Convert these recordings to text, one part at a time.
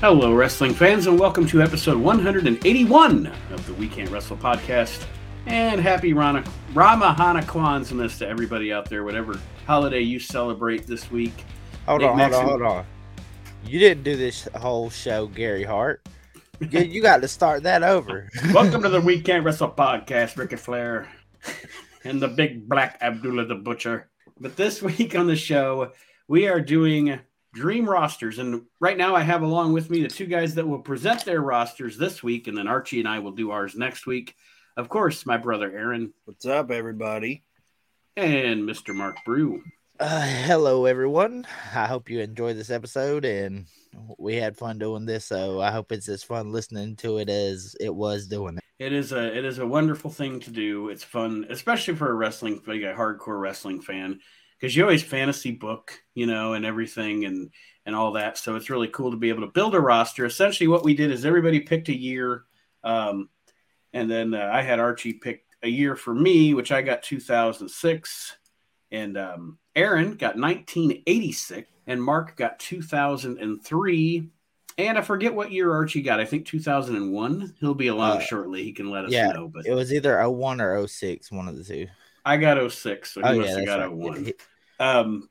Hello, wrestling fans, and welcome to episode 181 of the We Can't Wrestle podcast. And happy Rana, Ramahana Kwanzaa to everybody out there, whatever holiday you celebrate this week. Hold Nick on, hold on, hold on. You didn't do this whole show, Gary Hart. You, you got to start that over. Welcome to the We Can't Wrestle podcast, Ricky Flair and the big black Abdullah the Butcher. But this week on the show, we are doing dream rosters. And right now, I have along with me the two guys that will present their rosters this week, and then Archie and I will do ours next week. Of course, my brother Aron What's up, everybody? and Mr. Mark Brew. Uh, hello, everyone. I hope you enjoyed this episode, and we had fun doing this. So I hope it's as fun listening to it as it was doing it. It is a it is a wonderful thing to do. It's fun, especially for a wrestling like a hardcore wrestling fan, because you always fantasy book, you know, and everything and and all that. So it's really cool to be able to build a roster. Essentially, what we did is everybody picked a year, um, and then uh, I had Archie pick a year for me, which I got 2006, and um, Aron got 1986, and Mark got 2003. And I forget what year Archie got. I think 2001. He'll be along Uh, shortly. He can let us yeah, know. But It was either 01 or 06, one of the two. I got 06, so he Oh, must yeah, have got right. 01. Um,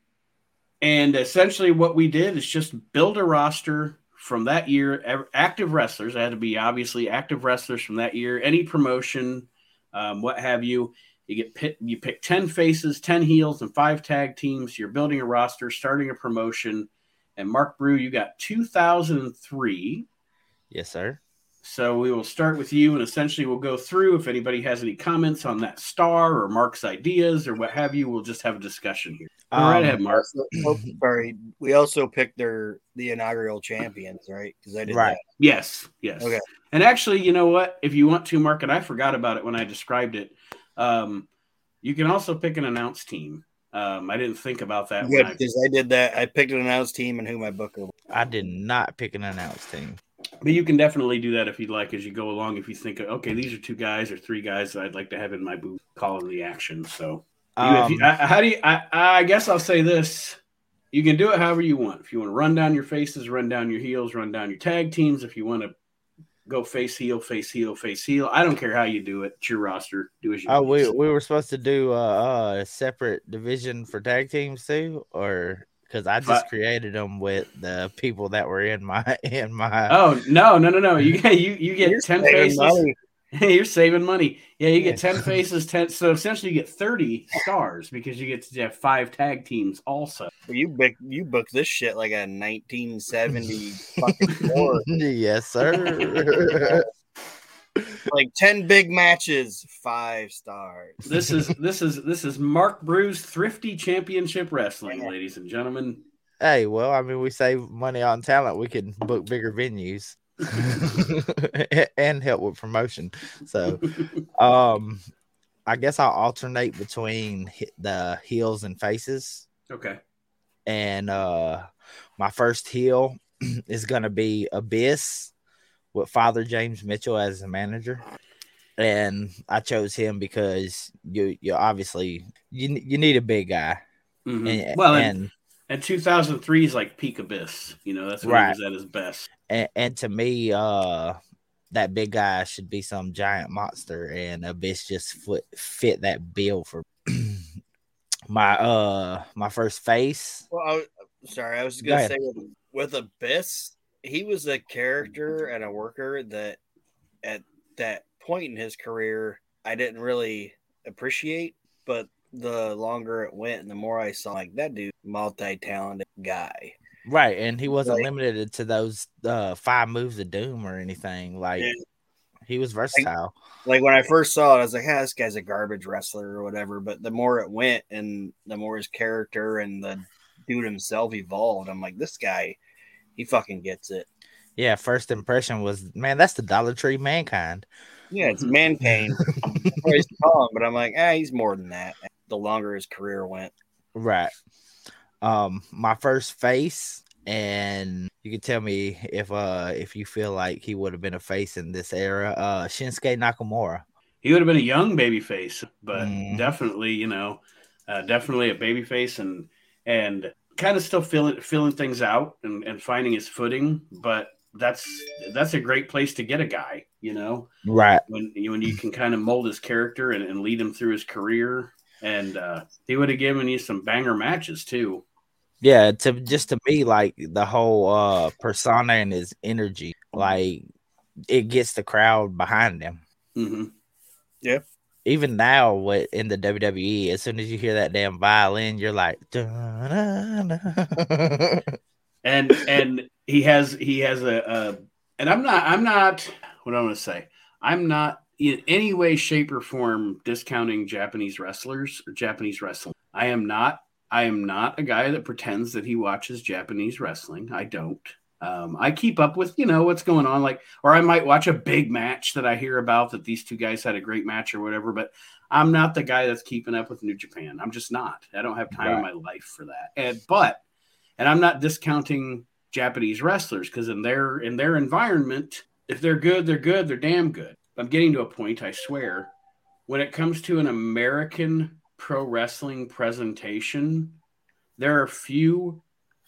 and essentially, what we did is just build a roster from that year. Active wrestlers I had to be obviously active wrestlers from that year. Any promotion, um, what have you. You get pit, you pick ten faces, ten heels, and five tag teams. You're building a roster, starting a promotion. And Mark Brew, you got 2003. Yes, sir. So we will start with you, and essentially we'll go through. If anybody has any comments on that star or Mark's ideas or what have you, we'll just have a discussion here. All right, Um, ahead, Mark. oh, sorry, we also picked their the inaugural champions, right? Because I did Right. Yes, yes. Okay. And actually, you know what? If you want to, Mark, and I forgot about it when I described it. Um, you can also pick an announced team. Um, I didn't think about that. that. When Good, I, because I did that. I picked an announced team and who my booker. was. I did not pick an announced team. But you can definitely do that if you'd like as you go along. If you think, okay, these are two guys or three guys that I'd like to have in my booth calling the action. So You- if you- Um, I- how do you? I, I guess I'll say this: you can do it however you want. If you want to run down your faces, run down your heels, run down your tag teams. If you want to go face heel, face heel, face heel, I don't care how you do it. It's your roster. Do as you. Oh, we we were supposed to do uh, a separate division for tag teams too, or because I just But- created them with the people that were in my in my. Oh no no no no! You get you you get ten faces. money. You're saving money. Yeah, you get ten faces, ten. So essentially, you get thirty stars because you get to have five tag teams also. You book you book this shit like a 1970 fucking four. yes, sir. Like 10 big matches, five stars. This is this is this is Mark Brew's Thrifty Championship Wrestling, ladies and gentlemen. hey, well, I mean, we save money on talent. We can book bigger venues and help with promotion. So, um, I guess I'll alternate between the heels and faces. Okay. and uh my first heel is gonna be Abyss with Father James Mitchell as the manager. And I chose him because you you obviously you you need a big guy. Mhm. And, well, and, and, and 2003 is like peak abyss. You know, that's when Right. he was at his best. and and to me, uh that big guy should be some giant monster and Abyss just fit fit that bill for my uh my first face. Well, I, was- sorry, I was Go gonna ahead. say with, with Abyss, he was a character and a worker that at that point in his career I didn't really appreciate, but the longer it went and the more I saw like that dude, multi-talented guy. Right, and he wasn't Like- limited to those uh five moves of doom or anything. Like Yeah. he was versatile. Like when I first saw it, I was like, ah, this guy's a garbage wrestler or whatever. But the more it went and the more his character and the dude himself evolved, I'm like, this guy, he fucking gets it. Yeah, first impression was man, that's the Dollar Tree mankind. Yeah, it's Mankind. That's what he's calling, but I'm like, ah, he's more than that. The longer his career went. Right. Um, my first face, and you can tell me if uh if you feel like he would have been a face in this era. Uh Shinsuke Nakamura. He would have been a young baby face, but Mhm. definitely, you know, uh, definitely a baby face and and kind of still feeling filling things out and, and finding his footing. But that's that's a great place to get a guy, you know, right? When when you can kind of mold his character and, and lead him through his career, and uh, he would have given you some banger matches too. Yeah, to just to me, like the whole uh persona and his energy, like it gets the crowd behind him. Mm-hmm. Yeah. Even now, what in the WWE, as soon as you hear that damn violin, you're like, and and he has he has a, and I'm not I'm not what I want to say I'm not in any way, shape, or form discounting Japanese wrestlers or Japanese wrestling. I am not. I am not a guy that pretends that he watches Japanese wrestling. I don't. Um, I keep up with you know what's going on, like, or I might watch a big match that I hear about that these two guys had a great match or whatever. But I'm not the guy that's keeping up with New Japan. I'm just not. I don't have time right. in my life for that. And but, and I'm not discounting Japanese wrestlers because in their in their environment, if they're good, they're good. They're damn good. I'm getting to a point. I swear, when it comes to an American pro wrestling presentation, there are few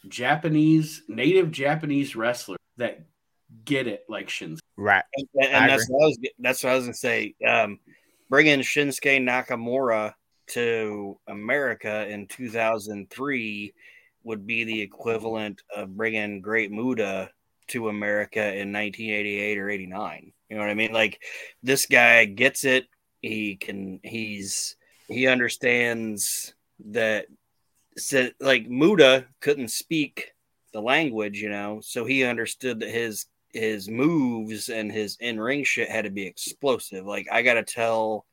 Japanese, native Japanese wrestler that get it like Shinsuke. Right. And, and that's, what I was, that's what I was going to say. Um, bringing Shinsuke Nakamura to America in 2003 would be the equivalent of bringing Great Muta to America in 1988 or 89. You know what I mean? Like this guy gets it. He can, he's, he understands that said like Muta couldn't speak the language, you know, so he understood that his his moves and his in ring shit had to be explosive. Like I got to tell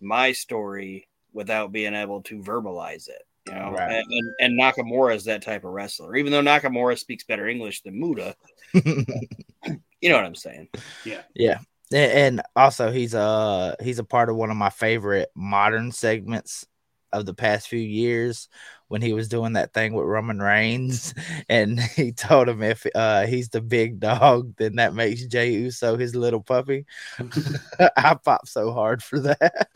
my story without being able to verbalize it, you know. Right. And, and, and, Nakamura is that type of wrestler, even though Nakamura speaks better English than Muta. you know what I'm saying? Yeah, yeah. And also, he's a he's a part of one of my favorite modern segments of the past few years when he was doing that thing with Roman Reigns, and he told him if uh, he's the big dog, then that makes Jey Uso his little puppy. I popped so hard for that.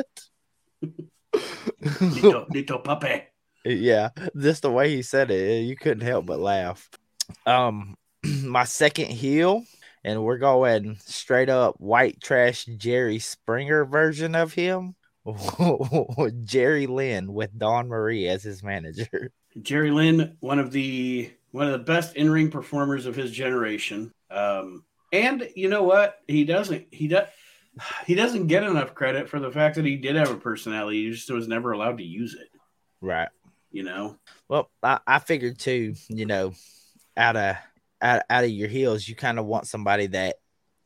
little, little puppy. Yeah, just the way he said it, you couldn't help but laugh. Um, my second heel, and we're going straight up white trash Jerry Springer version of him. Jerry Lynn with Dawn Marie as his manager. Jerry Lynn, one of the one of the best in ring performers of his generation. Um, and you know what? He doesn't he does he doesn't get enough credit for the fact that he did have a personality. He just was never allowed to use it. Right. You know. Well, I, I figured too. You know, out of out, out of your heels, you kind of want somebody that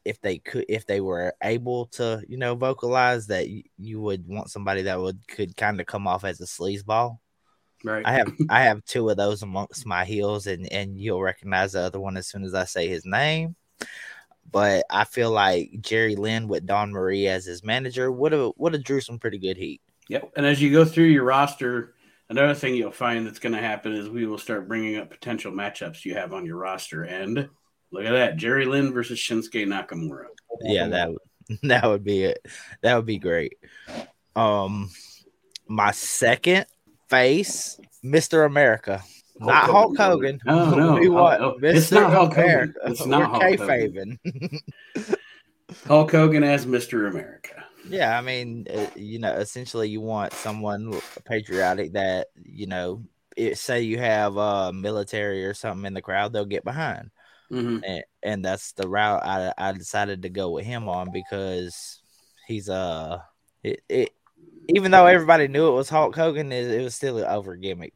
if they could if they were able to you know vocalize that you, would want somebody that would could kind of come off as a sleazeball. Right. I have i have two of those amongst my heels and and you'll recognize the other one as soon as i say his name. But i feel like jerry lynn with dawn marie as his manager would have would have drew some pretty good heat. Yep. And as you go through your roster another thing you'll find that's going to happen is we will start bringing up potential matchups you have on your roster. And Look at that, Jerry Lynn versus Shinsuke Nakamura. Yeah, that that would be it. That would be great. Um, my second face, Mister America, Hulk not Hulk Hogan. No, no, we want oh, Mr. It's not Hulk Hogan. It's not Hulk Hogan. Hulk Hogan as Mister America. Yeah, I mean, uh, you know, essentially, you want someone patriotic that you know. It, say you have a uh, military or something in the crowd, they'll get behind. Mm-hmm. And, and, that's the route I, I decided to go with him on because he's uh it, it even though everybody knew it was Hulk Hogan, it, it was still an over gimmick.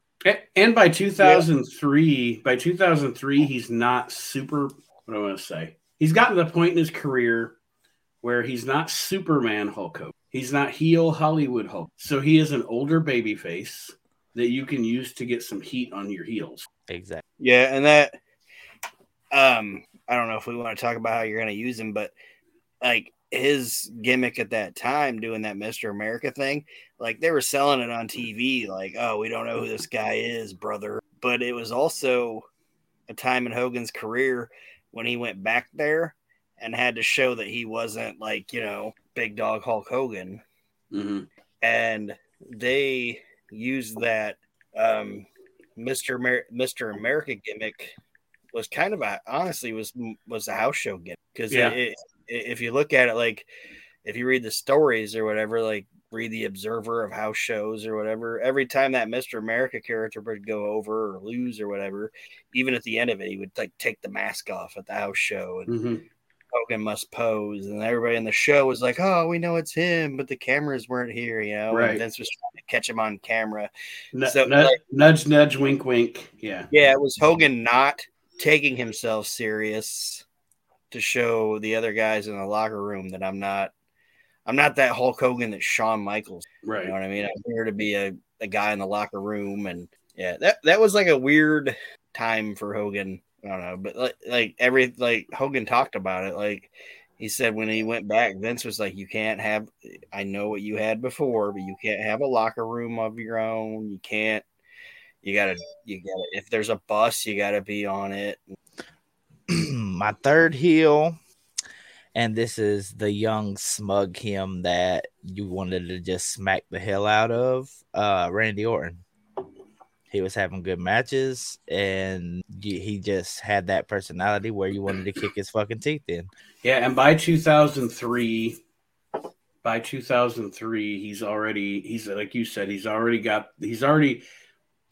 And by 2003, yeah. by 2003, he's not super. What do I want to say? He's gotten to the point in his career where he's not Superman Hulk Hogan. He's not heel Hollywood Hulk. So he is an older baby face that you can use to get some heat on your heels. Exactly. Yeah, and that um, I don't know if we want to talk about how you're going to use him, but like his gimmick at that time doing that Mr. America thing, like they were selling it on TV, like, oh, we don't know who this guy is, brother. But it was also a time in Hogan's career when he went back there and had to show that he wasn't like, you know, big dog Hulk Hogan. Mm-hmm. And they used that um, Mr. Amer- Mr. America gimmick was kind of a honestly was was a house show gimmick because Yeah. if you look at it like if you read the stories or whatever like read the observer of house shows or whatever every time that mr america character would go over or lose or whatever even at the end of it he would like take the mask off at the house show and hmm hogan must pose and everybody in the show was like oh we know it's him but the cameras weren't here you know Right. and vince was trying to catch him on camera N- So, nudge, like- nudge, nudge, wink, wink. Yeah. Yeah, it was Hogan not taking himself serious to show the other guys in the locker room that I'm not I'm not that Hulk Hogan that Shawn Michaels. Right. You know what I mean? I'm here to be a, a guy in the locker room and yeah, that that was like a weird time for Hogan. I don't know, but like like every like Hogan talked about it. Like he said when he went back, Vince was like, You can't have I know what you had before, but you can't have a locker room of your own. You can't you gotta you gotta if there's a bus, you gotta be on it. my third heel, and this is the young smug him that you wanted to just smack the hell out of. Uh, Randy Orton. He was having good matches, and he just had that personality where you wanted to kick his fucking teeth in. Yeah, and by 2003, by 2003, he's already he's like you said, he's already got he's already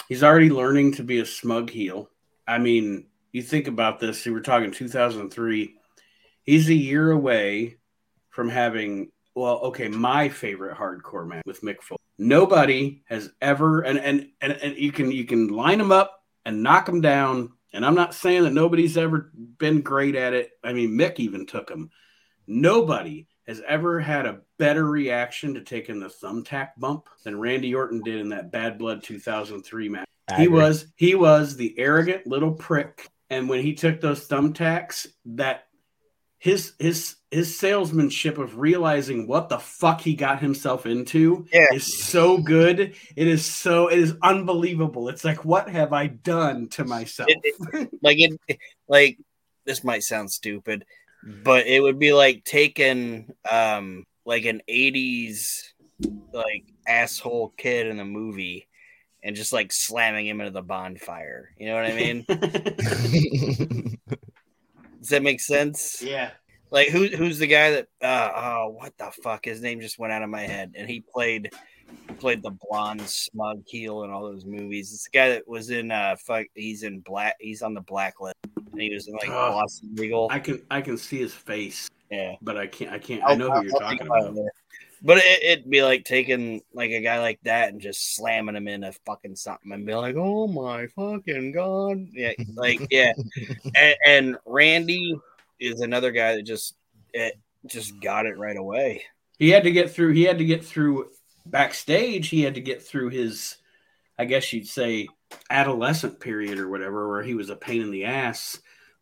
he's already learning to be a smug heel. I mean, you think about this, we were talking 2003. He's a year away from having well, okay, my favorite hardcore match with Mick Foley. Nobody has ever and and and, and you can you can line them up and knock them down. And I'm not saying that nobody's ever been great at it. I mean, Mick even took him. Nobody has ever had a better reaction to taking the thumbtack bump than Randy Orton did in that Bad Blood 2003 match. I He agree. was he was the arrogant little prick, and when he took those thumbtacks, that his his his salesmanship of realizing what the fuck he got himself into Yeah. is so good. It is so it is unbelievable. It's like what have I done to myself? It- Like it like this might sound stupid, but it would be like taking um like an 80s like asshole kid in a movie and just like slamming him into the bonfire. You know what I mean? Does that make sense? yeah. Like who who's the guy that uh oh what the fuck his name just went out of my head and he played played the blonde smug heel in all those movies. It's the guy that was in uh fuck he's in black he's on the blacklist and he was in like Oh. Boston Legal. I can I can see his face, yeah. but I can't I can't I know who you're I'll talking about. But it, it'd be like taking like a guy like that and just slamming him into fucking something and be like, "Oh my fucking god!" Yeah, like yeah. and, and Randy is another guy that just it just got it right away. He had to get through. He had to get through backstage. He had to get through his, I guess you'd say, adolescent period or whatever, where he was a pain in the ass.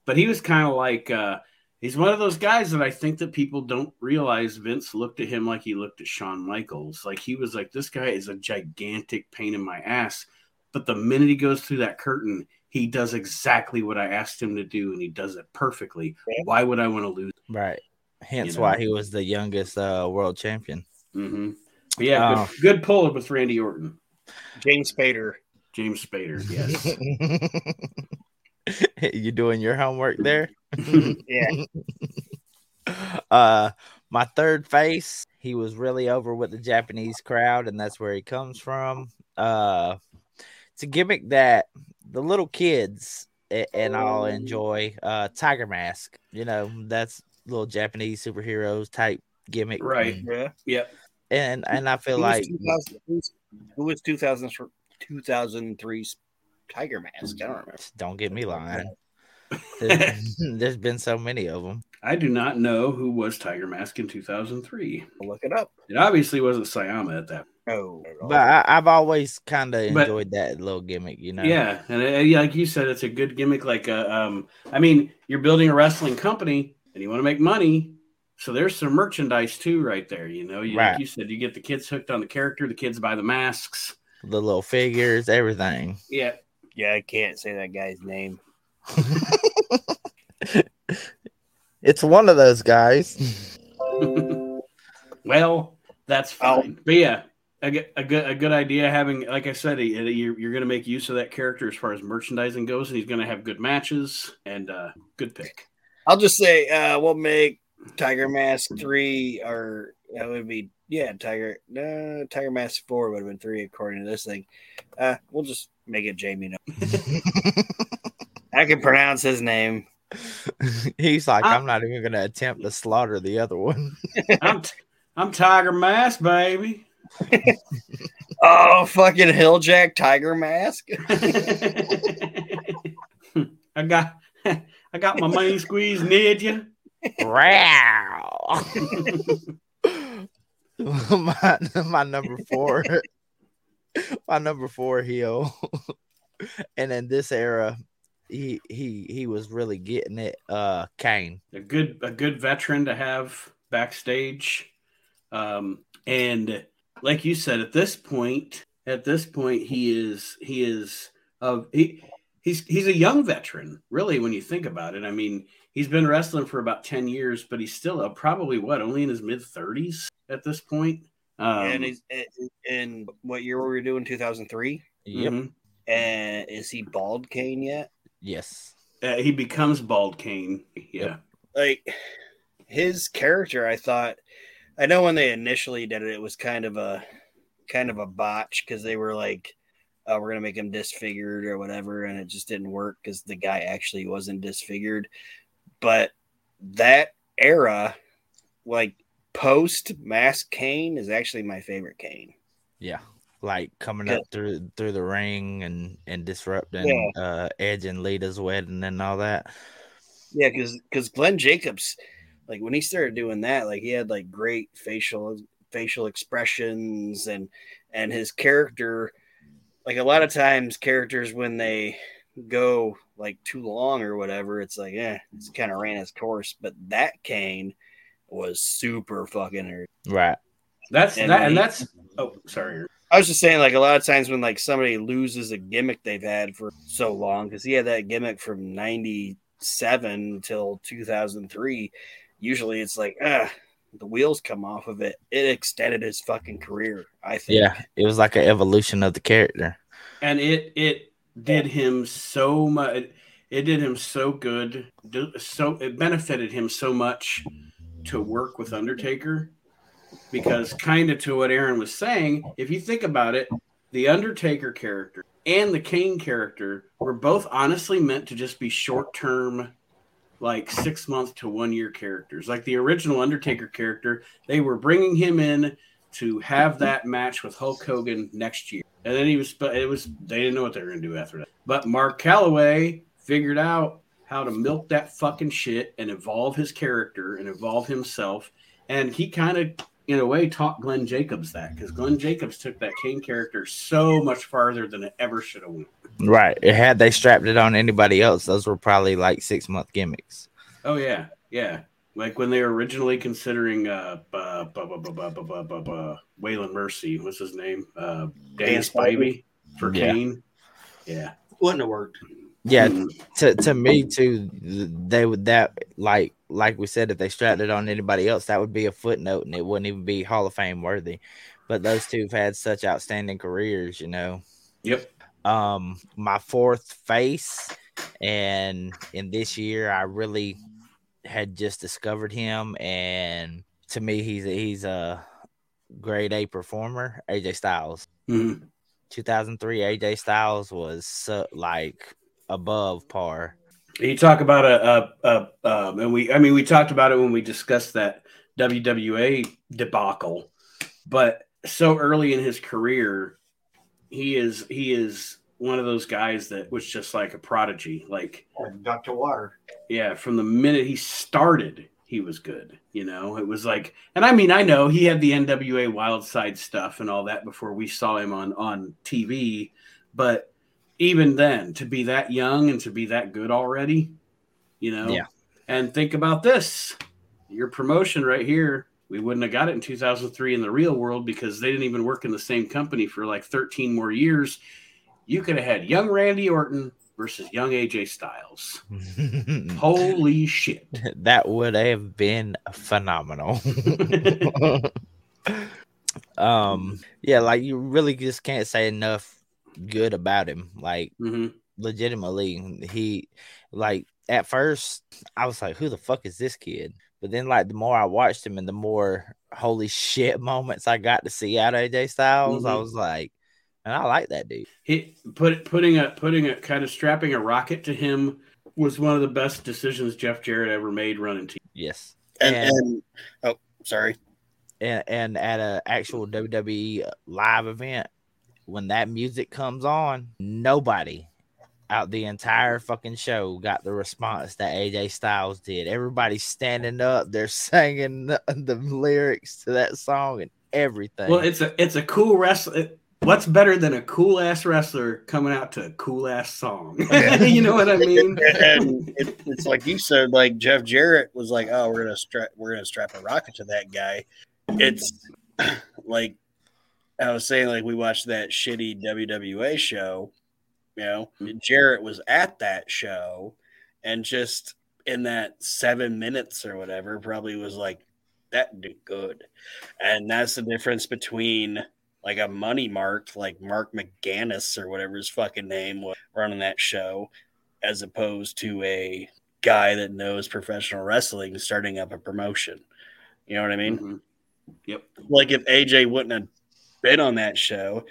But he was kind of like uh, he's one of those guys that I think that people don't realize. Vince looked at him like he looked at Shawn Michaels. Like he was like, this guy is a gigantic pain in my ass. But the minute he goes through that curtain, he does exactly what I asked him to do, and he does it perfectly. Why would I want to lose? right. Hence You know. why he was the youngest uh, world champion. Mm-hmm. Yeah, Oh. good, good pull with Randy Orton. James Spader. James Spader, yes. you doing your homework there? Yeah. uh my third face he was really over with the japanese crowd and that's where he comes from uh it's a gimmick that the little kids and i'll enjoy uh tiger mask you know that's little japanese superheroes type gimmick Right. Yeah. yep. and and i feel Who like was 2000 who was 2000 2003's Tiger Mask? I don't remember. don't get me lying there's, there's been so many of them I do not know who was Tiger Mask in 2003. I'll look it up. It obviously wasn't Sayama at that. No. but I, i've always kind of But- enjoyed that little gimmick you know Yeah, and uh, like you said, it's a good gimmick. Like, uh, um, I mean, you're building a wrestling company and you want to make money, so there's some merchandise too, right there. You know, you, Right. like you said, you get the kids hooked on the character, the kids buy the masks. the little figures everything Yeah, Yeah, I can't say that guy's name. It's one of those guys. well, that's Oh. fine. But yeah, a, good- a good a good idea having like I said you're, you're going to make use of that character as far as merchandising goes and he's going to have good matches and uh good pick. I'll just say uh, we'll make Tiger Mask three, or that would be yeah, Tiger. No, Tiger Mask four would have been three according to this thing. Uh, we'll just make it Jamie. No, I can pronounce his name. He's like, I- I'm not even gonna attempt to slaughter the other one. I'm t- I'm Tiger Mask baby. Oh, fucking Hilljack Tiger Mask. I got I got my main squeeze near you. Wow. my my number four, my number four heel, and in this era, he he he was really getting it. Uh, Kane. a good a good veteran to have backstage um and like you said at this point at this point he is he is of he he's he's a young veteran really when you think about it i mean he's been wrestling for about 10 years but he's still uh, probably what only in his mid 30s at this point um, and he's in what year were we doing? Two thousand three. Yep. mhm. And is he bald Kane yet? Yes. Uh, he becomes bald Kane yeah Yep. like his character i thought i know when they initially did it it was kind of a kind of a botch because they were like oh, we're gonna make him disfigured or whatever and it just didn't work because the guy actually wasn't disfigured but that era like post mask kane is actually my favorite kane Yeah. Like coming Yeah. up through through the ring and and disrupting uh Edge and Lita's wedding and all that. Yeah, because because Glenn Jacobs, like when he started doing that, like he had like great facial facial expressions and and his character, like a lot of times characters when they go like too long or whatever, it's like yeah, it's kind of ran its course. But that Kane was super fucking. nerd. Right. that's And that and that's oh sorry I was just saying, like a lot of times when like somebody loses a gimmick they've had for so long, because he had that gimmick from '97 until 2003. Usually, it's like ah, the wheels come off of it. It extended his fucking career. I think. Yeah. It was like an evolution of the character. and it it did him so much it did him so good so it benefited him so much to work with undertaker? Because kind of to what aron was saying if you think about it the undertaker character and the kane character were both honestly meant to just be short term like six month to one year characters. Like the original undertaker character they were bringing him in to have that match with hulk hogan next year. And then he was, but it was, they didn't know what they were going to do after that. But Mark Calaway figured out how to milk that fucking shit and evolve his character and evolve himself. And he kind of, in a way, taught Glenn Jacobs that because Glenn Jacobs took that Kane character so much farther than it ever should have went. Right. Had they strapped it on anybody else, those were probably like six month gimmicks. Oh yeah, yeah. Like when they were originally considering uh, uh, Waylon Mercy, what's his name? Uh, Dance Baby for Kane. Yeah. Wouldn't have worked. Yeah, Mm. to to me too, they would that like like we said, if they strapped it on anybody else, that would be a footnote and it wouldn't even be Hall of Fame worthy. But those two have had such outstanding careers, you know. Yep. Um, my fourth face, and in this year, I really had just discovered him, and to me, he's a, he's a grade A performer, AJ Styles. Mhm. 2003 AJ Styles was so, like above par. You talk about a, a, a um, and we, I mean, we talked about it when we discussed that WWA debacle, but so early in his career, he is he is one of those guys that was just like a prodigy. Like, Dr. Water. yeah, from the minute he started, he was good. You know, it was like, and I mean, I know he had the NWA Wild Side stuff and all that before we saw him on on TV, but even then, to be that young and to be that good already, you know, Yeah. And think about this: your promotion right here. We wouldn't have got it in 2003 in the real world because they didn't even work in the same company for like 13 more years. You could have had young Randy Orton versus young AJ Styles. Holy shit. that would have been phenomenal. Um, yeah, like you really just can't say enough good about him. Like hmm legitimately, he like at first I was like, who the fuck is this kid? But then like the more I watched him and the more holy shit moments I got to see out of AJ Styles, I Mhm. was like, and I like that dude. He put putting a putting a kind of strapping a rocket to him was one of the best decisions Jeff Jarrett ever made running team. Yes. And, And- and oh, sorry. and, and at a actual WWE live event, when that music comes on, nobody out the entire fucking show got the response that AJ Styles did. Everybody's standing up, they're singing the, the lyrics to that song and everything. Well, it's a it's a cool wrestler. What's better than a cool ass wrestler coming out to a cool ass song? you know what I mean? and it, it's like you said, like Jeff Jarrett was like, "Oh, we're gonna strap, we're gonna strap a rocket to that guy." It's like I was saying, like we watched that shitty WWA show. You know, Jarrett was at that show, and just in that seven minutes or whatever, probably was like, "That did good," and that's the difference between like a money mark, like Mark McGannis or whatever his fucking name was running that show, as opposed to a guy that knows professional wrestling starting up a promotion. You know what I mean? Mhm. Yep. Like if AJ wouldn't have been on that show,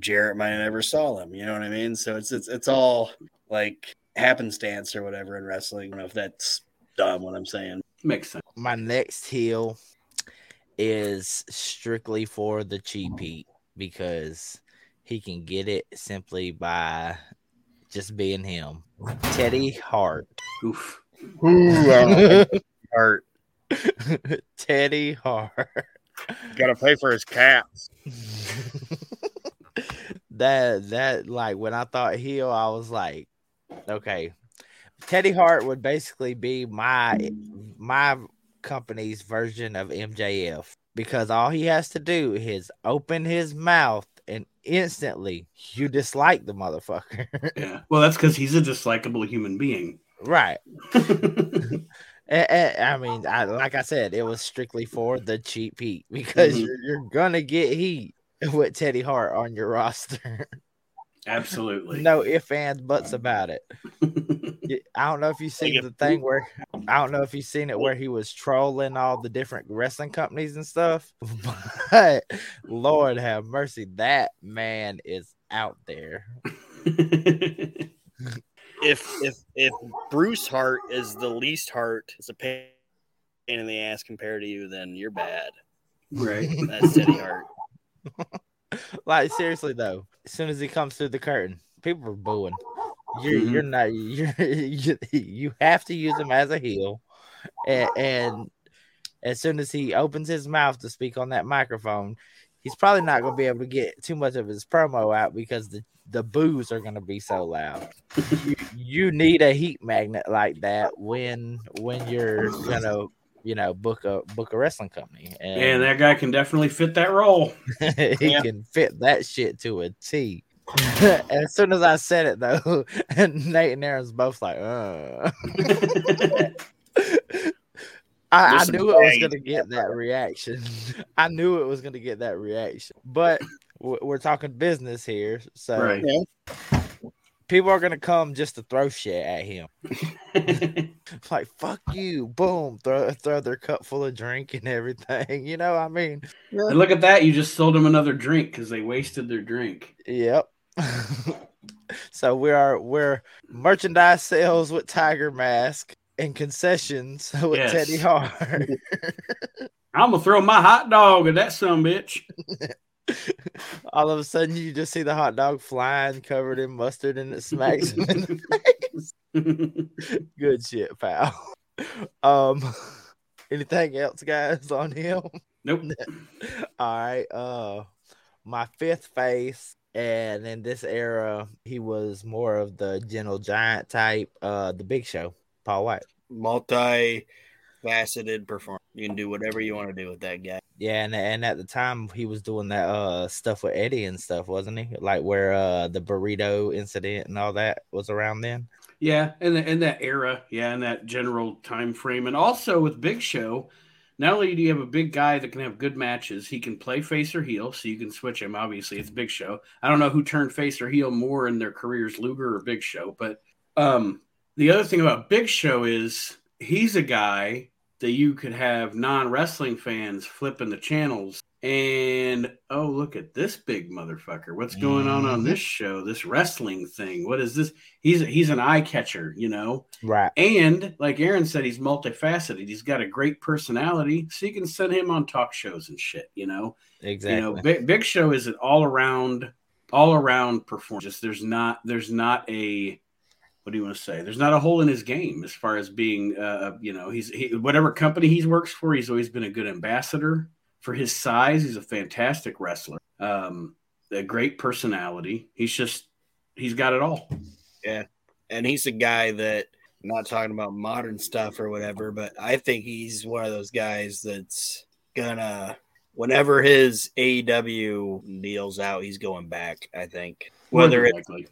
Jarrett might have never saw him. You know what I mean? So it's it's it's all like happenstance or whatever in wrestling. I don't know if that's dumb what I'm saying. Makes sense. My next heel is strictly for the cheap heat because he can get it simply by just being him. Teddy Hart. Oof. Art Teddy Hart. Got to pay for his caps. that that like when I thought heel, I was like, okay, Teddy Hart would basically be my my company's version of MJF because all he has to do is open his mouth and instantly you dislike the motherfucker. Yeah. Well, that's because he's a dislikable human being. right. And, and, I mean, I, like I said, it was strictly for the cheap heat because Mhm. you're, you're gonna get heat with Teddy Hart on your roster. Absolutely. no ifs, ands, buts about it. I don't know if you've seen the thing where I don't know if you've seen it where he was trolling all the different wrestling companies and stuff. But Lord have mercy, that man is out there. If if if Bruce Hart is the least Hart, it's a pain in the ass compared to you, then you're bad. right. That's Teddy Hart. Like seriously though, as soon as he comes through the curtain, people are booing. You're Mhm. you're not you're, you you have to use him as a heel, and, and as soon as he opens his mouth to speak on that microphone, he's probably not going to be able to get too much of his promo out because the the boos are going to be so loud. you, you need a heat magnet like that when when you're gonna you know book a book a wrestling company and, And that guy can definitely fit that role. he Yeah. can fit that shit to a T. as soon as I said it though, Nate and Aron's both like, uh. I, I knew it was gonna get that reaction. I knew it was gonna get that reaction. But we're talking business here, so right. people are gonna come just to throw shit at him. Like fuck you, boom, throw throw their cup full of drink and everything. You know, what I mean, and look at that. You just sold them another drink because they wasted their drink. Yep. so we are we're merchandise sales with Tiger Mask and concessions with Yes. Teddy Hart. I'm gonna throw my hot dog at that some bitch. All of a sudden, you just see the hot dog flying, covered in mustard, and it smacks him in the face. Good shit, pal. Um, anything else, guys, on him? nope. All right. Uh, my fifth face, and in this era, he was more of the gentle giant type. Uh, the Big Show, Paul White. Multi faceted performer. You can do whatever you want to do with that guy. Yeah, and and at the time he was doing that uh stuff with Eddie and stuff, wasn't he? Like where uh the burrito incident and all that was around then. Yeah, in the, in that era, yeah, in that general time frame, and also with Big Show, not only do you have a big guy that can have good matches, he can play face or heel, so you can switch him. Obviously, it's Big Show. I don't know who turned face or heel more in their careers, Luger or Big Show. But um, the other thing about Big Show is he's a guy that you could have non wrestling fans flipping the channels and oh look at this big motherfucker. What's going on on this mm-hmm. show? This wrestling thing. What is this? He's he's an eye catcher you know? Right. and like aron said he's multifaceted. He's got a great personality so you can send him on talk shows and shit you know? Exactly. you know big, big show is an all around all around performance. Just there's not there's not a what do you want to say there's not a hole in his game as far as being uh you know he's he, whatever company he works for he's always been a good ambassador for his size he's a fantastic wrestler um a great personality he's just he's got it all Yeah, and he's a guy that I'm not talking about modern stuff or whatever, but I think he's one of those guys that's gonna whenever his AEW deals out, he's going back. I think whether More it likely.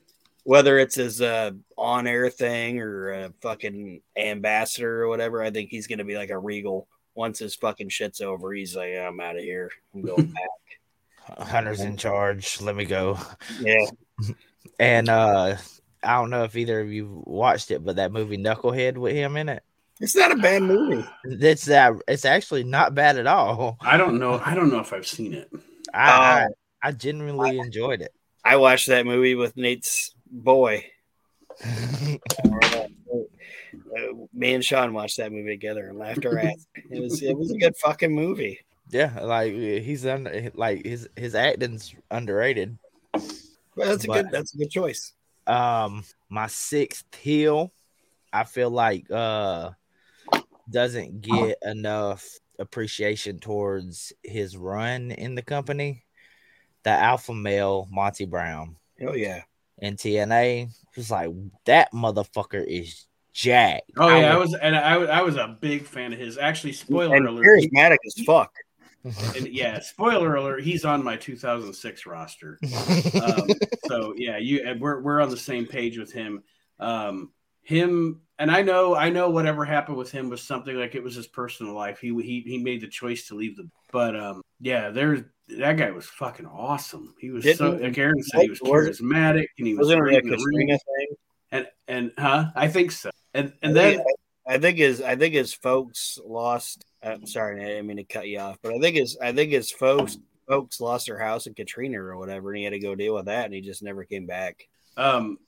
Whether it's his uh, on air thing or a fucking ambassador or whatever, I think he's gonna be like a regal. Once his fucking shit's over, he's like, I'm out of here. I'm going back. Hunter's in charge. Let me go. yeah, And uh I don't know if either of you watched it, but that movie Knucklehead with him in it. it's not a bad movie. It's that it's actually not bad at all. i don't know i don't know if i've seen it I I, Oh. I genuinely enjoyed it. I watched that movie with Nate's boy. Uh, me and Sean watched that movie together and laughed our ass. It was it was a good fucking movie. yeah, like he's under like his his acting's underrated. But that's a But- good that's a good choice. Um, my sixth heel, I feel like uh doesn't get enough appreciation towards his run in the company. The alpha male Monty Brown Oh yeah. In TNA was like that motherfucker is jacked. oh yeah i was- was and i, was- I was a big fan of his actually spoiler and alert charismatic as fuck. and yeah, spoiler alert, he's on my 2006 roster. Um, so yeah, you we're we're on the same page with him. Um, him and I know I know whatever happened with him was something like it was his personal life. He he he made the choice to leave the. But um, yeah, there's that guy was fucking awesome. He was so Didn't- like Aron said, he was charismatic and he was Wasn't great like in the thing? And and huh? I think so. And I and think- then I think his I think his folks lost. I'm sorry, I didn't mean to cut you off, but I think his I think his folks folks lost their house in Katrina or whatever, and he had to go deal with that, and he just never came back. um,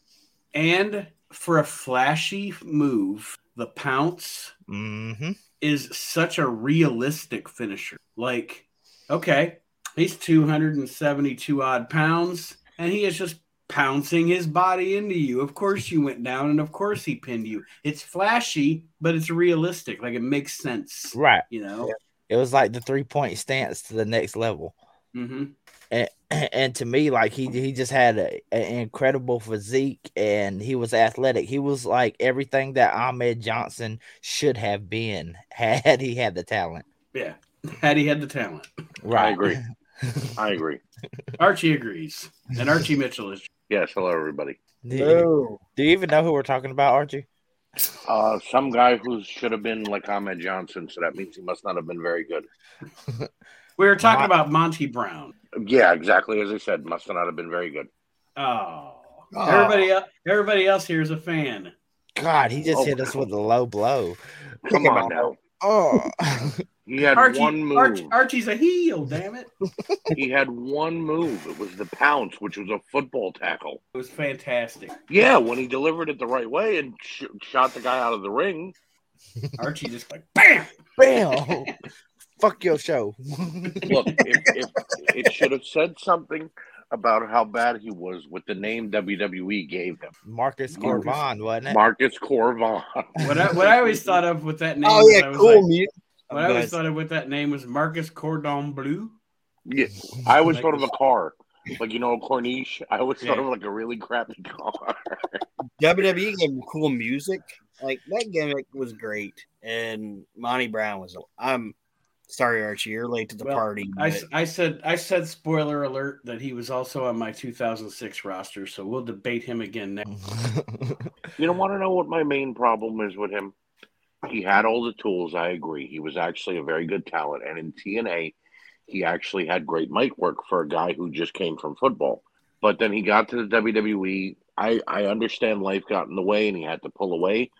and for a flashy move, the pounce hmm is such a realistic finisher. Like, okay, he's 272 odd pounds and he is just pouncing his body into you. Of course, you went down and of course he pinned you. It's flashy, but it's realistic. Like, it makes sense, Right. you know? It was like the three point stance to the next level. hmm and, and to me, like he he just had a, an incredible physique, and he was athletic. He was like everything that Ahmed Johnson should have been had he had the talent. Yeah. Had he had the talent. Right. I agree. I agree. Archie agrees. And Archie Mitchell is. Yes, hello everybody. do, you, No. do you even know who we're talking about, Archie? Uh, some guy who should have been like Ahmed Johnson, so that means he must not have been very good. We were talking Mon- about Monty Brown. Yeah, exactly as I said, must not have been very good. Oh. Oh. Everybody, everybody else here is a fan. God, he just Oh, hit us with a low blow. Come on now. Oh, He had Archie, one move. Arch- Archie's a heel, damn it. he had one move. It was the pounce, which was a football tackle. It was fantastic. Yeah, when he delivered it the right way and sh- shot the guy out of the ring. Archie just like bam. bam! Fuck your show. Look, if, if it should have said something about how bad he was with the name WWE gave him, Marcus Marcus. Corvon, wasn't it? Marcus Corvon. What I, what I always thought of with that name. Oh yeah, cool like- music. what I always thought of with that name was Marcus Cordon Bleu. Yeah, I always Like thought of a car, like you know, a Corniche. I always thought Yeah. of like a really crappy car. WWE gave him cool music. Like that gimmick was great, and Monty Brown was. I'm sorry, Archie, you're late to the Well, party. I, but- s- I said I said spoiler alert that he was also on my 2006 roster, so we'll debate him again next. you don't want to know what my main problem is with him. he had all the tools. I agree. He was actually a very good talent, and in TNA, he actually had great mic work for a guy who just came from football. But then he got to the WWE. I I understand life got in the way, and he had to pull away.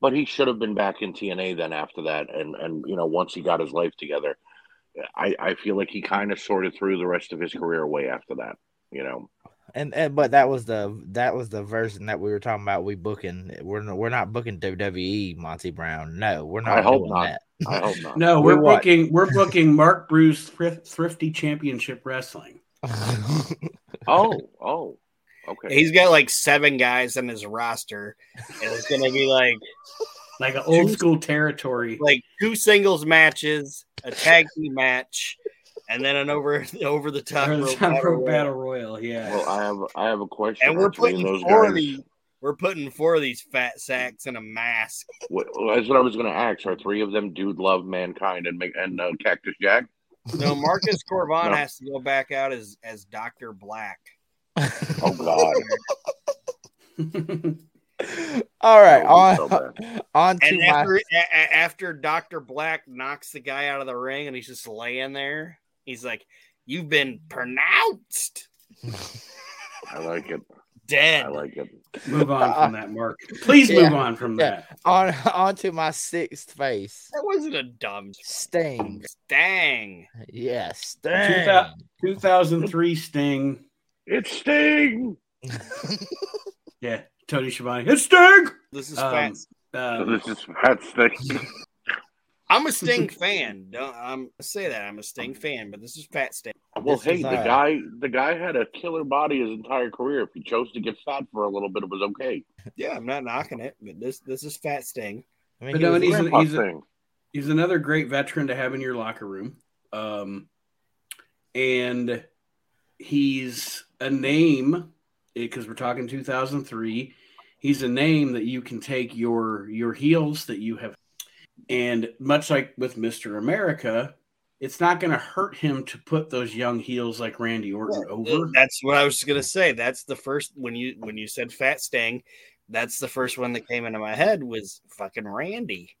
But he should have been back in TNA then after that, and and you know once he got his life together, I I feel like he kind of sorted through the rest of his career away after that. You know. And, and but that was the that was the version that we were talking about. We booking we're not, we're not booking WWE Monty Brown. No, we're not. I hope doing not. that. I hope not. No, We're we're what? booking we're booking Mark Bruce Thrift, Thrifty Championship Wrestling. Oh, oh, okay. He's got like seven guys on his roster, and it's gonna be like Like an old school territory. like two singles matches, a tag team match, and then an over over the top Or the Top battle royal. Battle Royal, yeah. Well, I have I have a question. And we're putting those four guys. of these. We're putting four of these fat sacks in a mask. What, that's what I was going to ask. Are three of them Dude Love, Mankind, and Mc- and uh, Cactus Jack? No, Marcus Cor Von No. has to go back out as as Doctor Black. Oh God! All right, oh, That would be so on on to And my after a- a- after Doctor Black knocks the guy out of the ring, and he's just laying there, he's like, "You've been pronounced I like it. dead." I like it. move on from that, Mark. Please Yeah. move on from Yeah. that. on on to my sixth face. that wasn't a dumb Sting. dang. Yeah, Sting. thou- 2003 Sting. It's Sting. Yeah, Tony Schiavone. It's Sting. This is Um, fat. So Uh, this is Fat Sting. I'm a Sting fan. Don't I'm I say that I'm a Sting fan, but this is Fat Sting. Well, This hey, is, the uh, guy the guy had a killer body his entire career. If he chose to get fat for a little bit, it was okay. Yeah, I'm not knocking it, but this this is Fat Sting. I mean, But he no, he's a- Grandpa he's a- he's another great veteran to have in your locker room. Um, and he's a name eh, because we're talking 2003. He's a name that you can take your your heels that you have, and much like with Mister America, it's not going to hurt him to put those young heels like Randy Orton over. That's what I was gonna say. That's the first when you when you said Fat Sting, that's the first one that came into my head was fucking Randy.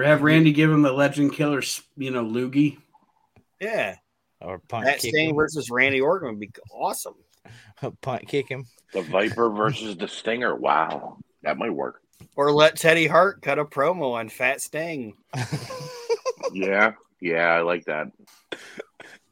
Have Randy give him the Legend Killer, you know, loogie. Yeah, or punt Fat kick Sting him. versus Randy Orton would be awesome. punt kick him. The Viper versus the Stinger. Wow, that might work. Or let Teddy Hart cut a promo on Fat Sting. Yeah, yeah, I like that.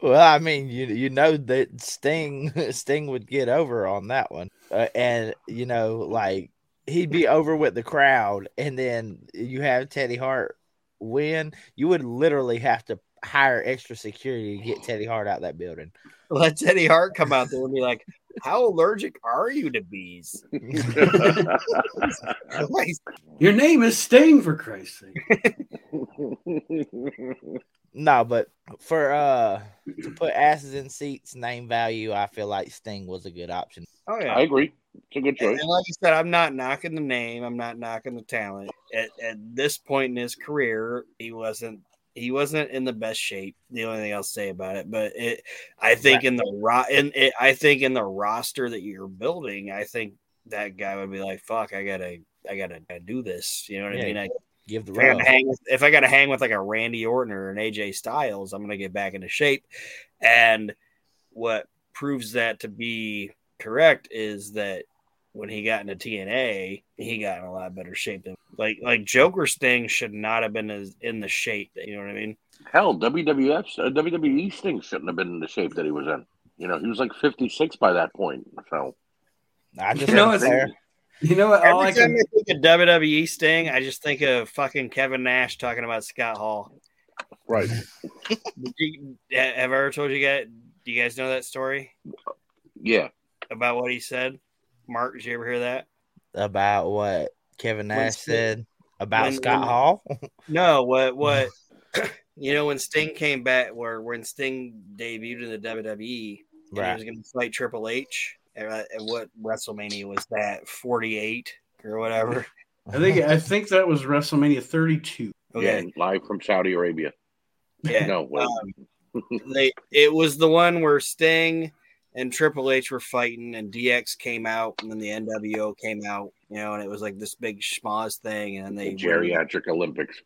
Well, I mean, you you know that Sting Sting would get over on that one, uh, and you know, like he'd be over with the crowd, and then you have Teddy Hart win. You would literally have to hire extra security to get Teddy Hart out that building. Let Teddy Hart come out there and be like, "How allergic are you to bees?" Your name is Sting, for Christ's sake. No, but for uh to put asses in seats, name value, I feel like Sting was a good option. Oh yeah. I agree. It's a good And, choice. and like you said, I'm not knocking the name. I'm not knocking the talent. At, at this point in his career, he wasn't he wasn't in the best shape. The only thing I'll say about it, but it, I think in the ro- in it, I think in the roster that you're building, I think that guy would be like, "Fuck, I gotta, I gotta, do this." You know what Yeah. I mean? I, Give the if I, hang with, if I gotta hang with like a Randy Orton or an AJ Styles, I'm gonna get back into shape. And what proves that to be correct is that when he got into TNA, he got in a lot better shape than like like Joker Sting should not have been as in the shape that you know what I mean. Hell, WWF, uh, WWE Sting shouldn't have been in the shape that he was in. You know, he was like 56 by that point. So, I just You know, was it's- there. You know what? All Every I time can, I think of WWE Sting, I just think of fucking Kevin Nash talking about Scott Hall. right. Did you, have I ever told you guys? Do you guys know that story Yeah. about what he said? Mark, did you ever hear that? about what Kevin Nash Sting- said about when- Scott when- Hall. No, what what you know when Sting came back, where when Sting debuted in the WWE, and he was going to fight Triple H. And, uh, and what WrestleMania was that? Forty eight or whatever. I think I think that was WrestleMania 32. Okay, Yeah, live from Saudi Arabia. yeah. No, wait. Um, they it was the one where Sting and Triple H were fighting, and DX came out, and then the NWO came out, you know, and it was like this big schmoz thing, and they The geriatric Olympics.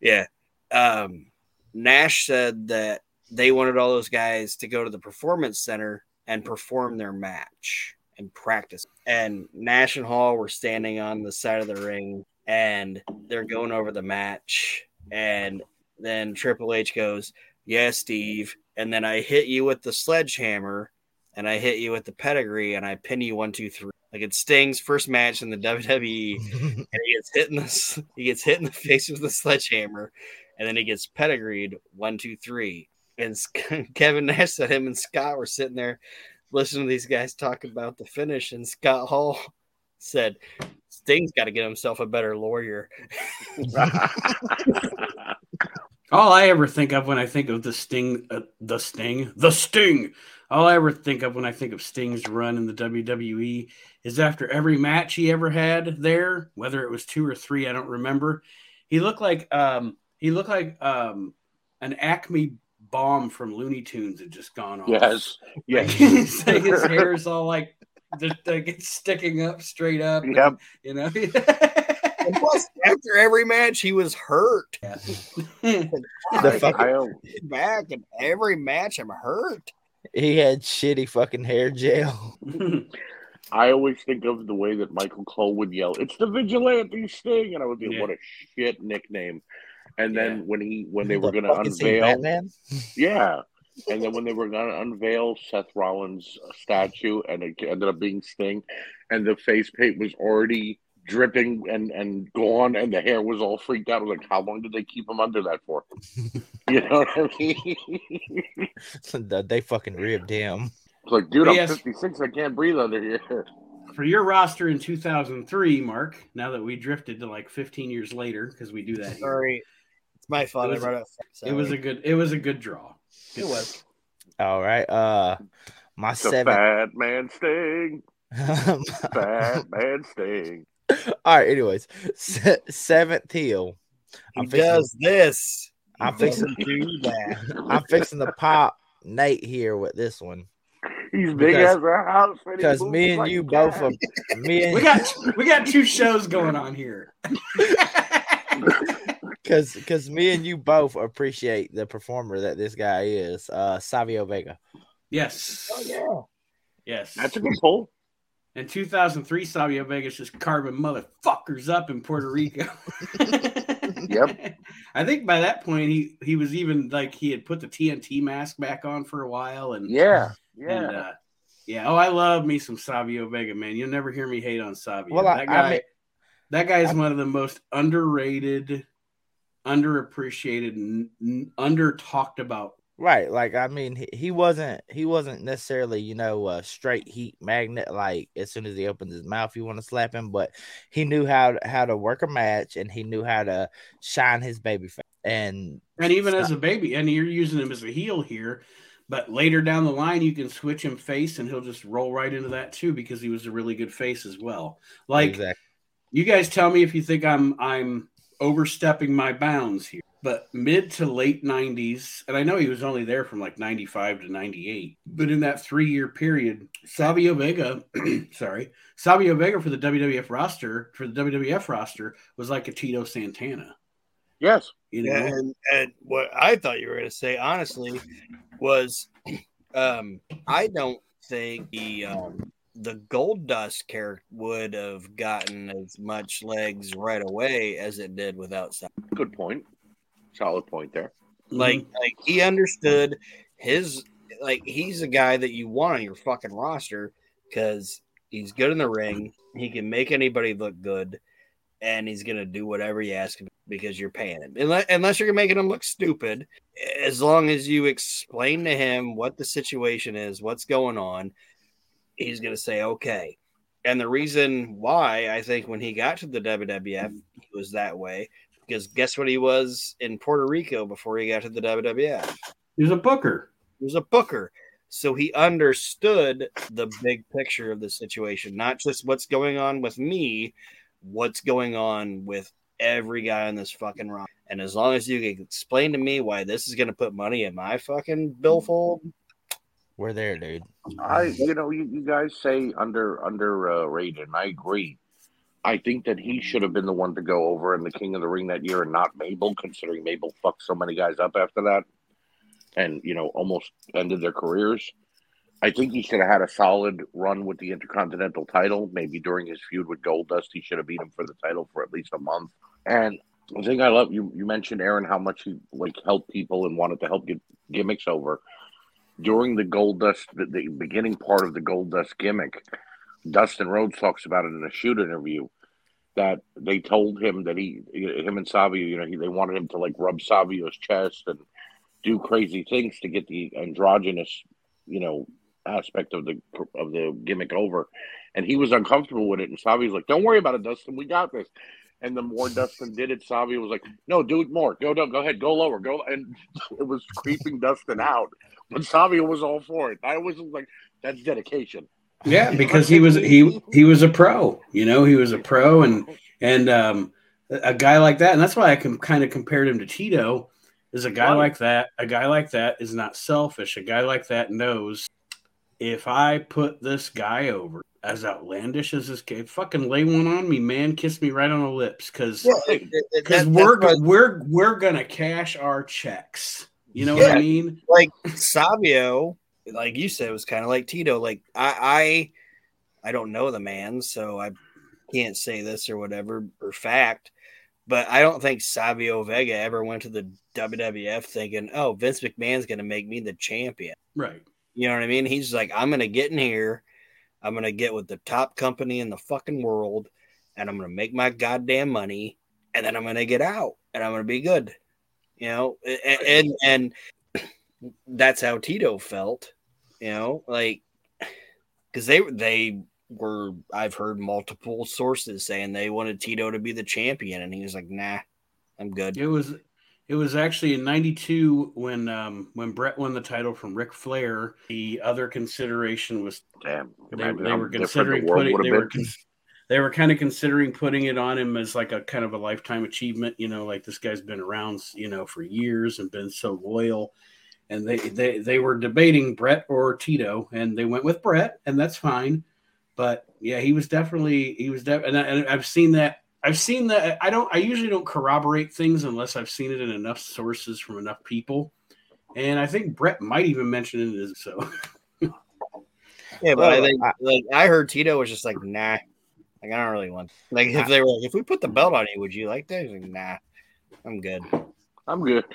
yeah. Um, Nash said that they wanted all those guys to go to the performance center and perform their match and practice. And Nash and Hall were standing on the side of the ring and they're going over the match. And then Triple H goes, Yeah, Steve. And then I hit you with the sledgehammer and I hit you with the pedigree and I pin you one, two, three. Like it's Sting's first match in the WWE and he gets hit in the he gets hit in the face with a sledgehammer, and then he gets pedigreed one, two, three. And Kevin Nash said him and Scott were sitting there listening to these guys talk about the finish, and Scott Hall said, "Sting's got to get himself a better lawyer." All I ever think of when I think of the Sting, uh, the Sting, the Sting. All I ever think of when I think of Sting's run in the WWE is after every match he ever had there, whether it was two or three, I don't remember. He looked like um, he looked like um, an Acme bomb from Looney Tunes had just gone off. yes. Like, Yes. his, like, his hair is all like, like it's sticking up straight up. and, Yep. you know. Plus, after every match, he was hurt The I, I, back, and every match I'm hurt. He had shitty fucking hair gel. I always think of the way that Michael Cole would yell, "It's the vigilante Sting," and I would be, Yeah. "What a shit nickname!" And then when he when they were going to unveil, yeah, and then when they were going to unveil Seth Rollins' statue, and it ended up being Sting, and the face paint was already dripping and and gone, and the hair was all freaked out. I was like, "How long did they keep him under that for?" you know what I mean? They fucking ribbed him. It's like, dude, I'm Yes. 56. I can't breathe under here. For your roster in 2003, Mark, now that we drifted to like 15 years later, because we do that here, Sorry, it's my fault. It was- I it was a good it was a good draw. It was. All right. Uh my The seven fat man Sting, fat man Sting. All right, anyways. Se- seventh heel. I'm fixing, does this. I'm fixing doesn't do that. I'm fixing to pop Nate here with this one. He's big Because- as a house. Because me and like you a both cat. are me and We got we got two shows going on here. because because me and you both appreciate the performer that this guy is, uh Savio Vega. yes. Oh yeah. Yes. That's a good pull. In 2003, Savio Vega's just carving motherfuckers up in Puerto Rico. Yep. I think by that point he he was even like he had put the TNT mask back on for a while and Yeah, yeah. and uh, yeah. Oh, I love me some Savio Vega, man. You'll never hear me hate on Savio. Well, that I guy, mean- that guy is I- one of the most underrated, underappreciated, n- n- under talked about. Right, like I mean, he, he wasn't he wasn't necessarily you know a straight heat magnet. Like as soon as he opens his mouth, you want to slap him. But he knew how how to work a match, and he knew how to shine his baby face. And And even as a baby, and you're using him as a heel here, but later down the line, you can switch him face, and he'll just roll right into that too because he was a really good face as well. Like exactly, you guys tell me if you think I'm I'm overstepping my bounds here. But mid to late 90s, and I know he was only there from like 95 to 98, but in that three year period, Savio Vega, sorry, Savio Vega for the WWF roster, for the WWF roster, was like a Tito Santana. Yes. You know? And, and what I thought you were going to say, honestly, was um, I don't think the um, the Goldust character would have gotten as much legs right away as it did without Sa- Good point. Solid point there. like Mm-hmm. like he understood his like he's a guy that you want on your fucking roster because he's good in the ring. He can make anybody look good, and he's gonna do whatever you ask him because you're paying him. Unless, unless you're making him look stupid, as long as you explain to him what the situation is, what's going on, he's gonna say okay. And the reason why I think when he got to the WWF, he was that way because guess what he was in Puerto Rico before he got to the WWF? He was a booker. He was a booker. So he understood the big picture of the situation, not just what's going on with me, what's going on with every guy on this fucking rock. And as long as you can explain to me why this is going to put money in my fucking billfold, We're there, dude. I, you know, you, you guys say under underrated, uh, and I agree. I think that he should have been the one to go over in the King of the Ring that year, and not Mabel, considering Mabel fucked so many guys up after that, and you know, almost ended their careers. I think he should have had a solid run with the Intercontinental title. Maybe during his feud with Goldust, he should have beat him for the title for at least a month. And the thing I love, you you mentioned Aron how much he like helped people and wanted to help get gimmicks over during the Goldust, the, the beginning part of the Goldust gimmick, Dustin Rhodes talks about it in a shoot interview that they told him that he, him and Savio, you know, he, they wanted him to like rub Savio's chest and do crazy things to get the androgynous, you know, aspect of the of the gimmick over, and he was uncomfortable with it. And Savio's like, "Don't worry about it, Dustin. We got this." And the more Dustin did it, Savio was like, "No, do it more. Go, go, go ahead. Go lower. Go." And it was creeping Dustin out. But Savio was all for it. I was like, "That's dedication." Yeah, because he was he he was a pro. You know, he was a pro, and and um, a guy like that, and that's why I can kind of compared him to Tito. Is a guy right. like that. A guy like that is not selfish. A guy like that knows if I put this guy over, as outlandish as this game, fucking lay one on me, man. Kiss me right on the lips, because because we're what, we're we're gonna cash our checks. You know yeah, what I mean? Like Savio, like you said, it was kind of like Tito. Like I, I I don't know the man, so I can't say this or whatever or fact. But I don't think Savio Vega ever went to the WWF thinking, "Oh, Vince McMahon's going to make me the champion." Right. You know what I mean? He's like, "I'm going to get in here I'm going to get with the top company in the fucking world and I'm going to make my goddamn money and then I'm going to get out and I'm going to be good. You know, and, and, and that's how Tito felt, you know, like cuz they they were I've heard multiple sources saying they wanted Tito to be the champion and he was like, "Nah, I'm good." It was it was actually in '92 when um, when Bret won the title from Ric Flair. The other consideration was damn. They, they were considering the putting. They were, they were kind of considering putting it on him as like a kind of a lifetime achievement. You know, like this guy's been around, you know, for years and been so loyal. And they they they were debating Brett or Tito, and they went with Brett, and that's fine. But yeah, he was definitely he was def- and, I, and I've seen that I've seen that. I don't. I usually don't corroborate things unless I've seen it in enough sources from enough people, and I think Brett might even mention it as so. yeah, but I think like I heard Tito was just like, nah, like I don't really want. Like if they were like, if we put the belt on you, would you like that? Like, nah, I'm good. I'm good.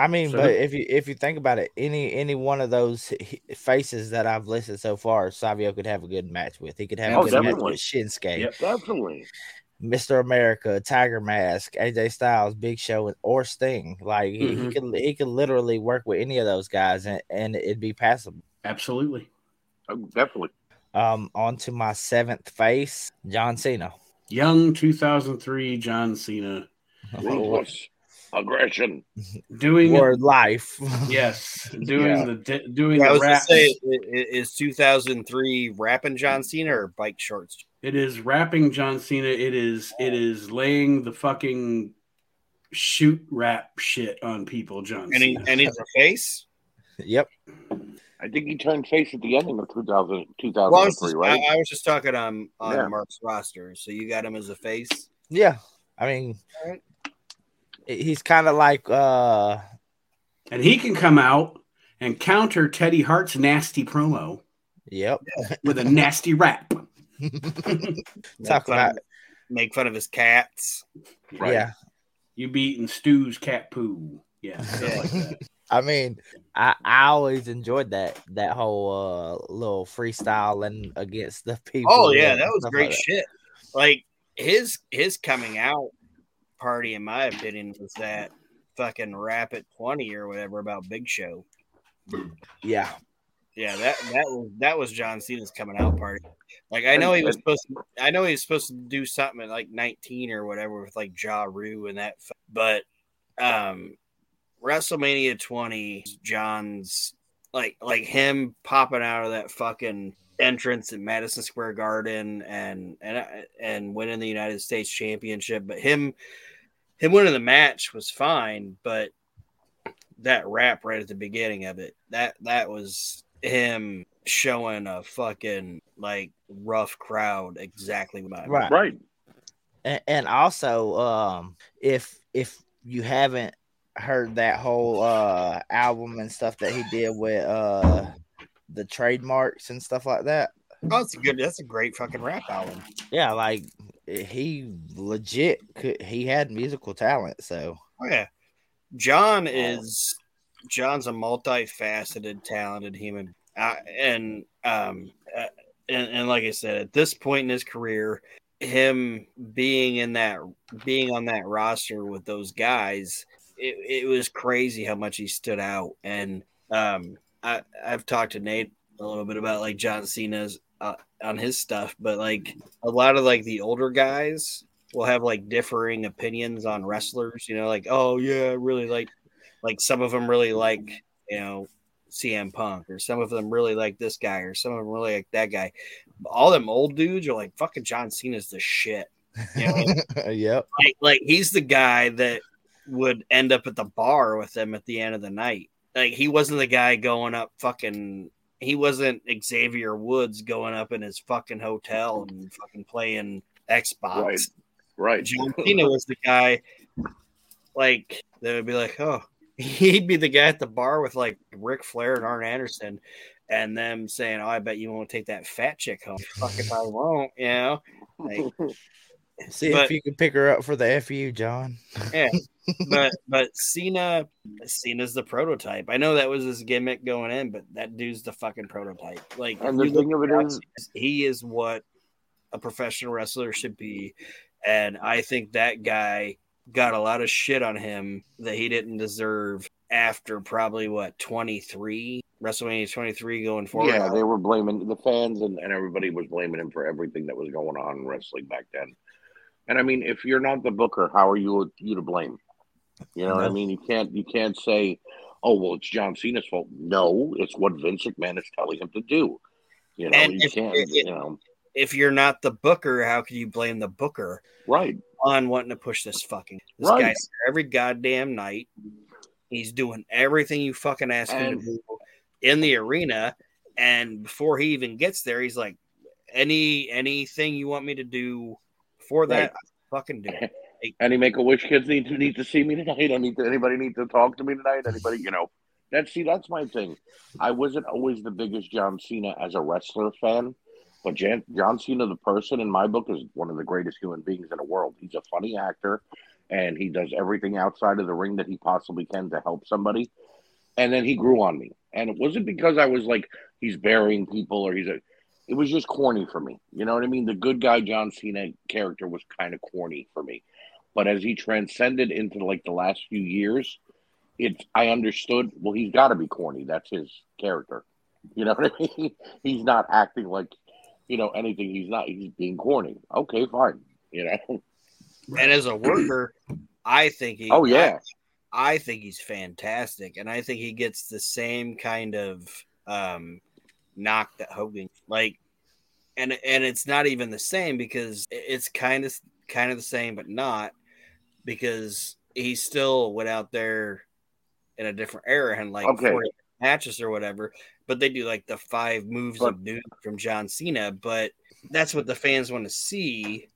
I mean, so, but if you if you think about it, any any one of those faces that I've listed so far, Savio could have a good match with. He could have oh, a good definitely. match with Shinsuke. Yep, definitely. Mr. America, Tiger Mask, AJ Styles, Big Show, or Sting. Like he, mm-hmm. he could he could literally work with any of those guys and, and it'd be passable. Absolutely. Oh, definitely. Um, on to my seventh face, John Cena. Young 2003 John Cena. Ruthless aggression. Doing or life. Yes, doing yeah. the doing yeah, the I was rap. Say, is 2003 rapping John Cena or bike shorts? It is rapping John Cena. It is it is laying the fucking shoot rap shit on people, John. And, he, and he's a face. Yep. I think he turned face at the ending of 2000, 2003, well, I just, right? I, I, was just talking on on yeah. Mark's roster, so you got him as a face. Yeah, I mean, right. He's kind of like, uh and he can come out and counter Teddy Hart's nasty promo. Yep, with a nasty rap. Talk about make fun of his cats. Right. Yeah. You beating Stu's cat poo. Yeah. yeah. I mean, I, I always enjoyed that that whole uh, little freestyling against the people. Oh yeah, that was great like shit. That. Like his his coming out party, in my opinion, was that fucking rap at twenty or whatever about Big Show. Yeah, yeah, that that was that was John Cena's coming out party. Like I know he was supposed to, I know he was supposed to do something at like 19 or whatever with like Ja Rule and that, but um, WrestleMania 20, John's like like him popping out of that fucking entrance at Madison Square Garden and and and winning the United States Championship, but him him winning the match was fine, but that rap right at the beginning of it that that was him showing a fucking like rough crowd exactly what I mean. Right. Right. and, and also um if if you haven't heard that whole uh album and stuff that he did with uh the trademarks and stuff like that Oh, that's a good. That's a great fucking rap album. yeah like he legit could he had musical talent so. Oh yeah, John is John's a multifaceted, talented human, uh, and um, uh, and, and like I said, at this point in his career, him being in that being on that roster with those guys, it, it was crazy how much he stood out. And um, I I've talked to Nate a little bit about like John Cena's uh, on his stuff, but like a lot of like the older guys will have like differing opinions on wrestlers. You know, like oh yeah, I really like like some of them really like you know CM Punk, or some of them really like this guy, or some of them really like that guy. All them old dudes are like fucking John Cena's the shit. You know, yep like, like he's the guy that would end up at the bar with them at the end of the night. Like he wasn't the guy going up fucking. He wasn't Xavier Woods going up in his fucking hotel and fucking playing Xbox. Right. Right. John Cena was the guy, like that would be like, oh, he'd be the guy at the bar with like Ric Flair and Arn Anderson, and them saying, "Oh, I bet you won't take that fat chick home." Fuck if I won't, you know. Like, see But- if you can pick her up for the fu john yeah. but but Cena, Cena's the prototype. I know that was his gimmick going in, but that dude's the fucking prototype. Like, And the thing of it at is- he is what a professional wrestler should be, and I think that guy got a lot of shit on him that he didn't deserve after probably what 23 WrestleMania 23 going forward. Yeah, they were blaming the fans and, and everybody was blaming him for everything that was going on in wrestling back then. And I mean, if you're not the booker, how are you you to blame? You know what I mean? You can't you can't say, "Oh, well, it's John Cena's fault." No, it's what Vince McMahon is telling him to do. You know, And you if- can't. it- you know, if you're not the booker, how can you blame the booker right? on wanting to push this fucking this Right. guy's every goddamn night. He's doing everything you fucking ask him to do in the arena, and before he even gets there, he's like, "Any anything you want me to do for that, Right. Fucking do." it." Any Make a Wish kids need to need to see me tonight. I need to, anybody need to talk to me tonight. Anybody, you know, that's see, that's my thing. I wasn't always the biggest John Cena as a wrestler fan, but Jan, John Cena, the person in my book, is one of the greatest human beings in the world. He's a funny actor, and he does everything outside of the ring that he possibly can to help somebody. And then he grew on me, and it wasn't because I was like he's burying people or he's a. It was just corny for me. You know what I mean? The good guy John Cena character was kind of corny for me but as he transcended into like the last few years, it's I understood. Well, he's got to be corny. That's his character. You know what I mean? He's not acting like you know anything. He's not. He's being corny. Okay, fine. You know. And as a worker, I think he. Oh yeah. I think he's fantastic, and I think he gets the same kind of um, knock that Hogan like, and and it's not even the same because it's kind of kind of the same, but not because he still went out there in a different era and like Okay. 40 matches or whatever. But they do like the five moves But- of doom from John Cena, but that's what the fans want to see.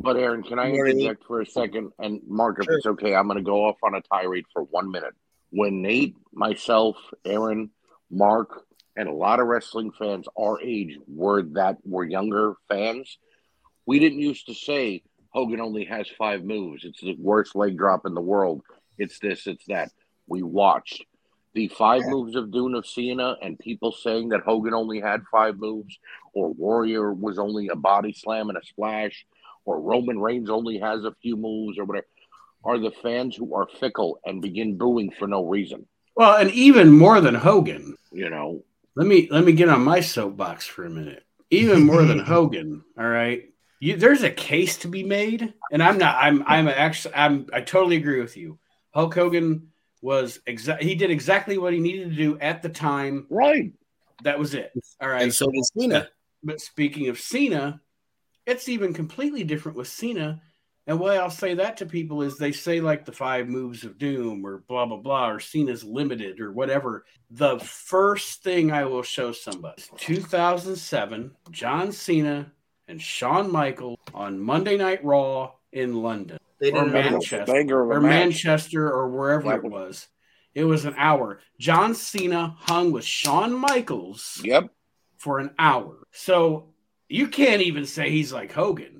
But Aron, can I You know what I mean? interject for a second? And Mark, if Sure. it's okay, I'm going to go off on a tirade for one minute. When Nate, myself, Aron, Mark, and a lot of wrestling fans our age were that were younger fans, we didn't used to say Hogan only has five moves. It's the worst leg drop in the world. It's this, it's that. We watched the five moves of Doom of Cena and people saying that Hogan only had five moves, or Warrior was only a body slam and a splash, or Roman Reigns only has a few moves, or whatever, are the fans who are fickle and begin booing for no reason. Well, and even more than Hogan. You know, Let me let me get on my soapbox for a minute. Even more than Hogan, all right. You, there's a case to be made, and I'm not. I'm. I'm actually. I'm. I totally agree with you. Hulk Hogan was exact. He did exactly what he needed to do at the time. right? That was it. All right. And so does Cena. But speaking of Cena, it's even completely different with Cena And why I'll say that to people is they say like the five moves of doom or blah blah blah or seen as limited or whatever. The first thing I will show somebody 2007 John Cena and Shawn Michaels on Monday Night Raw in London They or Manchester or match. Manchester or wherever it was. It was an hour. John Cena hung with Shawn Michaels Yep. for an hour. So you can't even say he's like Hogan.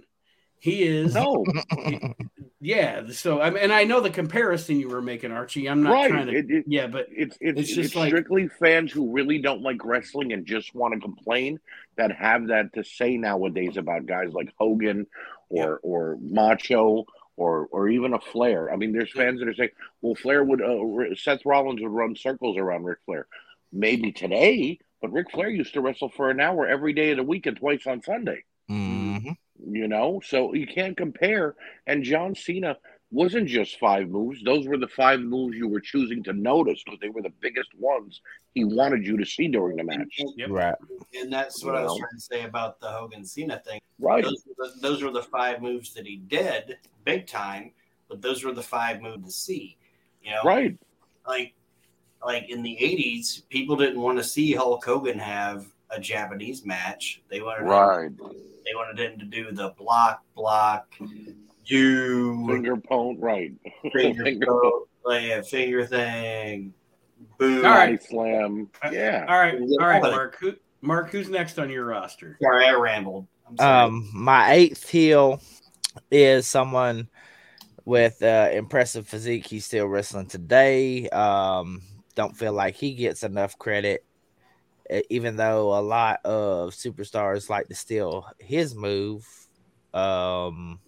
He is, No. yeah. So I mean, and I know the comparison you were making, Archie. I'm not right. trying to, It- it- yeah, but it's it's, It's it's, just like- strictly fans who really don't like wrestling and just want to complain that have that to say nowadays about guys like Hogan or or Macho or or even a Flair. I mean, there's fans that are saying, "Well, Flair would uh, Seth Rollins would run circles around Ric Flair." Maybe today, but Ric Flair used to wrestle for an hour every day of the week and twice on Sunday. Mhm. You know, so you can't compare. And John Cena wasn't just five moves; those were the five moves you were choosing to notice because they were the biggest ones he wanted you to see during the match. Yep. Right. And that's what I was Well. trying to say about the Hogan Cena thing. Right? Those, were the, those were the five moves that he did big time, but those were the five moves to see. You know, Right? like like in the '80s, people didn't want to see Hulk Hogan have a Japanese match. They wanted him- Right. They wanted him to do the block, block, you Finger point. Right. finger, Finger go- like a finger thing, boom. All right. Slam. Yeah. all right, all right, Mark. Who, Mark, who's next on your roster? Sorry, I rambled. I'm sorry. Um, my eighth heel is someone with uh, impressive physique. He's still wrestling today. Um, don't feel like he gets enough credit, even though a lot of superstars like to steal his move. Um,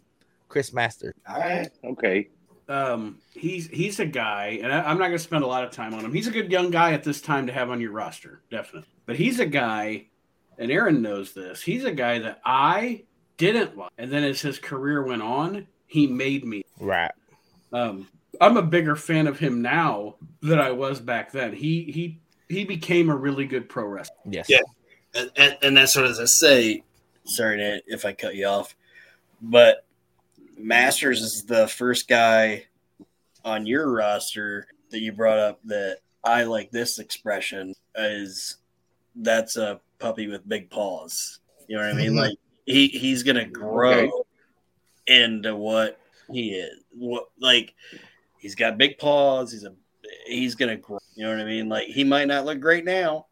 Chris Master. All right. Okay. Um, he's he's a guy, and I, I'm not going to spend a lot of time on him. He's a good young guy at this time to have on your roster, definitely. But he's a guy, and Aron knows this. He's a guy that I didn't like, and then as his career went on, he made me. Right. Um, I'm a bigger fan of him now than I was back then. He he he became a really good pro wrestler. Yes. Yeah. and, and, and that's what as I say. Sorry to, if I cut you off, but Masters is the first guy on your roster that you brought up that I like this expression is that's a puppy with big paws. You know what I mean? Mm-hmm. Like he he's gonna grow Okay. into what he is. What like he's got big paws. He's a he's gonna grow. You know what I mean? Like he might not look great now.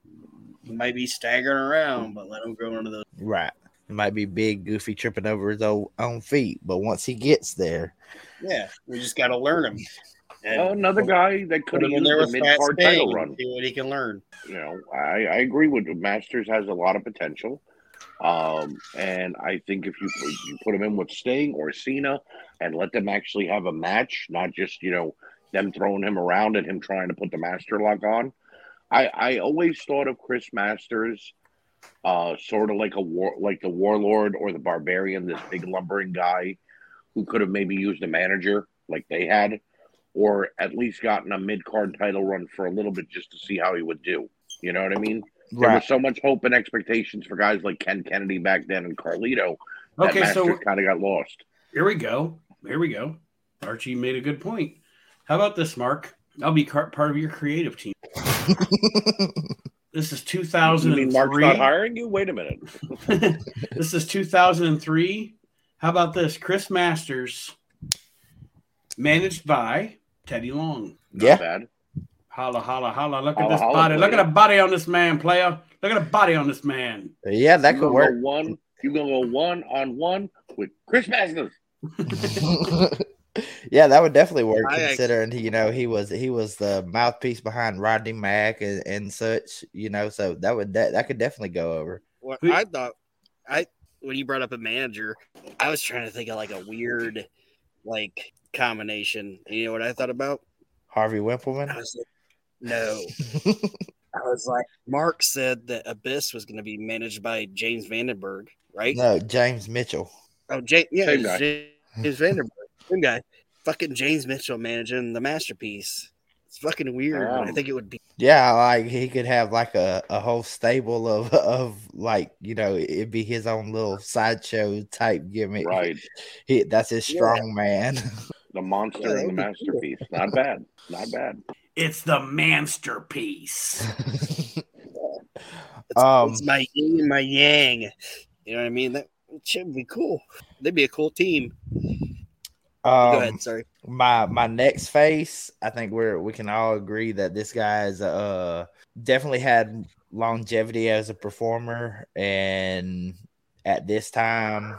He might be staggering around, but let him grow into those. Right. It might be big, goofy, tripping over his own, own feet, but once he gets there, Yeah, we just got to learn him. And another guy that could put have him in used there the with mid card title run. see what he can learn. You know, I, I agree with you. Masters has a lot of potential. Um, and I think if you you put him in with Sting or Cena and let them actually have a match, not just you know them throwing him around and him trying to put the master lock on. I I always thought of Chris Masters, uh, sort of like a war like the warlord or the barbarian, this big lumbering guy who could have maybe used a manager like they had, or at least gotten a mid card title run for a little bit just to see how he would do. You know what I mean? There was so much hope and expectations for guys like Ken Kennedy back then and Carlito that Okay, Masters so kind of got lost. here we go. Here we go. Archie made a good point. How about this, Mark? I'll be car- part of your creative team. This is You mean Mark's not hiring you? Wait a minute. this is 2003. How about this? Chris Masters, managed by Teddy Long. Not yeah. bad. Holla, holla, holla. Look at this holla, body. Look at the body on this man, player. Look at the body on this man. Yeah, that You could work. Go one. you're gonna go one on one with Chris Masters? yeah, that would definitely work I- considering you know he was he was the mouthpiece behind Rodney Mack and, and such, you know, so that would that, that could definitely go over. What I thought, I when you brought up a manager, I was trying to think of like a weird, like combination. You know what I thought about? Harvey I Wippleman. was like, no. I was like, Mark said that Abyss was going to be managed by James Vandenberg, right? no, James Mitchell. Oh, James, yeah, Same it was guy. James, James Vandenberg, same guy. Fucking James Mitchell managing the masterpiece. It's It's fucking weird. but I think it would be. Yeah, like he could have like a, a whole stable of of like you know it'd be his own little sideshow type gimmick. Right. He, that's his Yeah. strong man. The monster Yeah, and the would be cool. masterpiece. Not bad. Not bad. It's the masterpiece. It's, Um, it's my yin and my yang. You know what I mean? That should be cool. They'd be a cool team. Go um, ahead. Sorry. my my next face, I think we're we can all agree that this guy's uh definitely had longevity as a performer, and at this time,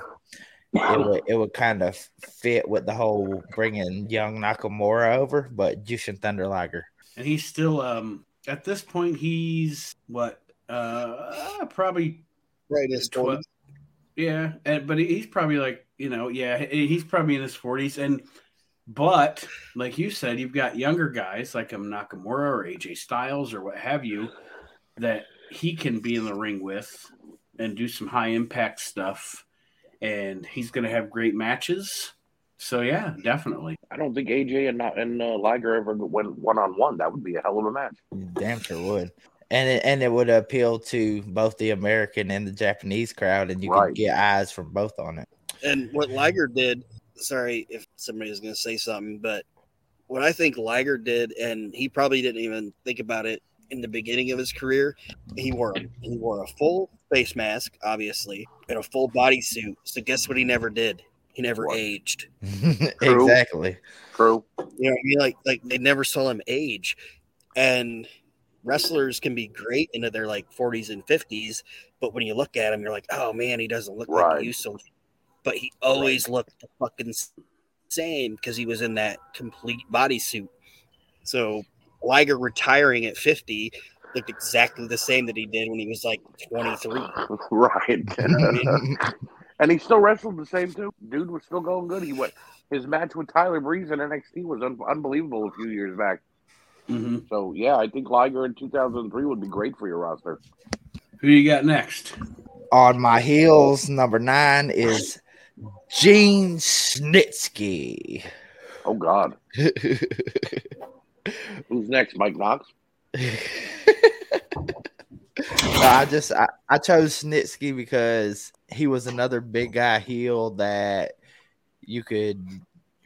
it would it would kind of fit with the whole bringing young Nakamura over, but Jushin Thunder Liger. and he's still um at this point he's what uh probably Right. It's Tw- yeah and, but he's probably like you know yeah he's probably in his 40s and but like you said you've got younger guys like um nakamura or aj styles or what have you that he can be in the ring with and do some high impact stuff and he's going to have great matches so yeah definitely I don't think AJ and and uh, Liger ever went one on one. That would be a hell of a match. Damn sure would. And it, and it would appeal to both the American and the Japanese crowd, and you Right. could get eyes from both on it. And what Liger did, sorry if somebody's going to say something, but what I think Liger did, and he probably didn't even think about it in the beginning of his career, he wore a, he wore a full face mask, obviously, and a full body suit. So guess what? He never did. He never What? aged. True. exactly. True. You know what I mean? Like like they never saw him age. And wrestlers can be great into their like 40s and 50s, but when you look at him, you're like, oh man, he doesn't look like Right. he used to. But he always looked the fucking same because he was in that complete bodysuit. So Liger retiring at 50 looked exactly the same that he did when he was like 23. Right. and he still wrestled the same too. Dude was still going good. He went. His match with Tyler Breeze in NXT was un- unbelievable a few years back. Hmm So yeah, I think Liger in 2003 would be great for your roster. who you got next on my heels, number nine is Gene Snitsky. Oh God, who's next? Mike Knox. I just I, I chose Snitsky because he was another big guy heel that you could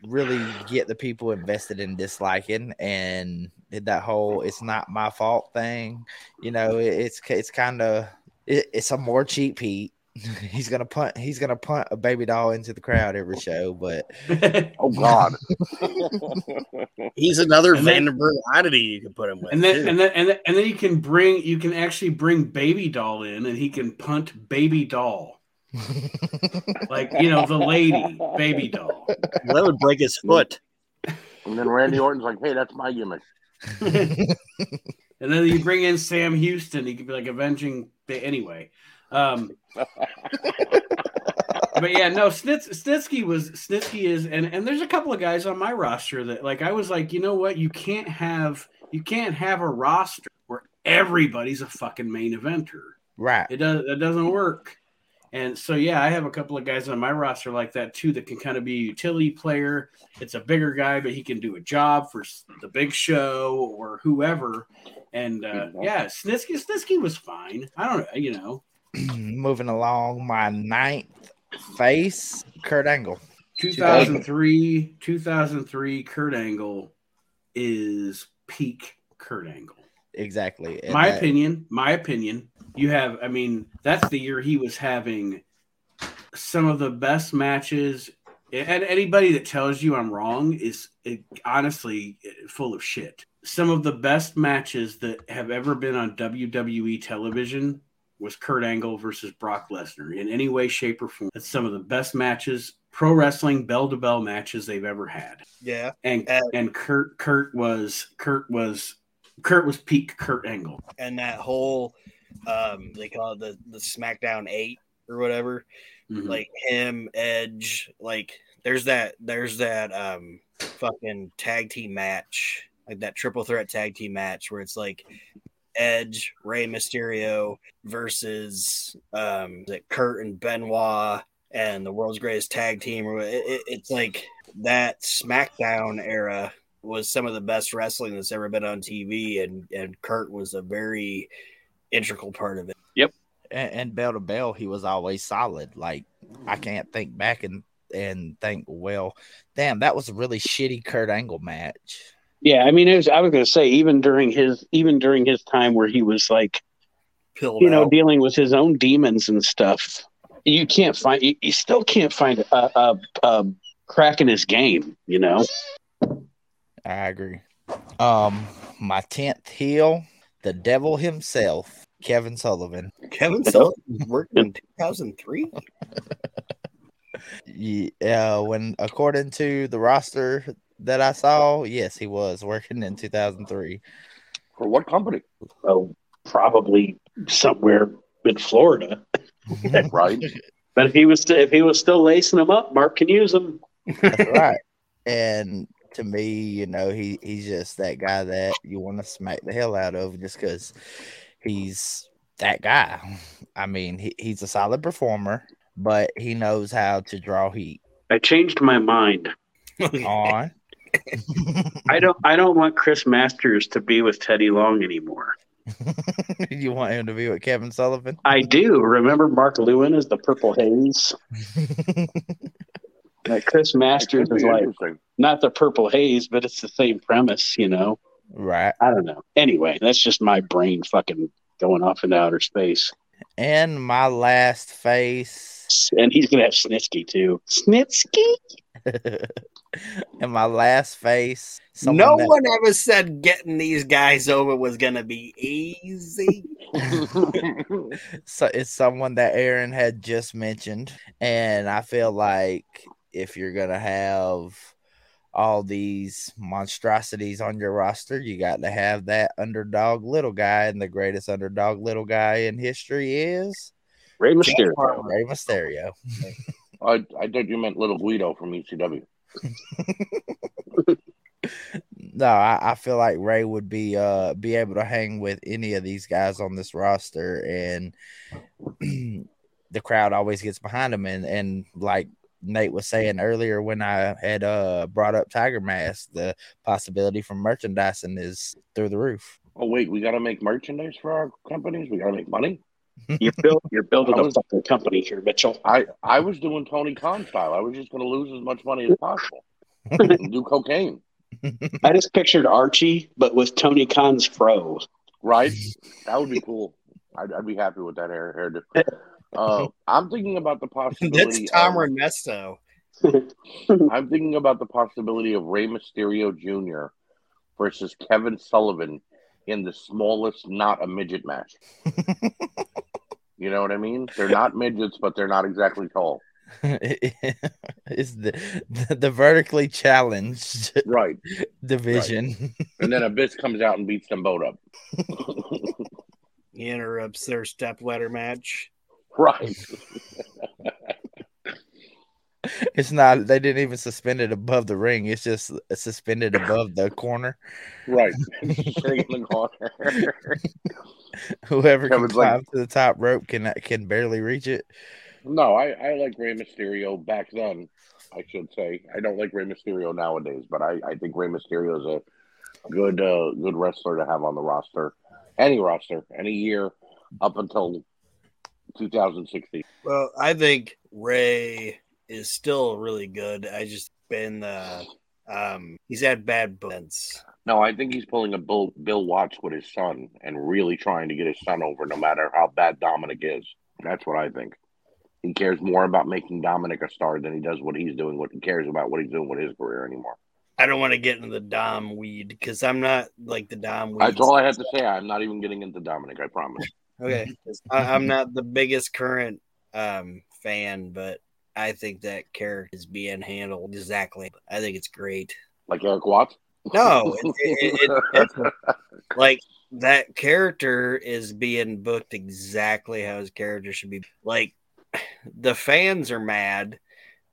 really get the people invested in disliking and did that whole it's not my fault thing. You know, it, it's it's kind of it, it's a more cheap heat. He's gonna punt. He's gonna punt a baby doll into the crowd every show, but Oh God. He's another And then- Vanderbilt oddity you can put him with. and then and then and then and then you can bring you can actually bring baby doll in and he can punt baby doll like you know the lady baby doll that would break his foot. And then Randy Orton's like, "Hey, that's my gimmick." and then you bring in sam houston he could be like avenging ba- anyway um but yeah no Snits, snitsky was snitsky is and and there's a couple of guys on my roster that like i was like you know what you can't have you can't have a roster where everybody's a fucking main eventer right. It does it doesn't work. And so yeah, I have a couple of guys on my roster like that too that can kind of be a utility player. It's a bigger guy, but he can do a job for the big show or whoever. And uh, yeah, Snitsky Snitsky was fine. I don't know, you know. Moving along, my ninth face, Kurt Angle. 2003 2003 Kurt Angle is peak Kurt Angle. Exactly. And my that- opinion my opinion you have i mean that's the year he was having some of the best matches and anybody that tells you i'm wrong is eh, honestly full of shit some of the best matches that have ever been on wwe television was kurt angle versus brock lesnar in any way shape or form that's some of the best matches pro wrestling bell to bell matches they've ever had Yeah. and Uh, and kurt kurt was kurt was kurt was peak kurt angle and that whole um they call it the the SmackDown eight or whatever. Mhm. Like him, Edge, like there's that there's that um fucking tag team match, like that triple threat tag team match where it's like Edge, Rey Mysterio versus um like Kurt and Benoit and the world's greatest tag team or it, it- it's like that SmackDown era was some of the best wrestling that's ever been on TV, and and Kurt was a very integral part of it. and, and bell to bell, he was always solid. Like I mm-hmm. can't think back and and think, well, damn, that was a really shitty Kurt Angle match. Yeah, I mean, it was, I was going to say even during his even during his time where he was like, Pilled you know, out. dealing with his own demons and stuff, you can't find you, you still can't find a, a, a crack in his game. You know, I agree. Um, my tenth heel, the devil himself, Kevin Sullivan. Kevin Sullivan worked in 2003. Yeah, when according to the roster that I saw, yes, he was working in 2003. For what company? oh, probably somewhere in Florida. Right? But if he was if he was still lacing them up, Mark can use them. That's right. And to me, you know, he he's just that guy that you want to smack the hell out of just because he's that guy. I mean, he, he's a solid performer, but he knows how to draw heat I changed my mind. on. I don't I don't want Chris Masters to be with Teddy Long anymore. you want him to be with Kevin Sullivan? I do. Remember Mark Lewin as the Purple Haze? Like Chris Masters is like not the Purple Haze, but it's the same premise, you know. Right. I don't know. Anyway, that's just my brain fucking going off into outer space. And my last face. And he's gonna have Snitsky too. Snitsky? and my last face. no that- one ever said getting these guys over was going to be easy. so it's someone that Aron had just mentioned, and I feel like if you're gonna have all these monstrosities on your roster, you got to have that underdog little guy, and the greatest underdog little guy in history is Rey Mysterio. Rey Mysterio. I, I thought you meant Little Guido from ECW. No, I, I feel like Rey would be uh be able to hang with any of these guys on this roster, and the crowd always gets behind him. And and like Nate was saying earlier when I had uh brought up Tiger Mask, the possibility for merchandising is through the roof. Oh wait, we got to make merchandise for our companies. We got to make money. You're, build, you're building I a was- fucking company here, Mitchell. I I was doing Tony Khan style. I was just going to lose as much money as possible and do cocaine. I just pictured Archie, but with Tony Khan's fro. Right? That would be cool. I'd, I'd be happy with that hair hairdo. Uh, I'm thinking about the possibility. That's possibility. Tom of, Ernesto. I'm thinking about the possibility of Rey Mysterio Jr. versus Kevin Sullivan in the smallest, not a midget match. You know what I mean? They're not midgets, but they're not exactly tall. is the, the the vertically challenged Right. division. And then Abyss comes out and beats them both up. He interrupts their step ladder match. Right. It's not. They didn't even suspend it above the ring. It's just suspended above the corner. Right. Straight in the corner. Whoever can Kevin's like- climb to the top rope can can barely reach it. No, I, I like Rey Mysterio back then. I should say I don't like Rey Mysterio nowadays, but I, I think Rey Mysterio is a good uh, good wrestler to have on the roster, any roster, any year up until 2016. Well, I think Rey is still really good. I just been uh um he's had bad bumps. No, I think he's pulling a Bill, Bill Watts with his son and really trying to get his son over, no matter how bad Dominic is. That's what I think. He cares more about making Dominic a star than he does what he's doing. What he cares about what he's doing with his career anymore. I don't want to get into the Dom weed because I'm not like the Dom weed. That's all I have to say. I'm not even getting into Dominic. I promise. Okay, I, I'm not the biggest current um fan, but I think that character is being handled exactly. I think it's great. Like Erik Watts. No, it, it, it, it's like that character is being booked exactly how his character should be. Like the fans are mad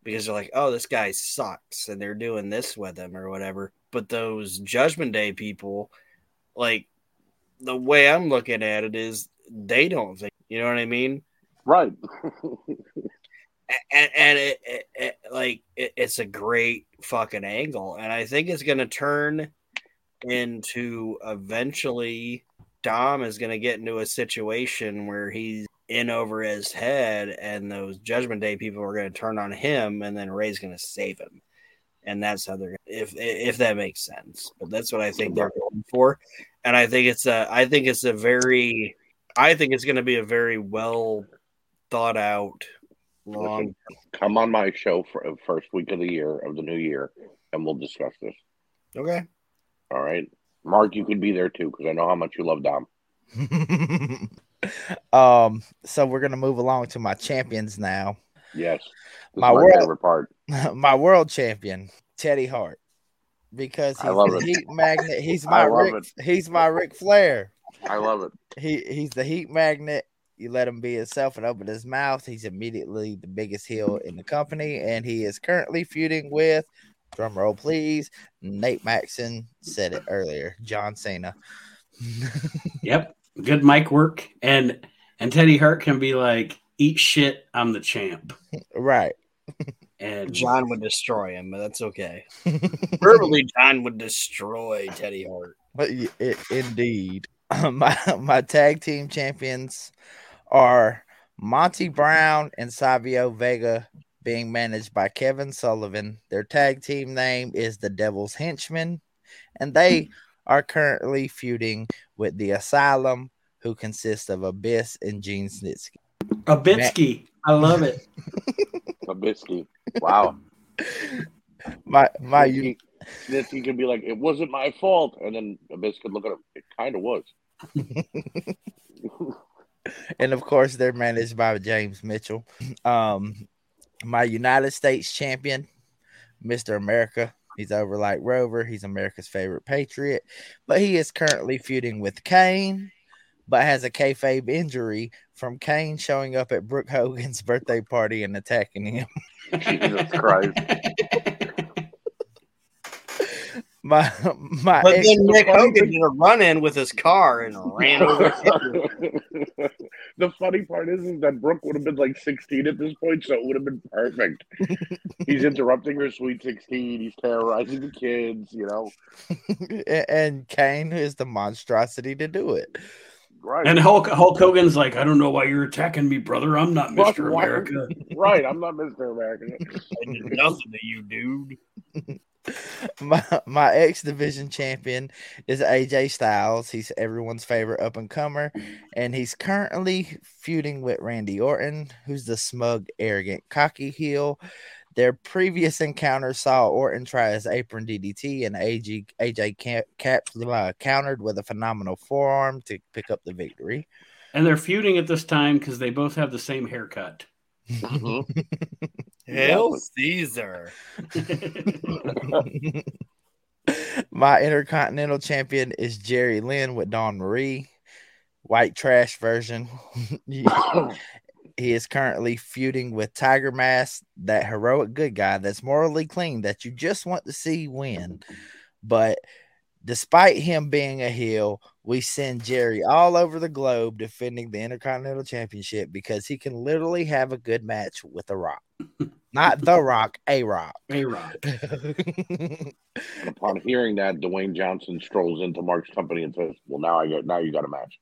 because they're like, "Oh, this guy sucks," and they're doing this with him or whatever. But those Judgment Day people, like the way I'm looking at it is, they don't think. You know what I mean? right. and, and it, it, it like it, it's a great fucking angle, and I think it's gonna turn into eventually Dom is gonna get into a situation where he's in over his head, and those Judgment Day people are gonna turn on him, and then Rey's gonna save him. And that's how they're if if that makes sense. But that's what I think they're going for. And I think it's a I think it's a very I think it's gonna be a very well thought out long come on my show for first week of the year of the new year, and we'll discuss this. Okay. All right, Mark, you could be there too because I know how much you love Dom. um, so we're gonna move along to my champions now. Yes, My my world- favorite part. my world champion, Teddy Hart, because I he's love the it. heat magnet. He's my love Rick, he's my Ric Flair. I love it. He he's the heat magnet. You let him be himself and open his mouth. He's immediately the biggest heel in the company, and he is currently feuding with drum roll, please. Nate Maxson said it earlier. John Cena. Yep, good mic work, and and Teddy Hart can be like, "Eat shit, I'm the champ," right. and John would destroy him, but that's okay. Verbally, John would destroy Teddy Hart. But y- i- indeed, my my tag team champions are Monty Brown and Savio Vega, being managed by Kevin Sullivan. Their tag team name is the Devil's Henchmen, and they are currently feuding with the Asylum, who consists of Abyss and Gene Snitsky. Abitsky. I love it. Zabisky. Wow. My my u- Snitsky Snitsky could be like, it wasn't my fault. And then Abyss could look at him. It kind of was. and of course they're managed by James Mitchell. Um, my United States champion, Mr. America. He's over like Rover. He's America's favorite patriot, but he is currently feuding with Kane, but has a kayfabe injury from Kane showing up at Brooke Hogan's birthday party and attacking him. Jesus Christ. My my But ex- then Nick Hogan did a run in with his car and ran over. the funny part is, is that Brooke would have been like 16 at this point, so it would have been perfect. he's interrupting her sweet 16. He's terrorizing the kids, you know. and Kane is the monstrosity to do it. Right. And Hulk Hulk Hogan's like, I don't know why you're attacking me, brother. I'm not What? Mr. Why- America. right. I'm not Mr. America. I did nothing to you, dude. my my X division champion is AJ Styles. He's everyone's favorite up and comer, and he's currently feuding with Randy Orton, who's the smug, arrogant, cocky heel. Their previous encounter saw Orton try his apron DDT, and AJ AJ cap, cap, uh, countered with a phenomenal forearm to pick up the victory. And they're feuding at this time because they both have the same haircut. Mhm. Hail Caesar. My intercontinental champion is Jerry Lynn with Dawn Marie, white trash version. he is currently feuding with Tiger Mask, that heroic good guy that's morally clean that you just want to see win. But despite him being a heel, we send Jerry all over the globe defending the Intercontinental Championship because he can literally have a good match with The Rock. Not The Rock, A Rock. A Rock. And upon hearing that, Dwayne Johnson strolls into Mark's company and says, "Well, now I get now you got a match."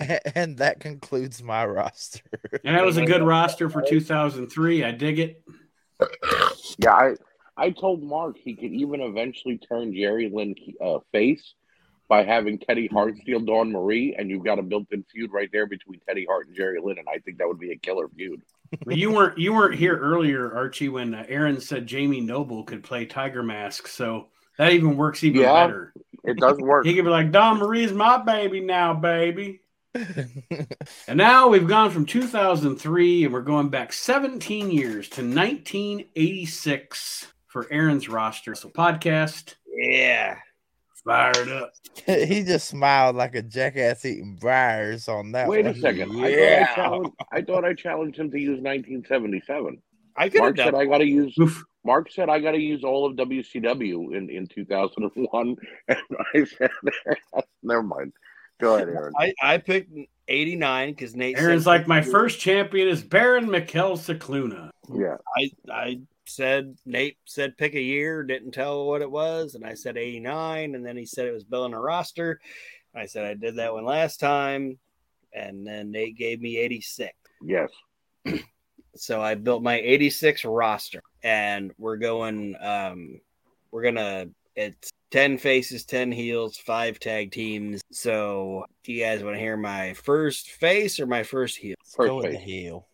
and that concludes my roster. And that was a good roster for 2003. I dig it. Yeah, I I told Mark he could even eventually turn Jerry Lynn uh, face by having Teddy Hart steal Dawn Marie, and you've got a built-in feud right there between Teddy Hart and Jerry Lynn, and I think that would be a killer feud. Well, you weren't you weren't here earlier, Archie, when uh, Aron said Jamie Noble could play Tiger Mask. So that even works even Yeah. better. It does work. He could be like, Dawn Marie's my baby now, baby. And now we've gone from 2003 and we're going back 17 years to 1986 for Aron's roster. So podcast Yeah. fired up. he just smiled like a jackass eating briars on that Wait one. a second. Yeah. I, thought I, challenged, I thought I challenged him to use 1977. I could have Mark done said I got to use. Oof. Mark said I got to use all of WCW in, in 2001, and I said, "Never mind." Go ahead, Aron. I, I picked 89 because Nate. Aron's said- like my first champion is Baron Mikel Scicluna. Yeah. I I said Nate said pick a year, didn't tell what it was, and I said 89, and then he said it was building a roster. I said I did that one last time, and then Nate gave me 86. Yes. So I built my 86 roster, and we're going. Um, we're gonna. It's 10 faces, 10 heels, five tag teams. So, do you guys want to hear my first face or my first heel? First go with the heel.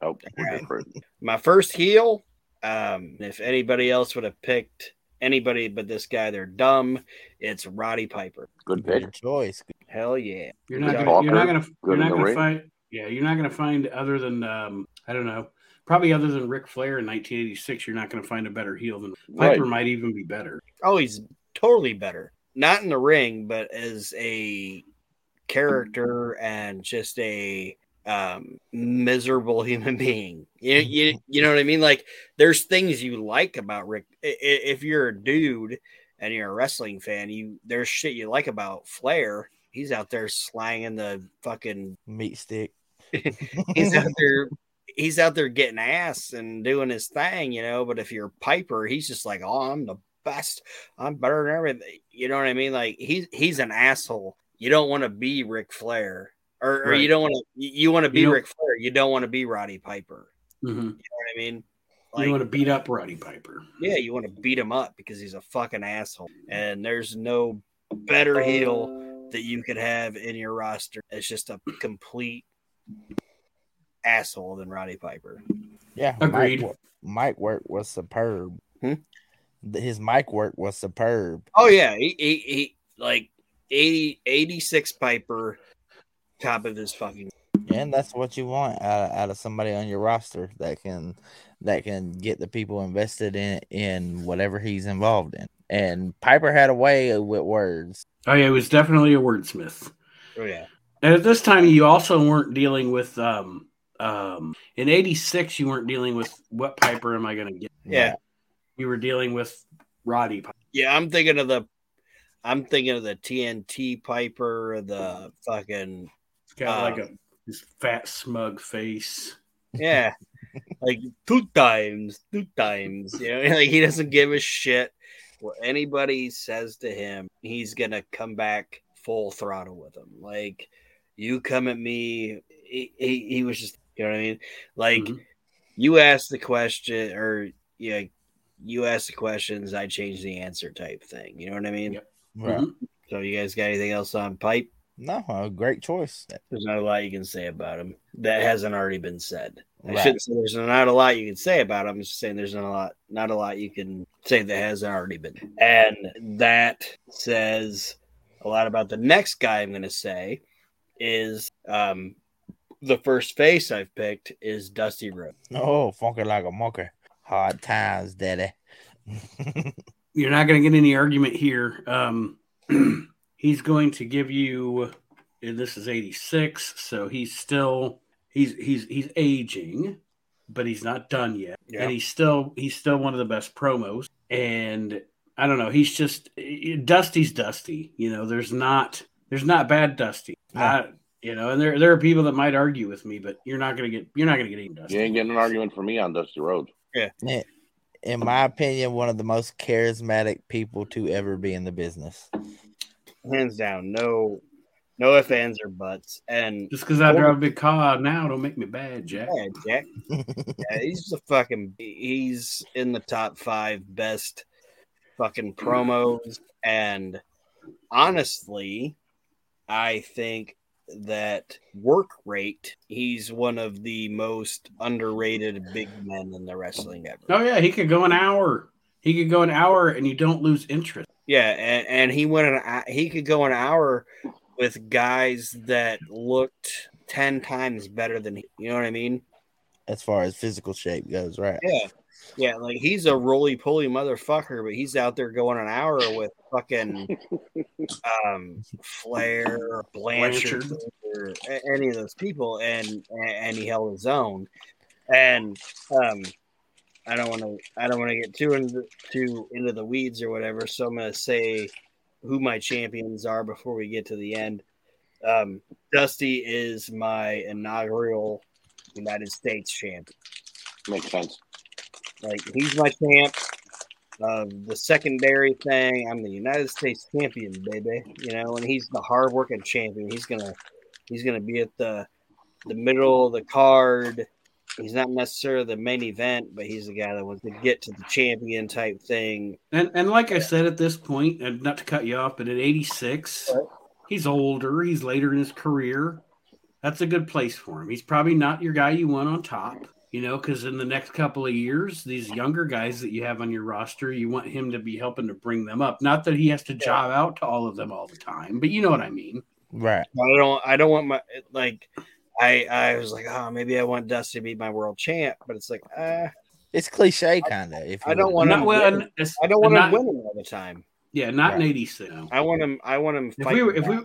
Oh, we're my first heel. Um, if anybody else would have picked anybody but this guy, they're dumb. It's Roddy Piper. Good pick. Good choice. Hell yeah. You're not Yeah. gonna. You're not gonna. You're not gonna find. Yeah, you're not gonna find other than um, I don't know. Probably other than Ric Flair in 1986, you're not gonna find a better heel than Right. Piper. Might even be better. Oh, he's totally better. Not in the ring, but as a character and just a um miserable human being. You, you you know what I mean? Like there's things you like about Ric. If you're a dude and you're a wrestling fan, you there's shit you like about Flair. He's out there slanging the fucking Meat stick. he's out there he's out there getting ass and doing his thing, you know. But if you're Piper, he's just like, Oh, I'm the best, I'm better than everything. You know what I mean? Like he's he's an asshole. You don't want to be Ric Flair. Or, or Right. you don't want to you want to be You don't- Ric Flair. You don't want to be Roddy Piper. Mhm. You know what I mean? you want to beat up Roddy Piper. yeah, you want to beat him up because he's a fucking asshole. And there's no better heel that you could have in your roster. It's just a complete asshole than Roddy Piper. Yeah. Agreed. Mike, wo- mic work was superb. Hmm? His mic work was superb. Oh yeah, he, he, he like 80, 86 Piper, top of his fucking. And that's what you want out of, out of somebody on your roster that can that can get the people invested in in whatever he's involved in. And Piper had a way with words. Oh yeah, he was definitely a wordsmith. Oh yeah, And at this time, you also weren't dealing with um um in '86. You weren't dealing with what Piper am I going to get? yeah, You were dealing with Roddy Piper. yeah. I'm thinking of the, I'm thinking of the TNT Piper, the fucking It's got Uh, like a this fat smug face. yeah, like two times, two times. You know, like he doesn't give a shit what anybody says to him. He's gonna come back full throttle with them. Like you come at me, he, he, he was just, you know what I mean? Like Mhm. you ask the question, or yeah, you ask the questions, I change the answer type thing. You know what I mean? Yep. Right. Mhm. So you guys got anything else on pipe? No, a great choice. There's not a lot you can say about him that hasn't already been said. I Right. shouldn't say there's not a lot you can say about him. I'm just saying there's not a lot, not a lot you can say that hasn't already been. And that says a lot about the next guy I'm going to say is um, the first face I've picked is Dusty Rhodes. Oh, funky like a monkey. Hard times, daddy. You're not going to get any argument here. Um, he's going to give you. and This is '86, so he's still he's he's he's aging, but he's not done yet, Yeah. and he's still he's still one of the best promos. And I don't know, he's just Dusty's Dusty. You know, there's not there's not bad Dusty. No. I- you know, and there there are people that might argue with me, but you're not gonna get you're not gonna get any Dusty. You ain't getting an argument from me on Dusty road yeah In my opinion, one of the most charismatic people to ever be in the business. Hands down, no, no ifs, ands, or buts. And Just because I drive a big car now, don't make me bad, Jack. yeah, Jack, yeah, he's a fucking. He's in the top five best fucking promos, and honestly, I think that work rate, he's one of the most underrated big men in the wrestling ever. Oh yeah, he could go an hour. He could go an hour, and you don't lose interest. Yeah, and, and he went an he could go an hour with guys that looked ten times better than he. You know what I mean? as far as physical shape goes, right? Yeah, yeah. Like he's a roly poly motherfucker, but he's out there going an hour with fucking um Flair, Blanchard, Blanchard. or any of those people, and and he held his own. And um, I don't want to I don't want to get too into too into the weeds or whatever. So I'm gonna say who my champions are before we get to the end. Um, Dusty is my inaugural United States champion. Makes sense. Like he's my champ. Uh, the secondary thing, I'm the United States champion, baby. You know, and he's the hardworking champion. He's gonna he's gonna be at the the middle of the card. He's not necessarily the main event, but he's the guy that wants to get to the champion type thing. And and like I said at this point, and not to cut you off, but at 86, Right. he's older. He's later in his career. That's a good place for him. He's probably not your guy you want on top, you know, because in the next couple of years, these younger guys that you have on your roster, you want him to be helping to bring them up. Not that he has to job out to all of them all the time, but you know what I mean. Right. I don't I don't want my like I I was like, oh maybe I want Dusty to be my world champ, but it's like uh, It's cliche kind of. If I don't want Not him well, winning. I don't want not, him winning all the time. Yeah, not in Right. 86. no. I want him I want him If we were if we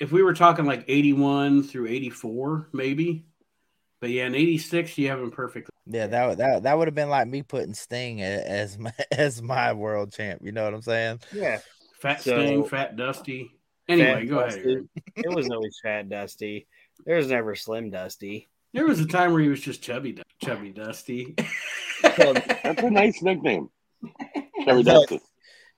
if we were talking like 81 through 84, maybe. But yeah, in 86, you have him perfectly. Yeah, that would that, that would have been like me putting Sting as my as my world champ. You know what I'm saying? yeah. Fat So- Sting, Fat Dusty. Anyway, Fat go Dusty. ahead. It was always fat Dusty. There was never slim Dusty. There was a time where he was just chubby, chubby Dusty. That's a nice nickname. Chubby Dusty.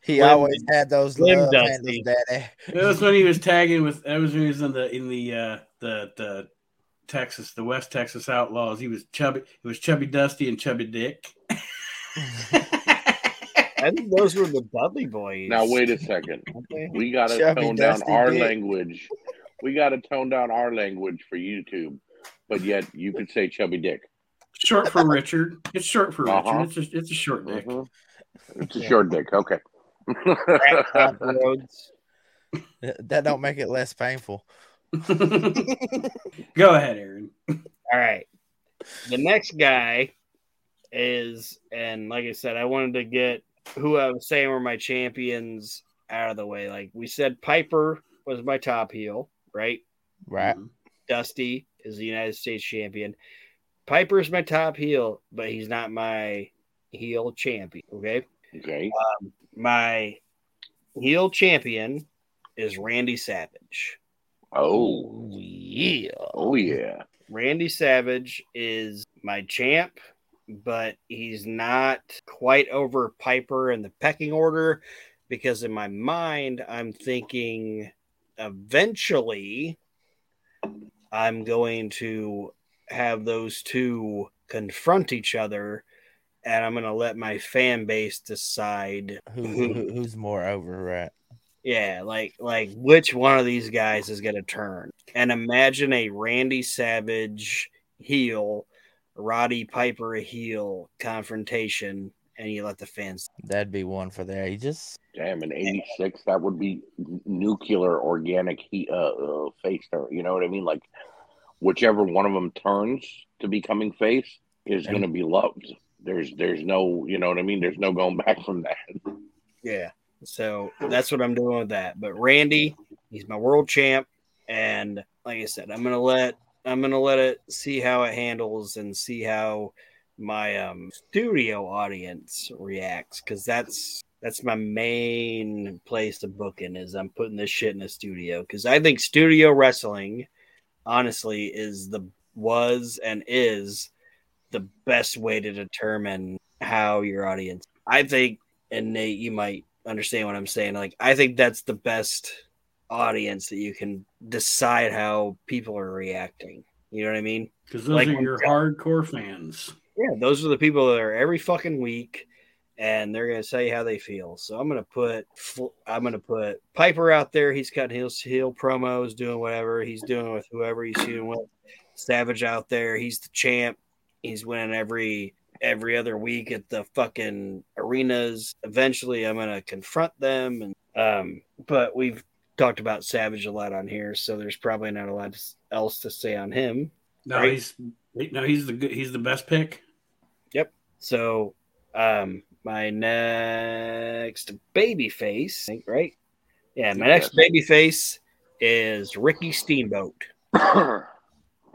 He Slim- always had those Slim Dusty. handles, daddy. That was when he was tagging with. That was when he was in the in the uh, the the Texas, the West Texas Outlaws. He was chubby. It was chubby Dusty and chubby Dick. I think those were the Dudley boys. Now wait a second. Okay. We got to Chubby tone down our Dick. language. We got to tone down our language for YouTube. But yet you could say chubby dick. Short for Richard. It's short for Uh-huh. Richard. It's a, it's a short dick. Mhm. It's a short dick. Okay. Crack Top Roads. That don't make it less painful. Go ahead, Aron. All right. The next guy is, and like I said, I wanted to get who I was saying were my champions out of the way. Like we said, Piper was my top heel, right? Right. Mm-hmm. Dusty is the United States champion. Piper's my top heel, but he's not my heel champion. Okay. okay. Um, my heel champion is Randy Savage. Oh. yeah. Oh yeah. Randy Savage is my champ, but he's not quite over Piper in the pecking order because in my mind, I'm thinking eventually I'm going to have those two confront each other and I'm going to let my fan base decide Who, who who's more over? Right. yeah, like like which one of these guys is gonna turn? And imagine a Randy Savage heel, Roddy Piper heel confrontation, and you let the fans. That'd be one for the ages. Damn, in '86, that would be nuclear organic heat, uh, uh, face turn. You know what I mean? Like, whichever one of them turns to becoming face is going to be loved. There's, there's no, you know what I mean? There's no going back from that. Yeah, so that's what I'm doing with that. But Randy, he's my world champ, and like I said, I'm gonna let I'm gonna let it see how it handles and see how my um studio audience reacts because that's that's my main place to book in is I'm putting this shit in the studio. Because I think studio wrestling honestly is the was and is the best way to determine how your audience I think and Nate you might understand what I'm saying like I think that's the best audience that you can decide how people are reacting. You know what I mean? Because those Like are your hardcore fans. Yeah, those are the people that are every fucking week, and they're gonna say how they feel. So I'm gonna put I'm gonna put Piper out there. He's cutting heel heel promos, doing whatever he's doing with whoever he's doing with. Savage out there, he's the champ. He's winning every every other week at the fucking arenas. Eventually, I'm gonna confront them, and um, but we've talked about Savage a lot on here, so there's probably not a lot else to say on him. No, Right. he's no, he's the. He's the best pick. So, um, my next baby face, I think, right? Yeah, my next baby face is Ricky Steamboat. the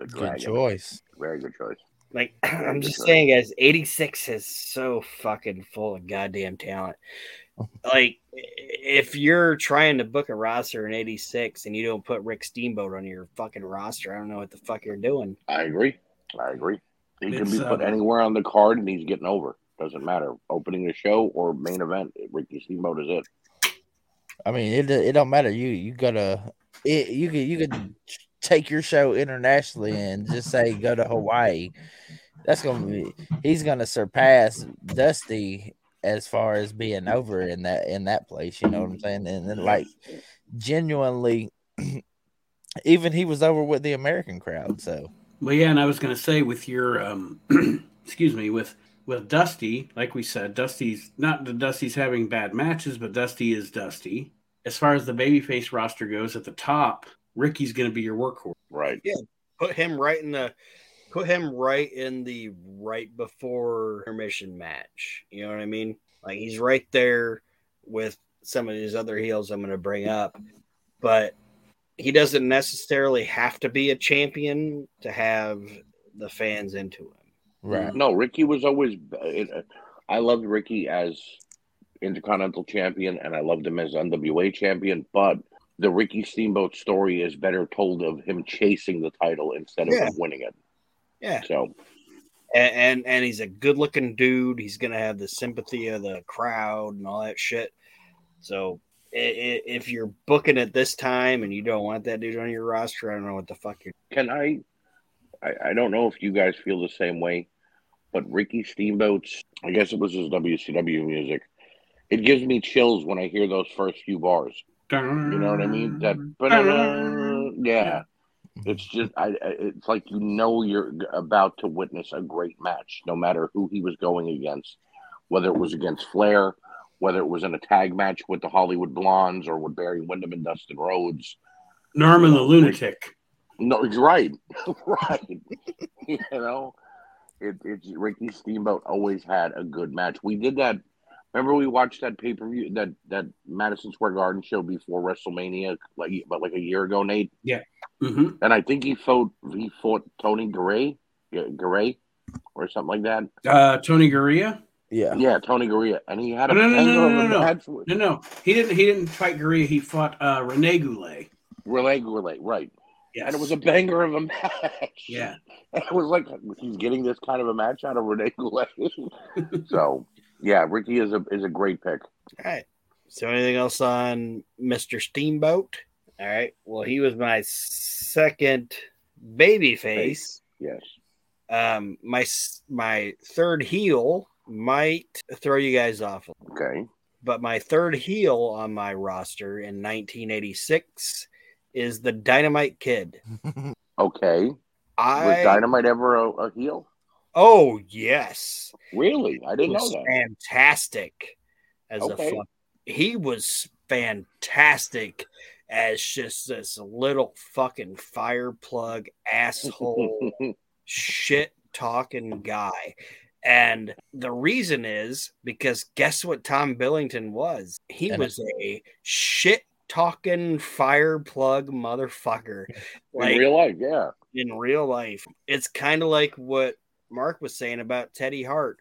Good choice. Very good choice. Like, I'm just saying, guys, 86 is so fucking full of goddamn talent. like if you're trying to book a roster in 86 and you don't put Rick Steamboat on your fucking roster, I don't know what the fuck you're doing. I agree. I agree. He can be put um, anywhere on the card and he's getting over. Doesn't matter. Opening the show or main event, Ricky Steamboat is it. I mean, it it don't matter. You you gotta it, you could you could take your show internationally and just say go to Hawaii. That's gonna be he's gonna surpass Dusty as far as being over in that in that place. You know what I'm saying? And then like genuinely, even he was over with the American crowd. So Well, yeah, and I was going to say with your, um, excuse me, with with Dusty, like we said, Dusty's not that Dusty's having bad matches, but Dusty is Dusty. As far as the babyface roster goes, at the top, Ricky's going to be your workhorse. Right. Yeah. Put him right in the put him right in the right before intermission match. You know what I mean? Like he's right there with some of these other heels I'm going to bring up, but he doesn't necessarily have to be a champion to have the fans into him. right, No, Ricky was always. I loved Ricky as Intercontinental Champion, and I loved him as NWA Champion. But the Ricky Steamboat story is better told of him chasing the title instead of Yeah. winning it. Yeah, So and and, and he's a good looking dude. He's going to have the sympathy of the crowd and all that shit. So i- i- if you're booking it this time and you don't want that dude on your roster, I don't know what the fuck you're. can I, I? I don't know if you guys feel the same way, but Ricky Steamboat's. I guess it was his WCW music. It gives me chills when I hear those first few bars. You know what I mean? That yeah. It's just I, I- it's like you know you're about to witness a great match, no matter who he was going against, whether it was against Flair, whether it was in a tag match with the Hollywood Blondes or with Barry Windham and Dustin Rhodes. Norman the Lunatic. No, he's right, right. you know, it, it's Ricky Steamboat always had a good match. We did that. Remember, we watched that pay per view that that Madison Square Garden show before WrestleMania, like about like a year ago, Nate. Yeah hmm And I think he fought he fought Tony Garea, Garea, or something like that. Uh, Tony Garea. Yeah, Yeah, Tony Garea, and he had a No, no, no, no, no, no. No, no, he didn't. He didn't fight Garea. He fought uh, Rene Goulet. Rene Goulet, right? Yes. And it was a banger of a match. yeah. And it was like he's getting this kind of a match out of Rene Goulet. so yeah, Ricky is a is a great pick. All right. So anything else on Mr. Steamboat? All right. Well, he was my second baby face. Yes. Um, my my third heel might throw you guys off, Okay. but my third heel on my roster in 1986 is the Dynamite Kid. Okay. I, Was Dynamite ever a, a heel? oh yes, Really? I didn't know that. fantastic as Okay. a fuck. He was fantastic as just this little fucking fire plug asshole shit talking guy. And the reason is because guess what Tom Billington was? He And- was a shit talking fire plug motherfucker. Like In real life, yeah. in real life. It's kind of like what Mark was saying about Teddy Hart.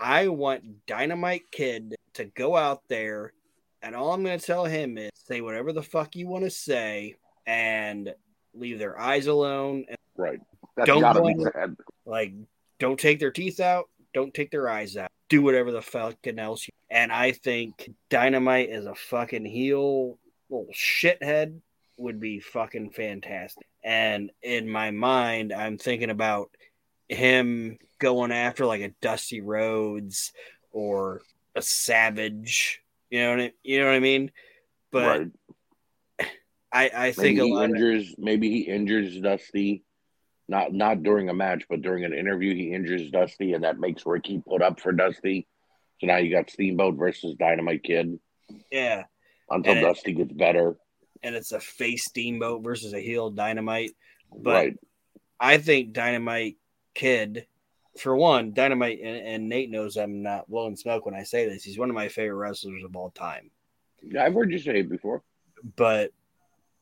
I want Dynamite Kid to go out there, and all I'm going to tell him is say whatever the fuck you want to say and leave their eyes alone. And, Right. That's Don't go on like, don't take their teeth out, don't take their eyes out. Do whatever the fucking else. You, and I think Dynamite as a fucking heel little shithead would be fucking fantastic. And in my mind, I'm thinking about him going after like a Dusty Rhodes or a Savage. You know what I, you know what I mean? But right. I, I think Maybe a he lot of, injures maybe he injures Dusty. Not not during a match, but during an interview, he injures Dusty, and that makes Ricky put up for Dusty. So now you got Steamboat versus Dynamite Kid yeah, until And it- Dusty gets better. and it's a face steamboat versus a heel dynamite. But right. I think Dynamite Kid, for one, Dynamite, and, and Nate knows I'm not blowing smoke when I say this. He's one of my favorite wrestlers of all time. Yeah, I've heard you say it before. But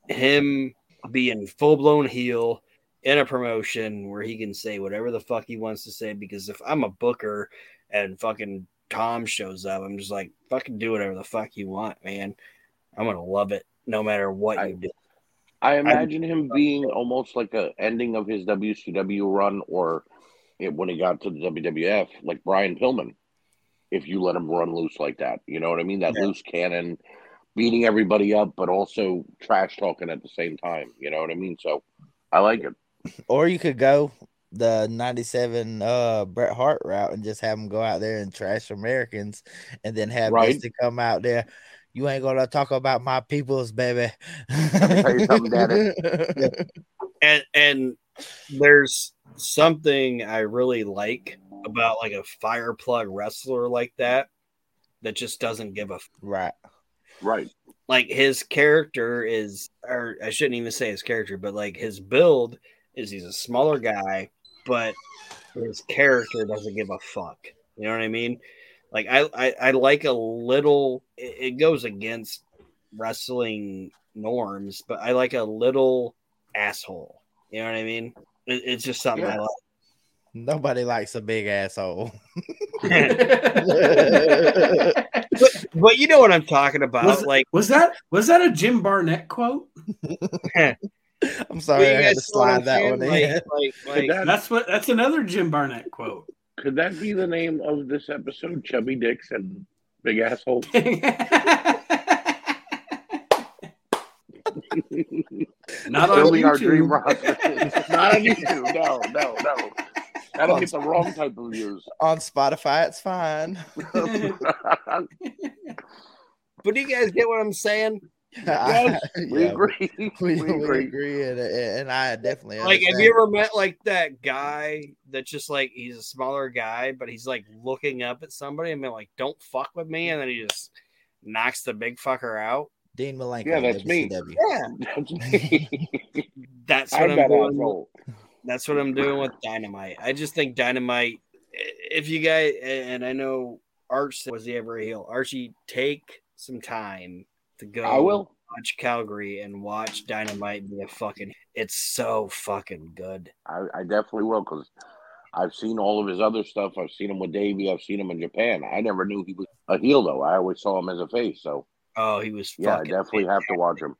him being full blown heel in a promotion where he can say whatever the fuck he wants to say, because if I'm a booker and fucking Tom shows up, I'm just like, fucking do whatever the fuck you want, man. I'm gonna love it no matter what I- you do. I imagine him being almost like a ending of his WCW run, or it, when he got to the WWF, like Brian Pillman. If you let him run loose like that, you know what I mean? That Yeah. loose cannon, beating everybody up, but also trash talking at the same time. You know what I mean? So I like it. Or you could go the 97 uh Bret Hart route and just have him go out there and trash Americans and then have Right. Dusty come out there. You ain't gonna talk about my peoples, baby. tell you something, Daddy. and and there's something I really like about like a fire plug wrestler like that that just doesn't give a f- right. Right. like his character is or I shouldn't even say his character but like his build is he's a smaller guy but his character doesn't give a fuck. You know what I mean? Like I I, I like a little it, it goes against wrestling norms but I like a little asshole. You know what I mean? It, it's just something I like. Nobody likes a big asshole. but, but you know what I'm talking about was, like was that was that a Jim Barnett quote? I'm sorry, I had to guys know what I'm slide that one in. like, Could like that, That's what that's another Jim Barnett quote. could that be the name of this episode? Chubby dicks and big assholes. Not on Building our YouTube. dream roster. Not on YouTube. No, no, no. That'll get the wrong type of views. On Spotify, it's fine. but do you guys get what I'm saying Yes, we Yeah, agree. We, We, we agree. agree, and, and I definitely like have you ever met like that guy that's just like he's a smaller guy but he's like looking up at somebody and being like don't fuck with me and then he just knocks the big fucker out Dean Malenko? Yeah, that's me. Yeah That's me. that's what I'm i'm doing that's what i'm doing with dynamite i just think dynamite if you guys and i know arch was he ever a heel archie take some time to go I will. watch calgary and watch dynamite be a fucking it's so fucking good I, I definitely will because I've seen all of his other stuff. I've seen him with Davey. I've seen him in Japan. I never knew he was a heel though. I always saw him as a face. So oh he was yeah, I definitely have to watch him.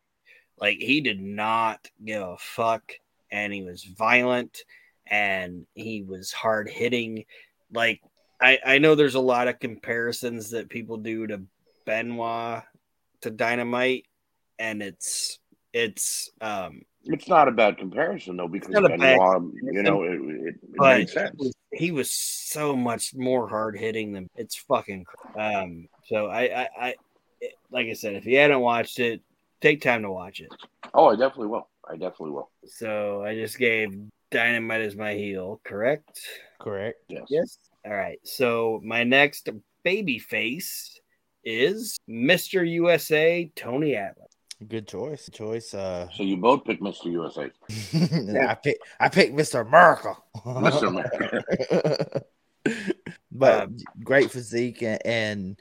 Like he did not give a fuck, and he was violent, and he was hard hitting. Like I, I know there's a lot of comparisons that people do to Benoit to Dynamite, and it's it's um It's not a bad comparison though because not a bad Benoit, you know, it, it, it but made he was, he was so much more hard hitting than it's fucking um so I I, I it- like I said if you hadn't watched it take time to watch it Oh, I definitely will. I definitely will. So I just gave Dynamite as my heel, correct? Correct. Yes. Yes. All right. So my next baby face is Mr. USA Tony Atlas. Good choice. Choice. Uh, So you both picked Mr. USA. I picked. I picked Mr. America. Mr. America. but Um, great physique and, and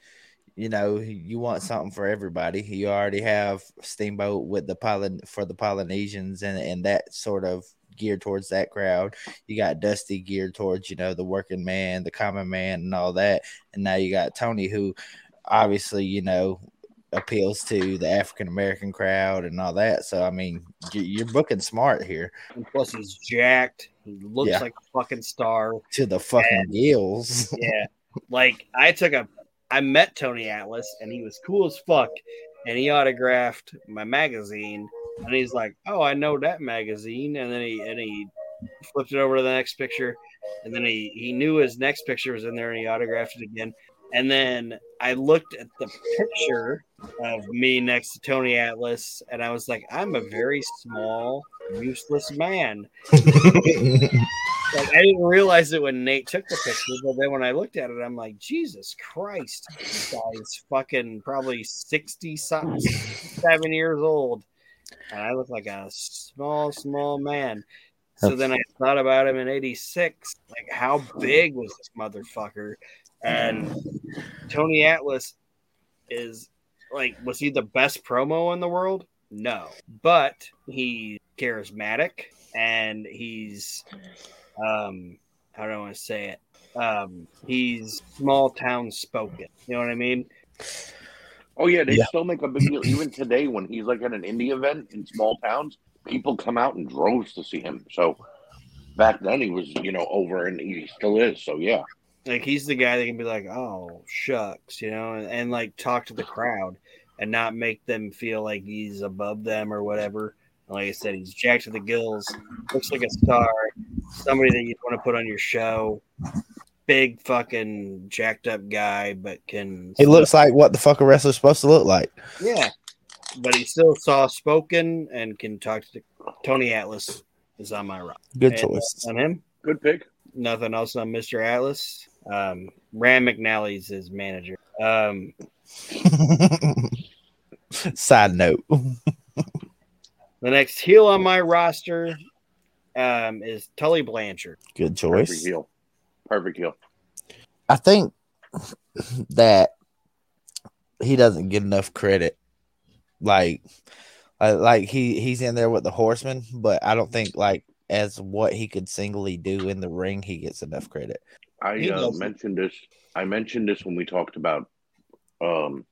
you know you want something for everybody. You already have Steamboat with the Poly- for the Polynesians and and that sort of geared towards that crowd. You got Dusty geared towards you know the working man, the common man, and all that. And now you got Tony who obviously you know appeals to the African American crowd and all that. So I mean you- you're booking smart here And plus he's jacked. He looks Yeah. like a fucking star. to the fucking gills. Yeah. like I took a I met Tony Atlas and he was cool as fuck. And he autographed my magazine. And he's like, Oh, I know that magazine. And then he and he flipped it over to the next picture. And then he, he knew his next picture was in there and he autographed it again. And then I looked at the picture of me next to Tony Atlas and I was like, I'm a very small, useless man. Like I didn't realize it when Nate took the picture, but then when I looked at it, I'm like, Jesus Christ, this guy's fucking probably sixty something, seven years old, and I look like a small, small man. So then I thought about him in '86, like how big was this motherfucker? And Tony Atlas is like, was he the best promo in the world? No, but he's charismatic and he's um how do I want to say it? um, he's small town spoken. You know what I mean? Oh yeah, they Yeah. still make a big deal. Even today, when he's like at an indie event in small towns, people come out in droves to see him. So back then he was, you know, over and he still is. So yeah. Like he's the guy that can be like, "Oh shucks," you know, and, and like talk to the crowd and not make them feel like he's above them or whatever. Like I said, he's jacked to the gills, looks like a star, somebody that you'd want to put on your show. Big fucking jacked up guy, but can He looks like what the fuck a wrestler's supposed to look like. yeah, but he's still soft spoken and can talk to the, Tony Atlas is on my rock. Good And, choice. uh, on him. Good pick. Nothing else on Mr. Atlas. Um, Ram McNally's his manager. Um, Side note. the next heel on my roster um, is Tully Blanchard. Good Perfect choice. heel. Perfect heel. I think that he doesn't get enough credit. Like, like he he's in there with the Horsemen, but I don't think like as what he could singly do in the ring, he gets enough credit. I uh, mentioned this. I mentioned this when we talked about um,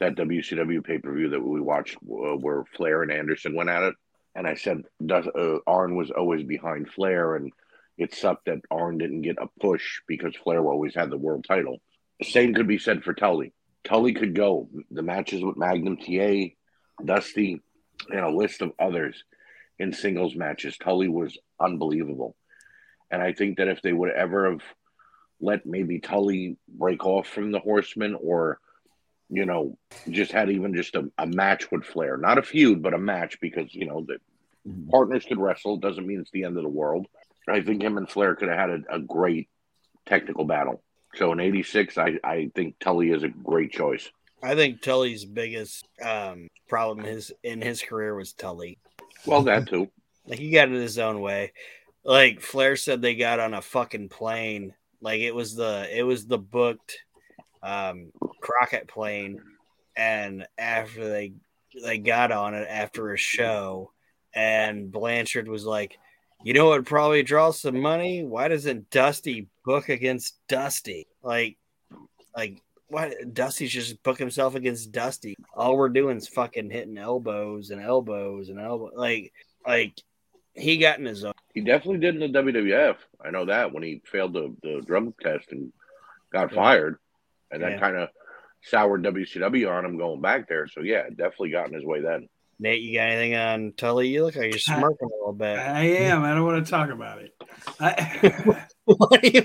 that WCW pay per view that we watched, uh, where Flair and Anderson went at it, and I said does, uh, Arn was always behind Flair, and it sucked that Arn didn't get a push because Flair always had the world title. Same could be said for Tully. Tully could go the matches with Magnum TA, Dusty, and a list of others in singles matches. Tully was unbelievable. And I think that if they would ever have let maybe Tully break off from the Horsemen or, you know, just had even just a, a match with Flair, not a feud, but a match because, you know, the partners could wrestle doesn't mean it's the end of the world. I think him and Flair could have had a, a great technical battle. So in 86, I, I think Tully is a great choice. I think Tully's biggest um, problem his in his career was Tully. Well, that too. Like he got in his own way. Like Flair said, they got on a fucking plane. Like it was the it was the booked um, Crockett plane, and after they they got on it after a show, and Blanchard was like, "You know what? Probably draw some money. Why doesn't Dusty book against Dusty? Like, like." Why Dusty's just book himself against Dusty? All we're doing is fucking hitting elbows and elbows and elbow like like he got in his own. He definitely did in the WWF. I know that when he failed the, the drug test and got Yeah. fired. And that Yeah. kind of soured WCW on him going back there. So, yeah, definitely got in his way then. Nate, you got anything on Tully? You look like you're smirking a little bit. I am. I don't want to talk about it. I, what are you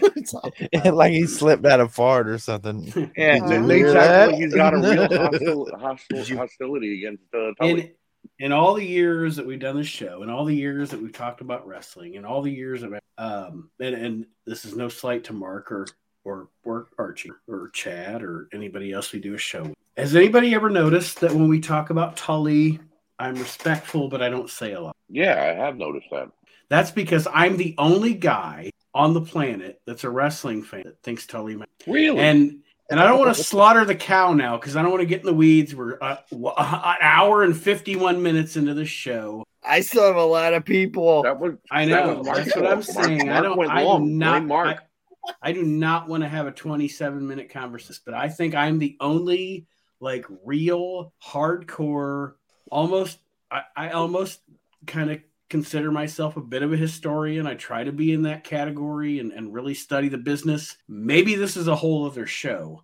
like he slipped out of fart or something. Yeah, Did you Nate's hear acting that? he's got a real hostil, hostil, hostility against uh, Tully. in in all the years that we've done this show, and all the years that we've talked about wrestling, and all the years of um, and and this is no slight to Mark or or or Archie or Chad or anybody else we do a show. with. Has anybody ever noticed that when we talk about Tully, I'm respectful, but I don't say a lot. Yeah, I have noticed that. That's because I'm the only guy on the planet that's a wrestling fan that thinks Tully. Ma- Really? And and I don't want to slaughter the cow now because I don't want to get in the weeds. We're uh, an hour and 51 minutes into the show. I still have a lot of people. that was I know was Mark's that's what I'm fault. Mark- saying. I Mark don't. went I do long. not. Mark. I, I do not want to have a 27 minute conversation, but I think I'm the only like real hardcore, almost. I, I almost kind of consider myself a bit of a historian. I try to be in that category and, and really study the business. Maybe this is a whole other show.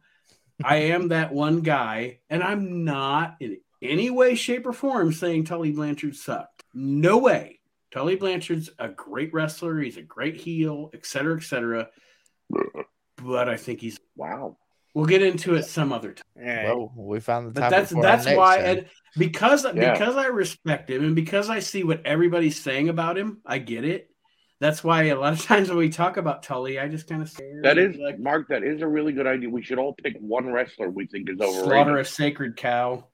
I am that one guy, and I'm not in any way, shape, or form saying Tully Blanchard sucked. No way. Tully Blanchard's a great wrestler. He's a great heel, et cetera, et cetera. But I think he's. wow. We'll get into it some other time. All right. Well, we found the But topic that's that's why, show. and because Yeah. because I respect him, and because I see what everybody's saying about him, I get it. That's why a lot of times when we talk about Tully, I just kind of say That is, like Mark, that is a really good idea. We should all pick one wrestler we think is overrated. slaughter a sacred cow.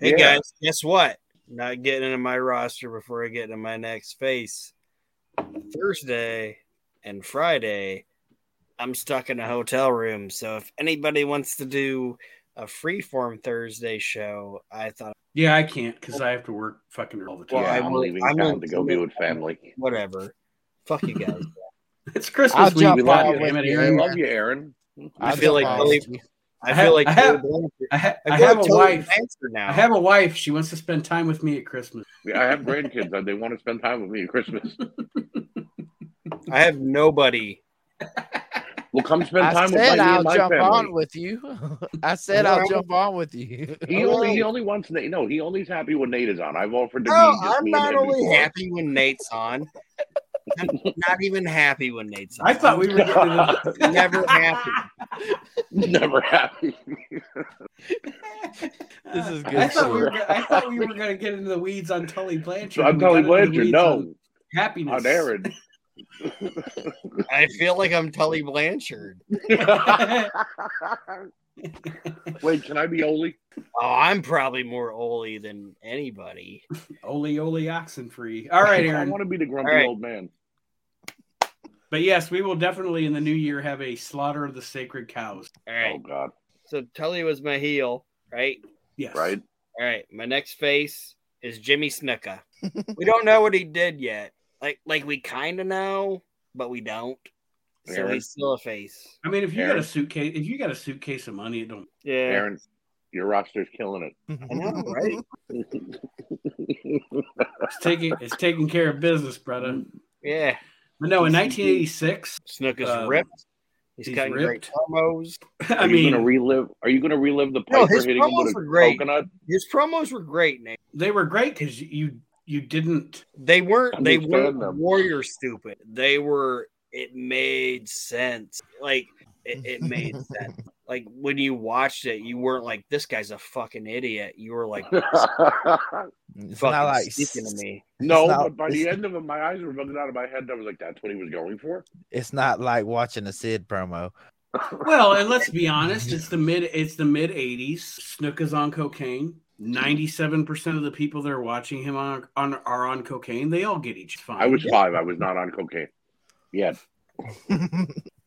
Hey Yeah. guys, guess what? Not getting into my roster before I get into my next face. Thursday and Friday, I'm stuck in a hotel room. So if anybody wants to do a freeform Thursday show, I thought Yeah, I can't because I have to work fucking all the time. Well, yeah, I I'm leaving I will town to go be with family. whatever. Fuck you guys. It's Christmas I'll week. jump We love you, with damn it, you. I Aron. love you, Aron. I I'll feel like jump on Billy- with you. I I feel have- like I have- I, ha- I I have a Billy wife. Blanchard now. I have a wife. She wants to spend time with me at Christmas. Yeah, I have grandkids. and They want to spend time with me at Christmas. I have nobody. Well, come spend time with said my, me I'll and my jump family. on with you. I said I'll jump on with you. He only he only wants Nate. No, he only's happy when Nate is on. I've offered to No, be just I'm me not only before. happy when Nate's on. I'm not even happy when Nate's on. I thought we were getting never happy. Never happy. This is I good thought we were. I thought we were going to get into the weeds on Tully Blanchard. I'm We Tully got into the Blanchard. No, on happiness. on Aron. I feel like I'm Tully Blanchard. Wait, can I be Ole? Oh, I'm probably more Ole than anybody. Ole Ole oxen free. All right, Aron. I want to be the grumpy All right. old man. But yes, we will definitely in the new year have a slaughter of the sacred cows. All Oh. God, So Tully was my heel, right? Yes. right? All right. My next face is Jimmy Snuka. we don't know what he did yet. Like, like we kind of know, but we don't. So Aron? he's still a face. I mean, if you got a suitcase, if you got a suitcase of money, it don't. Yeah. Aron, your roster's killing it. I know, right? it. It's taking it's taking care of business, brother. Yeah. But no, in 1986, Snuka's Um, ripped. He's, he's cutting great ripped. promos. I Are you gonna mean, relive? Are you gonna relive the No, his hitting him promos with were great. coconut? His promos were great, Nate. they were great because you you didn't. They weren't. They weren't them. warrior stupid. They were. It made sense. Like it, it made sense. Like when you watched it, you weren't like, "This guy's a fucking idiot." You were like, It's "Fucking not like speaking to me." no, not- but by the end of it, my eyes were bugging out of my head. and I was like, "That's what he was going for." it's not like watching a Sid promo. Well, and let's be honest, it's the mid it's the mid 80s. Snook is on cocaine. 97% of the people that are watching him on, on are on cocaine. They all get each fine. I was five. I was not on cocaine. Yeah,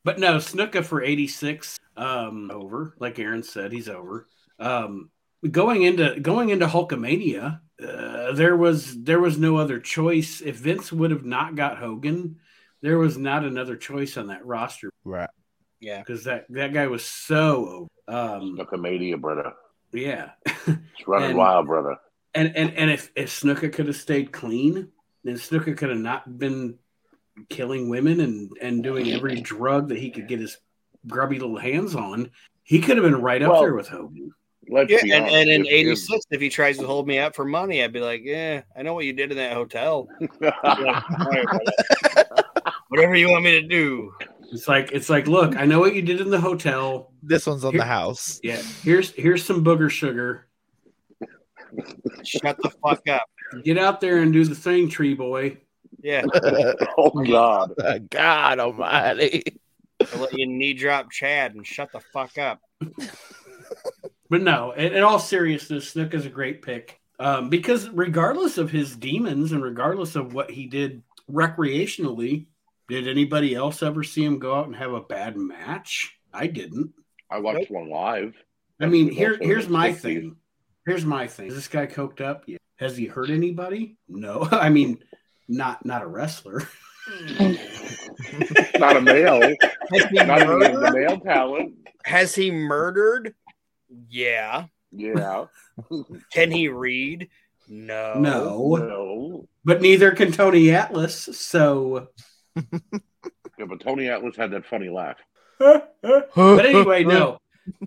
But no, Snuka for 86 um over. Like Aron said, he's over. Um going into going into Hulkamania, uh, there was there was no other choice. If Vince would have not got Hogan, there was not another choice on that roster right. Yeah. because that that guy was so over. Um Snookamania, brother. Yeah. It's running And- wild, brother. And and and if if Snuka could have stayed clean, then Snuka could have not been killing women and and doing every drug that he could get his grubby little hands on. He could have been right up Well- there with Hogan. Let's Yeah, and, and in if- if- '86, if he tries to hold me up for money, I'd be like, "Yeah, I know what you did in that hotel. Like, all right. Whatever you want me to do." It's like it's like, look, I know what you did in the hotel. This one's on Here- the house. Yeah, here's here's some booger sugar. Shut the fuck up. Get out there and do the thing, tree boy. Yeah, oh God, God Almighty. I'll let you knee drop Chad and shut the fuck up. But no, in, in all seriousness, Snook is a great pick. Um, because regardless of his demons and regardless of what he did recreationally, did anybody else ever see him go out and have a bad match? I didn't. I watched one live. I mean, That's here here's my 60s. thing. Here's my thing. Is this guy coked up? Yeah. Has he hurt anybody? No. I mean, not not a wrestler. Not a male. Has he, Not even the murdered? male talent. Has he murdered? Yeah. Yeah. Can he read? No. No. No. But neither can Tony Atlas. So Yeah, but Tony Atlas had that funny laugh. but anyway, no.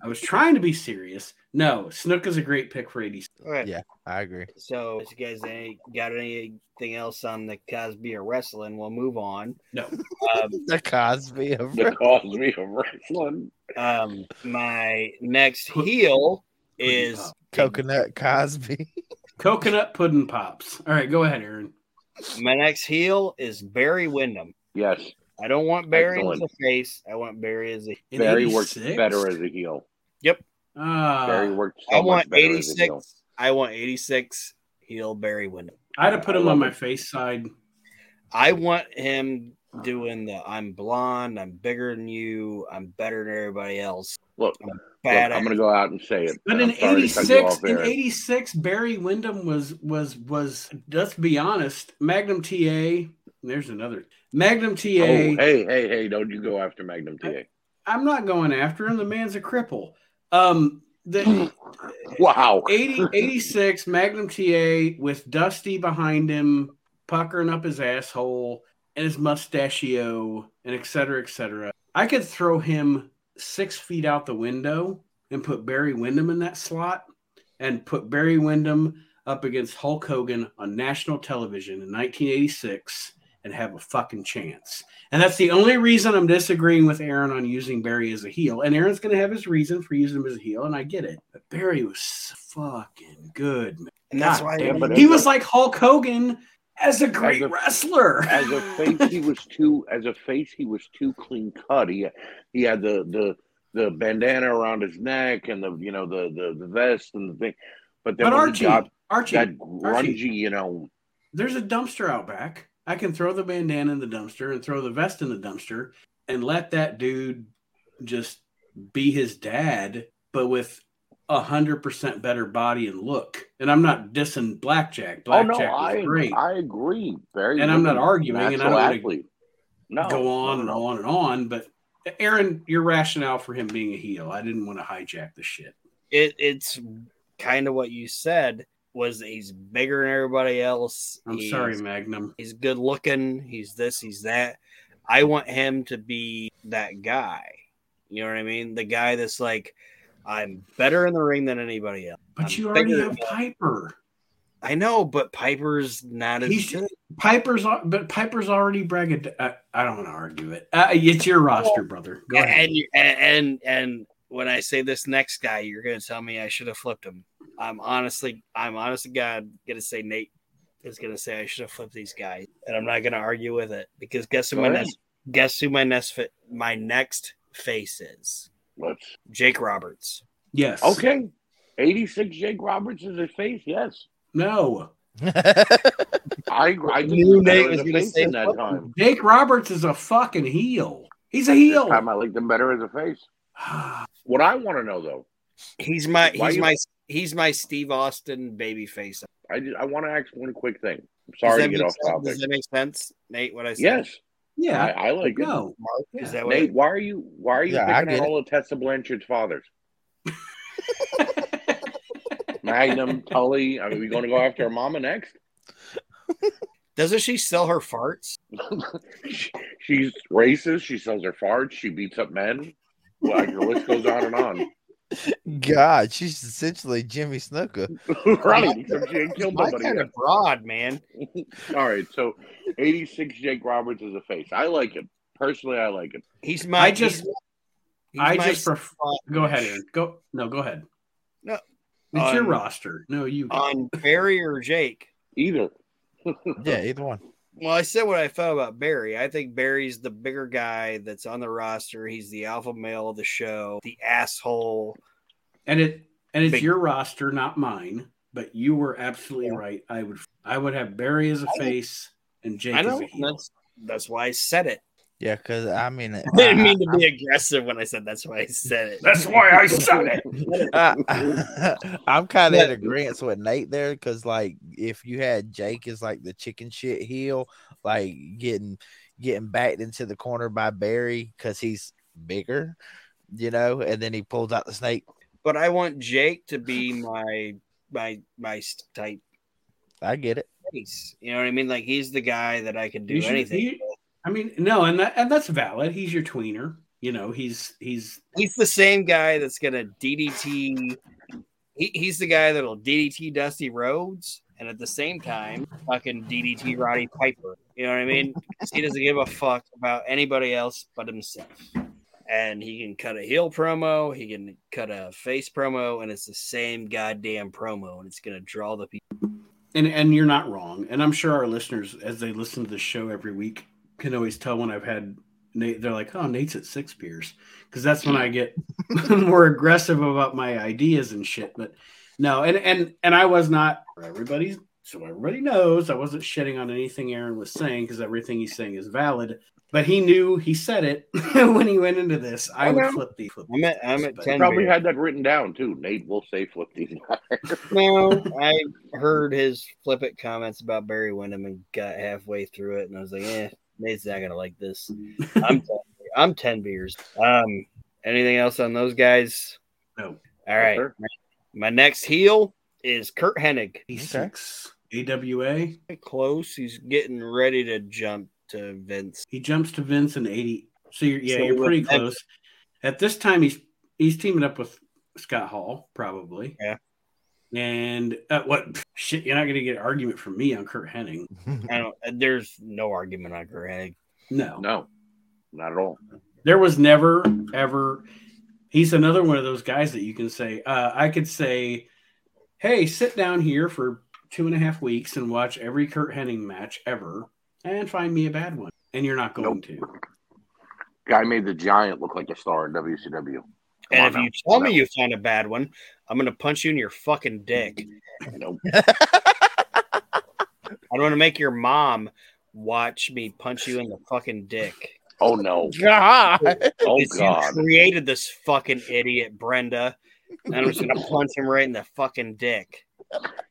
I was trying to be serious. No, Snook is a great pick for 80s. Okay. Yeah. I agree. So, if you guys any, got anything else on the Cosby or wrestling, we'll move on. No. Um, The Cosby of The Cosby of wrestling. um, my next heel is Coconut Cosby. Coconut pudding pops. All right, go ahead, Aron. My next heel is Barry Windham. Yes. I don't want Barry Excellent. as a face. I want Barry as a. In Barry works better as a heel. Ah, Barry works so I much want better eighty as a heel. I want eighty six heel Barry Windham. I'd have put him on my face side. I want him doing the I'm blonde, I'm bigger than you, I'm better than everybody else. Look, I'm I'm going to go out and say it. But in I'm sorry to cut you '86, in '86, Barry Windham was was was. Let's be honest, Magnum TA There's another Magnum TA. Oh, hey, hey, hey! Don't you go after Magnum TA? I'm not going after him. The man's a cripple. Um, the Wow. 80, 86 Magnum TA with Dusty behind him, puckering up his asshole and his mustachio, and et cetera, et cetera. I could throw him six feet out the window and put Barry Windham in that slot and put Barry Windham up against Hulk Hogan on national television in 1986 and have a fucking chance. And that's the only reason I'm disagreeing with Aron on using Barry as a heel. And Aron's going to have his reason for using him as a heel, and I get it. But Barry was fucking good, man. And that's God why he was like Hulk Hogan as a great a- wrestler. As a face, he was too. As a face, he was too clean cut. He he had the the the bandana around his neck and the you know the the, the vest and the thing. But then but Archie, got Archie, that grungy, you know, there's a dumpster out back. I can throw the bandana in the dumpster and throw the vest in the dumpster and let that dude just be his dad, but with a hundred percent better body and look. And I'm not dissing Blackjack. oh Blackjack no, was I great. I agree. Very, And I'm not arguing, and I Natural don't wanna. No, Go on no, and on and on. But Aron, your rationale for him being a heel, I didn't want to hijack the shit. it, it's kind of what you said was he's bigger than everybody else. I'm He's- sorry, Magnum. He's good looking. He's this. He's that. I want him to be that guy. You know what I mean? The guy that's like, I'm better in the ring than anybody else. But I'm you already have Piper. I know, but Piper's not as good. Piper's, but Piper's already bragged. I, I don't want to argue it. Uh, it's your roster, brother. Go ahead. And, and and when I say this next guy, you're gonna tell me I should have flipped him. I'm honestly, I'm honestly God gonna say Nate is gonna say I should have flipped these guys, and I'm not gonna argue with it because guess who Go my ahead. next guess who my next fit my next face is Let's Jake Roberts. Yes. okay. Eighty six Jake Roberts is his face. Yes, No. I I knew Nate was gonna say that flip time. Jake Roberts is a fucking heel. He's a This heel. time I liked him better as a face. What I want to know though, He's my Why he's you- my he's my Steve Austin baby face. I just, I want to ask one quick thing. I'm sorry to get off sense? topic. Does that make sense, Nate? What I said? Yes, yeah. I, I like it. no. Mark, Yeah. is that what? Nate, why are you why are you Yeah, I picking on all of Tessa Blanchard's fathers? Magnum, Tully. Are we going to go after her mama next? Doesn't she sell her farts? She- She's racist. She sells her farts. She beats up men. Like the list goes on and on. God, she's essentially Jimmy Snuka. right. Except she ain't killed My nobody. kind of broad, man. All right. So, 86 Jake Roberts is a face. I like him. Personally, I like him. He's my. I just- he's- he's I my just pref- go ahead, Aron. Go. No, go ahead. No. It's your Um, roster. No, you. on Barry or Jake. Either. Yeah, either one. Well, I said what I felt about Barry. I think Barry's the bigger guy that's on the roster. He's the alpha male of the show, the asshole. and it and it's Big- your roster, not mine. But you were absolutely Yeah. right. I would I would have Barry as a I face and Jake as a heel. that's that's why I said it. Yeah, because I mean, I didn't mean to be aggressive when I said that's why I said it. That's why I said it. I, am kind of Yeah. in agreement with Nate there because, like, if you had Jake as like the chicken shit heel, like getting getting backed into the corner by Barry because he's bigger, you know, and then he pulls out the snake. But I want Jake to be my my my type I get it. face. You know what I mean? Like he's the guy that I can do He's anything. he- I mean, no, and that and that's valid. He's your tweener. You know, he's he's He's the same guy that's gonna DDT. He, he's the guy that'll DDT Dusty Rhodes and at the same time fucking DDT Roddy Piper. You know what I mean? he doesn't give a fuck about anybody else but himself. And he can cut a heel promo, he can cut a face promo, and it's the same goddamn promo, and it's gonna draw the people. and and you're not wrong. And I'm sure our listeners, as they listen to the show every week, can always tell when I've had Nate. They're like, "Oh, Nate's at six beers," because that's when I get more aggressive about my ideas and shit. But no, and and and I was not for everybody's so everybody knows I wasn't shitting on anything Aron was saying because everything he's saying is valid. But he knew he said it when he went into this. I I would know. flip the flip. I'm at I'm at ten. Probably beers. had that written down too. Nate will say flip these. No, I heard his flip it comments about Barry Windham and got halfway through it, and I was like, "Eh, Nate's not gonna like this." I'm 10, I'm ten beers. Um, anything else on those guys? No. All right, sir. my next heel is Curt Hennig. E6 AWA. Close. He's getting ready to jump to Vince. He jumps to Vince in 80. So you're, yeah, So you're pretty that- close. At this time, he's he's teaming up with Scott Hall, probably. Yeah. And uh, what shit? You're not going to get an argument from me on Curt Hennig. I don't. There's no argument on Curt Hennig. No, no, not at all. there was never ever. He's another one of those guys that you can say. Uh, I could say, "Hey, sit down here for two and a half weeks and watch every Curt Hennig match ever, and find me a bad one." And you're not going Nope. to. Guy made the Giant look like a star in WCW. Come And if now. you tell me you find a bad one, I'm gonna punch you in your fucking dick. Nope. I don't want to make your mom watch me punch you in the fucking dick. Oh no. God. Oh god. You created this fucking idiot, Brenda. And I'm just gonna punch him right in the fucking dick.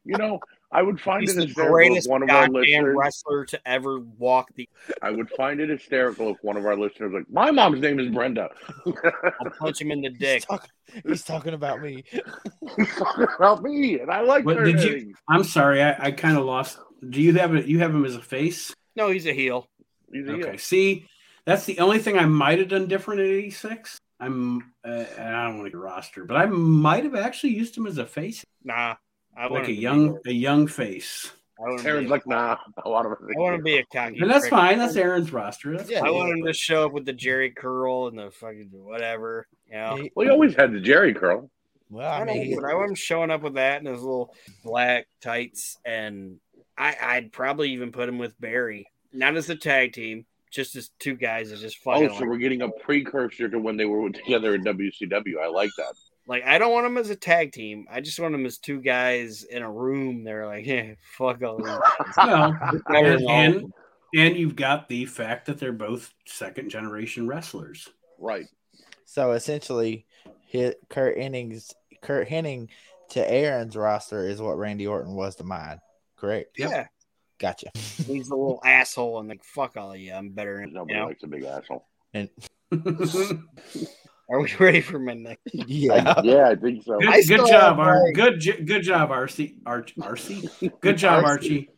You know, I would find He's it the hysterical if one of our listeners. wrestler to ever walk the. I would find it hysterical if one of our listeners like, my mom's name is Brenda. I'll punch him in the He's, dick. talk- he's talking about me. He's talking about me, and I like. What, did you- I'm sorry, I, I kind of lost. Do you have it? You have him as a face? No, he's a heel. He's a Okay. heel. See, that's the only thing I might have done different at 86. I'm, uh, I don't want to get roster, but I might have actually used him as a face, Nah, I like a him be young, a- a young face. I want to Aron's be a- like, nah. I want him. I want to be a cocky. And that's prick. fine. That's Aron's roster. That's Yeah, I want him to show up with the Jerry curl and the fucking whatever. You know. Well, he always had the Jerry curl. well, I, I mean, know, I want him showing up with that and his little black tights, and I, I'd probably even put him with Barry, not as a tag team, just as two guys that just Oh, fucking. so like, we're getting a precursor to when they were together in WCW. I like that. Like, I don't want them as a tag team. I just want them as two guys in a room. They're like, yeah, fuck all these. Well, and, and and you've got the fact that they're both second generation wrestlers. Right. so essentially, hit Curt Hennig's Curt Hennig to Aron's roster is what Randy Orton was to mine. Correct. yeah, Gotcha. he's a little asshole, and like, fuck all of you. I'm better. than- You Nobody know? likes a big asshole. And Are we ready for my next? yeah, I- yeah, I think so. Good, good job, Ar- my- good, good job, RC, Arch, RC. Good job, Archie.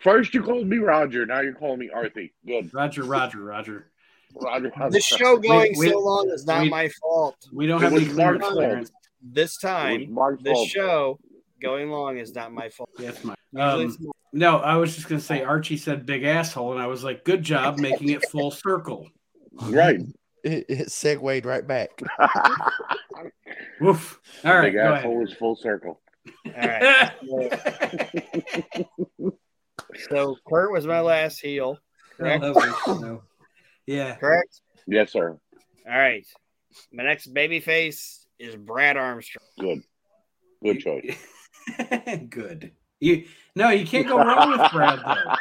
First, you called me Roger. Now you're calling me Arthie. Good. Roger, Roger, Roger. Roger. This show going we- so long is not we- my fault. We don't have any clearance. Mark's clearance. This time, Mark's this fault. show going long is not my fault. Yes, my. Um, no, I was just gonna say Archie said big asshole, and I was like, good job making it full circle. Right. It, it segued right back. Woof. All right, Big go asshole is full circle. All right. So Curt was my last heel. Correct. No. Yeah. Correct. Yes, sir. All right. My next baby face is Brad Armstrong. Good. Good choice. Good. You no, you can't go wrong with Brad though.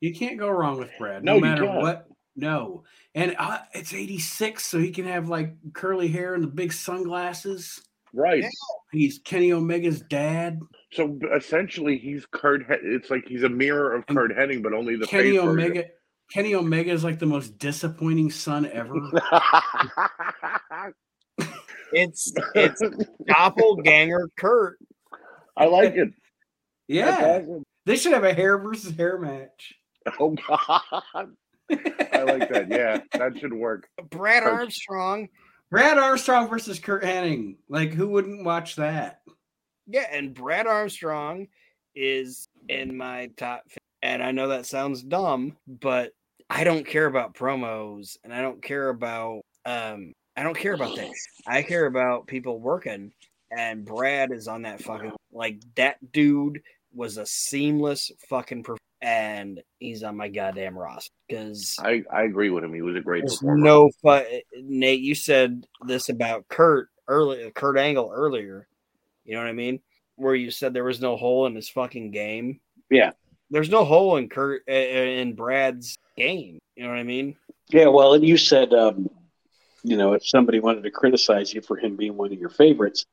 You can't go wrong with Brad. No, No, matter what. No. And uh, it's 86, so he can have like curly hair and the big sunglasses. Right. Yeah. He's Kenny Omega's dad. So essentially, he's Curt. He- it's like he's a mirror of And Curt Hennig, but only the Kenny face Omega. Kenny Omega is like the most disappointing son ever. It's it's doppelganger Curt. I like it. Yeah. Awesome. They should have a hair versus hair match. Oh God. I like that. Yeah, that should work. Brad Curt. Armstrong. Brad Armstrong versus Curt Hennig. Like, who wouldn't watch that? Yeah, and Brad Armstrong is in my top. And I know that sounds dumb, but I don't care about promos, and I don't care about um, I don't care about that. I care about people working, and Brad is on that fucking like that dude was a seamless fucking perf- and he's on my goddamn roster because I, I agree with him. He was a great performer. no fu- Nate. You said this about Kurt earlier, Kurt Angle earlier. You know what I mean? Where you said there was no hole in his fucking game. Yeah. There's no hole in Kurt uh, in Brad's game. You know what I mean? Yeah, well, and you said, um, you know, if somebody wanted to criticize you for him being one of your favorites,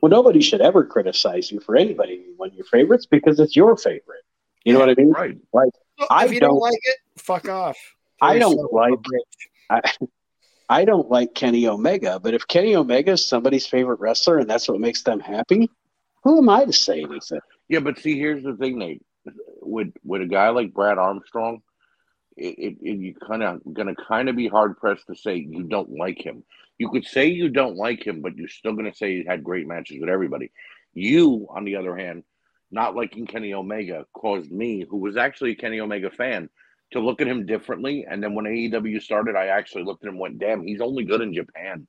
well, nobody should ever criticize you for anybody being one of your favorites because it's your favorite. You know what I mean? Right. Like, I if you don't, don't- like it, fuck off. I don't like- a. I, I don't like Kenny Omega, but if Kenny Omega is somebody's favorite wrestler and that's what makes them happy, who am I to say anything? Yeah, but see, here's the thing, Nate. With with a guy like Brad Armstrong, it, it, it you kind of gonna kind of be hard pressed to say you don't like him. You could say you don't like him, but you're still gonna say he had great matches with everybody. You, on the other hand, not liking Kenny Omega caused me, who was actually a Kenny Omega fan, to look at him differently. And then when AEW started, I actually looked at him and went, "Damn, he's only good in Japan,"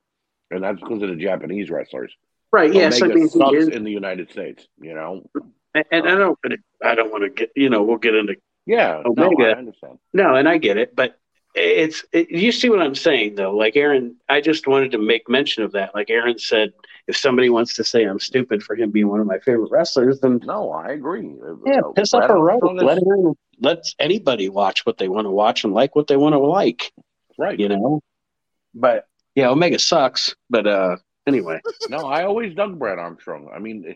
and that's because of the Japanese wrestlers. Right? Yes, I Omega mean, he sucks is, in the United States. You know. and, and I don't, I don't want to get, you know, we'll get into Yeah, no, Omega. I understand. No, and I get it, but it's it, you see what I'm saying though. Like Aron, I just wanted to make mention of that. Like Aron said, if somebody wants to say I'm stupid for him being one of my favorite wrestlers, then No, I agree. yeah, Uh, piss Brad off a rope. Let Aron, let anybody watch what they want to watch and like what they want to like. right. You know, but yeah, Omega sucks. But uh, anyway, No, I always dug Brad Armstrong. I mean,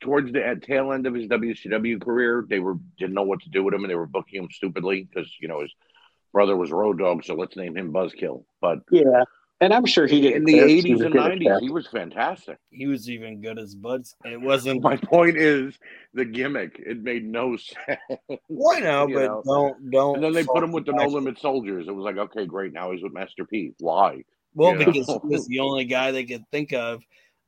towards the tail end of his WCW career, they were didn't know what to do with him, and they were booking him stupidly because you know his brother was Road Dog, so let's name him Buzzkill. But yeah, and I'm sure he didn't in the care if he eighties and nineties, he was fantastic. He was even good as Buds. It wasn't. My point is the gimmick; it made no sense. Why now? But know. don't don't. And then they put him with the No Limit Soldiers. It was like, okay, great. Now he's with Master P. Why? Well, you know. because he was the only guy they could think of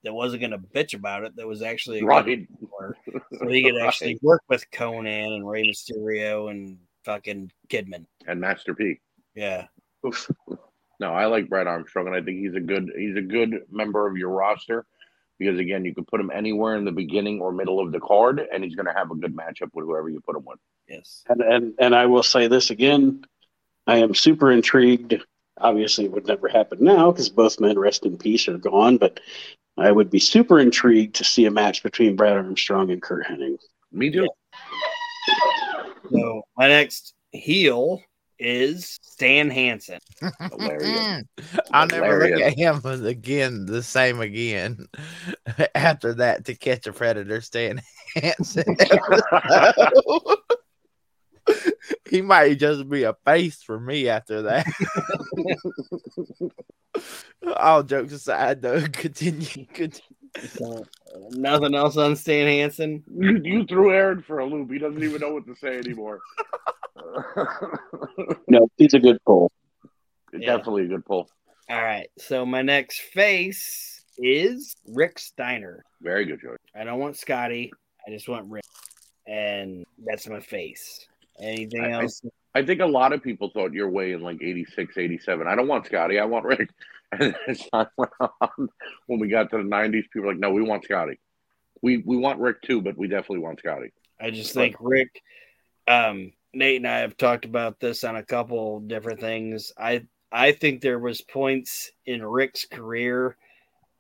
that wasn't going to bitch about it. That was actually a good Right. wrestler. So he could actually work with Konnan and Rey Mysterio and fucking Kidman. And Master P. Yeah. Oof. No, I like Brad Armstrong, and I think he's a good he's a good member of your roster because again, you could put him anywhere in the beginning or middle of the card, and he's going to have a good matchup with whoever you put him with. Yes. And, and and I will say this again, I am super intrigued. Obviously, it would never happen now because both men, rest in peace, are gone. But I would be super intrigued to see a match between Brad Armstrong and Curt Hennig. Me too. So my next heel is Stan Hansen. Hilarious. I'll never look at him again the same again. After that, to catch a predator, Stan Hansen. he might just be a face for me after that. All jokes aside, though, continue. continue. So, nothing else on Stan Hansen. You, you threw Aron for a loop. He doesn't even know what to say anymore. No, he's a good pull. Yeah. Definitely a good pull. All right. So my next face is Rick Steiner. Very good choice. I don't want Scotty. I just want Rick. And that's my face. Anything I- I- else? I think a lot of people thought your way in like 86, 87. I don't want Scotty. I want Rick. And as time went on, when we got to the 90s, people were like, no, we want Scotty. We we want Rick too, but we definitely want Scotty. I just think Rick, um, Nate and I have talked about this on a couple different things. I I think there was points in Rick's career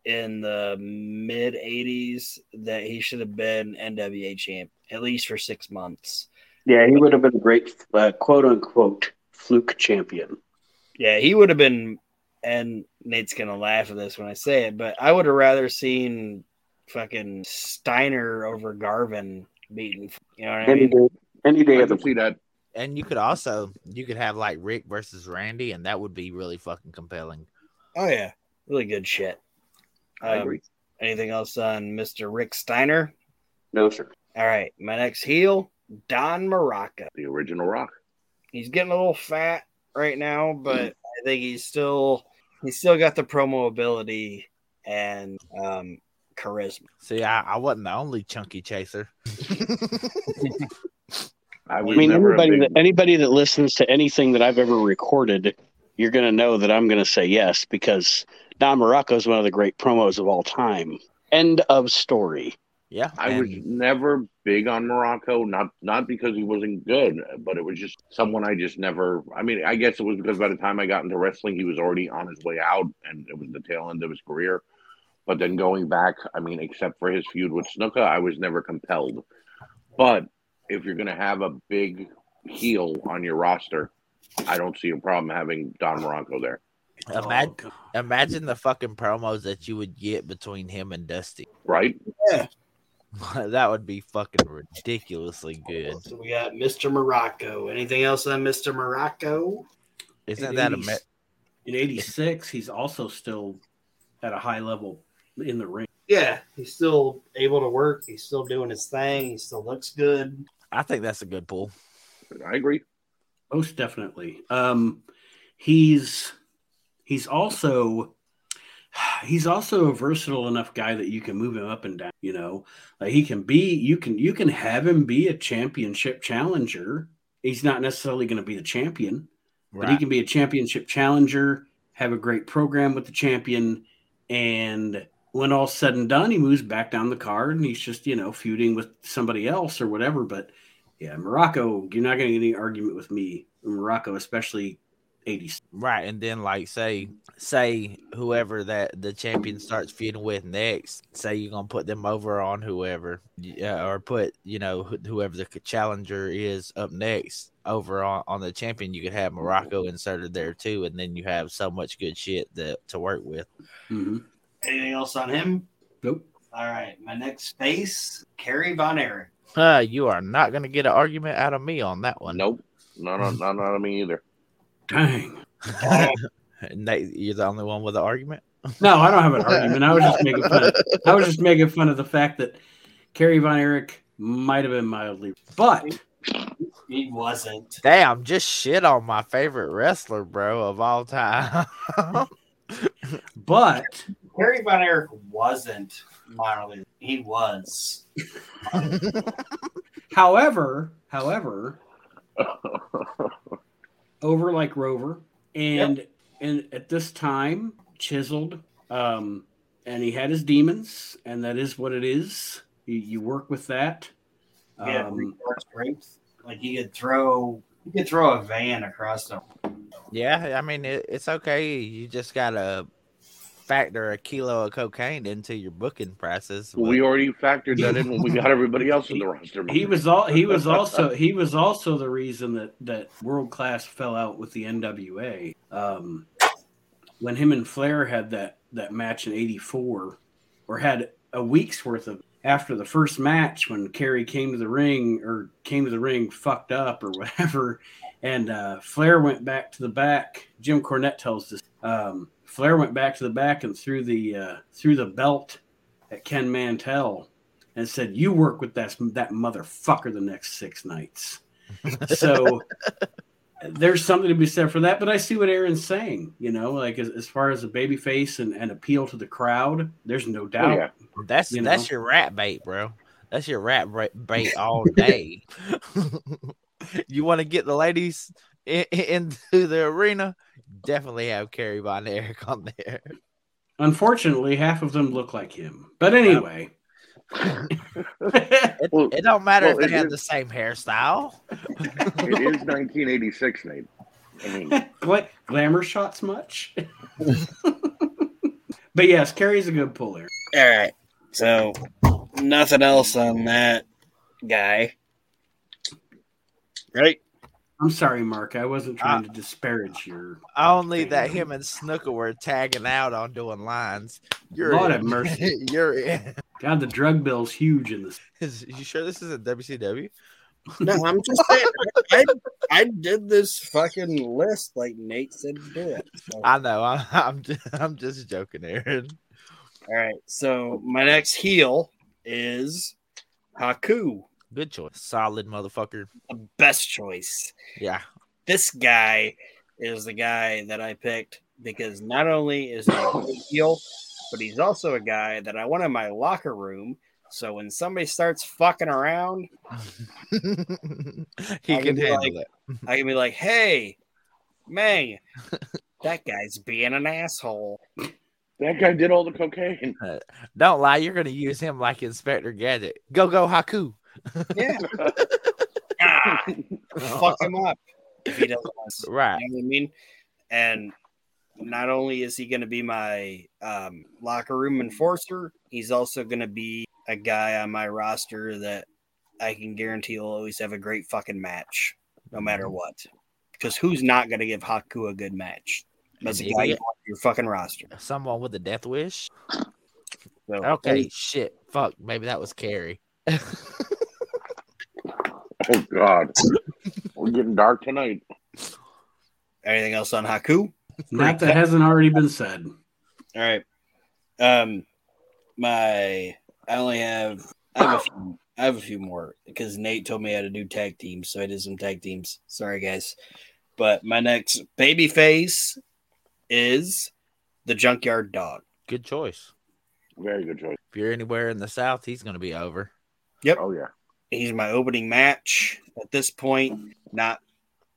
in the mid '80s that he should have been NWA champ at least for six months. Yeah, he would have been a great uh, quote unquote fluke champion. Yeah, he would have been. And Nate's gonna laugh at this when I say it, but I would have rather seen fucking Steiner over Garvin beaten. You know what I Any mean? day, any day I of the can see that. And you could also you could have like Rick versus Randy, and that would be really fucking compelling. Oh yeah, really good shit. I Um, agree. Anything else on Mr. Rick Steiner? no sir. All right, my next heel, Don Muraco. The original Rock. He's getting a little fat right now, but I think he's still he's still got the promo ability and um, charisma. See, I, I wasn't the only chunky chaser. I I mean, never a anybody that anybody that listens to anything that I've ever recorded, you're going to know that I'm going to say yes because Don Muraco is one of the great promos of all time. End of story. Yeah, I was never big on Muraco, not not because he wasn't good, but it was just someone I just never. I mean, I guess it was because by the time I got into wrestling, he was already on his way out, and it was the tail end of his career. But then going back, I mean, except for his feud with Snuka, I was never compelled. But if you're going to have a big heel on your roster, I don't see a problem having Don Muraco there. Imagine, Oh, imagine the fucking promos that you would get between him and Dusty. Right? that would be fucking ridiculously good. So we got Mr. Muraco. Anything else on Mr. Muraco? Isn't In that a 80s me- in '86, he's also still at a high level in the ring. Yeah, he's still able to work. He's still doing his thing. He still looks good. I think that's a good pull. I agree. Most definitely. Um, he's he's also he's also a versatile enough guy that you can move him up and down. You know, like he can be. You can you can have him be a championship challenger. He's not necessarily going to be the champion, but he can be a championship challenger. Have a great program with the champion, and when all's said and done, he moves back down the card and he's just you know feuding with somebody else or whatever. But yeah, Muraco, you're not going to get any argument with me. Muraco, especially 80s. Right, and then like say say whoever that the champion starts feuding with next, say you're gonna put them over on whoever, yeah, or put you know whoever the challenger is up next over on, on the champion. You could have Muraco inserted there too, and then you have so much good shit that to work with. Mm-hmm. Anything else on him? Nope. All right, my next face, Kerry Von Erich. Uh, you are not gonna get an argument out of me on that one. Nope. Not on, not on me either. Dang. Nate, you're the only one with an argument. No, I don't have an argument. I was just making fun. Of, I was just making fun of the fact that Kerry Von Erich might have been mildly, but He wasn't. Damn, just shit on my favorite wrestler, bro, of all time. but Kerry Von Erich wasn't mildly. He was. however, however, over like Rover, and and at this time chiseled, um, and he had his demons, and that is what it is. You, you work with that. He had Um, retard strength. Like he could throw. He could throw a van across them yeah, I mean it, it's okay. You just gotta factor a kilo of cocaine into your booking prices. Well, we already factored that in when we got everybody else in the roster. he was all he was also he was also the reason that that world class fell out with the NWA. Um, when him and Flair had that that match in '84, or had a week's worth of after the first match when Kerry came to the ring or came to the ring fucked up or whatever, and uh, Flair went back to the back. Jim Cornette tells this. Um, Flair went back to the back and threw the uh, threw the belt at Ken Mantell and said, "You work with that that motherfucker the next six nights." so there's something to be said for that. But I see what Aron's saying. You know, like as, as far as a baby face and, and appeal to the crowd, there's no doubt. Oh, yeah. that's you that's know. your rat bait, bro. That's your rat bait all day. you want to get the ladies in, into the arena? Definitely have Kerry Von Erich on there. Unfortunately, half of them look like him. But anyway. It, Well, it don't matter well, if they it have is- the same hairstyle. It is 1986, Nate. I mean, Gla- glamour shots much. but yes, Kerry's a good puller. All right. So nothing else on that guy. Right? I'm sorry, Mark. I wasn't trying to disparage your. Only that him and Snuka were tagging out on doing lines. You're Lord in. have mercy. You're in. God, the drug bill's huge in this. Is you sure this isn't WCW? No, I'm just saying. I, I did this fucking list like Nate said to do it. So- I know. I'm I'm just, I'm just joking, Aron. all right. So my next heel is Haku, Good choice. Solid motherfucker. the best choice. Yeah. This guy is the guy that I picked because not only is he a good heel, but he's also a guy that I want in my locker room. So when somebody starts fucking around, he I can can handle like- it. I can be like, "Hey, man, that guy's being an asshole." that guy did all the cocaine. Don't lie. You're gonna use him like Inspector Gadget. Go go Haku. Yeah, ah, fuck him up if he doesn't. want to. Right. You know what I mean? And not only is he going to be my um, locker room enforcer, he's also going to be a guy on my roster that I can guarantee you'll always have a great fucking match, no matter what. Because who's not going to give Haku a good match? That's a guy you your fucking roster. Someone with a death wish. So, Okay, shit. Fuck. Maybe that was Kerry. Oh God, we're getting dark tonight. Anything else on Haku? Not that hasn't already been said. All right. Um, my I only have I have a few, I have a few more because Nate told me how to do tag teams, so I did some tag teams. Sorry, guys, but my next baby face is the Junkyard Dog. Good choice. Very good choice. If you're anywhere in the South, he's going to be over. Yep. Oh yeah. He's my opening match at this point. Not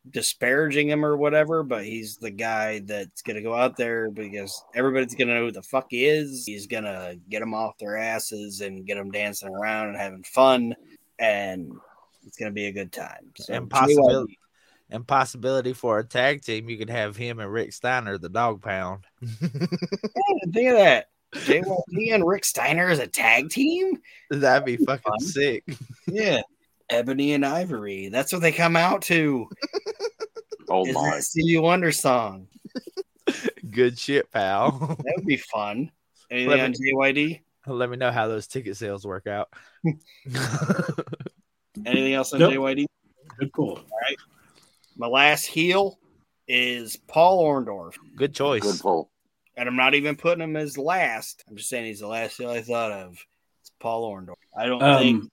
disparaging him or whatever, but he's the guy that's gonna go out there because everybody's gonna know who the fuck he is. He's gonna get them off their asses and get them dancing around and having fun, and it's gonna be a good time. So, And possibility- And possibility for a tag team, you could have him and Rick Steiner, the dog pound. Yeah, think of that. JYD and Rick Steiner as a tag team? That'd be fucking Fun. sick. Yeah. Ebony and Ivory. That's what they come out to. Oh Is my. that Stevie Wonder song? Good shit, pal. That would be fun. Anything Let on JYD? Let me know how those ticket sales work out. Anything else on Nope. JYD? Good cool. All right. My last heel is Paul Orndorff. Good choice. Good pull. And I'm not even putting him as last. I'm just saying he's the last heel I thought of. It's Paul Orndorff. I don't think Um,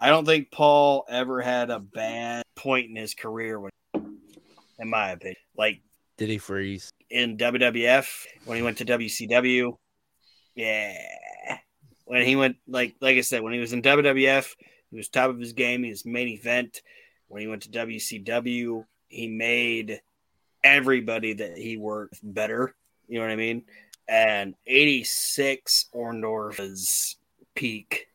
I don't think Paul ever had a bad point in his career when, in my opinion. Like Did he freeze? in WWF when he went to WCW. Yeah. When he went like like I said, when he was in WWF, he was top of his game, he was main event. When he went to WCW, he made everybody that he worked better. You know what I mean? And 86 Orndorff was peak.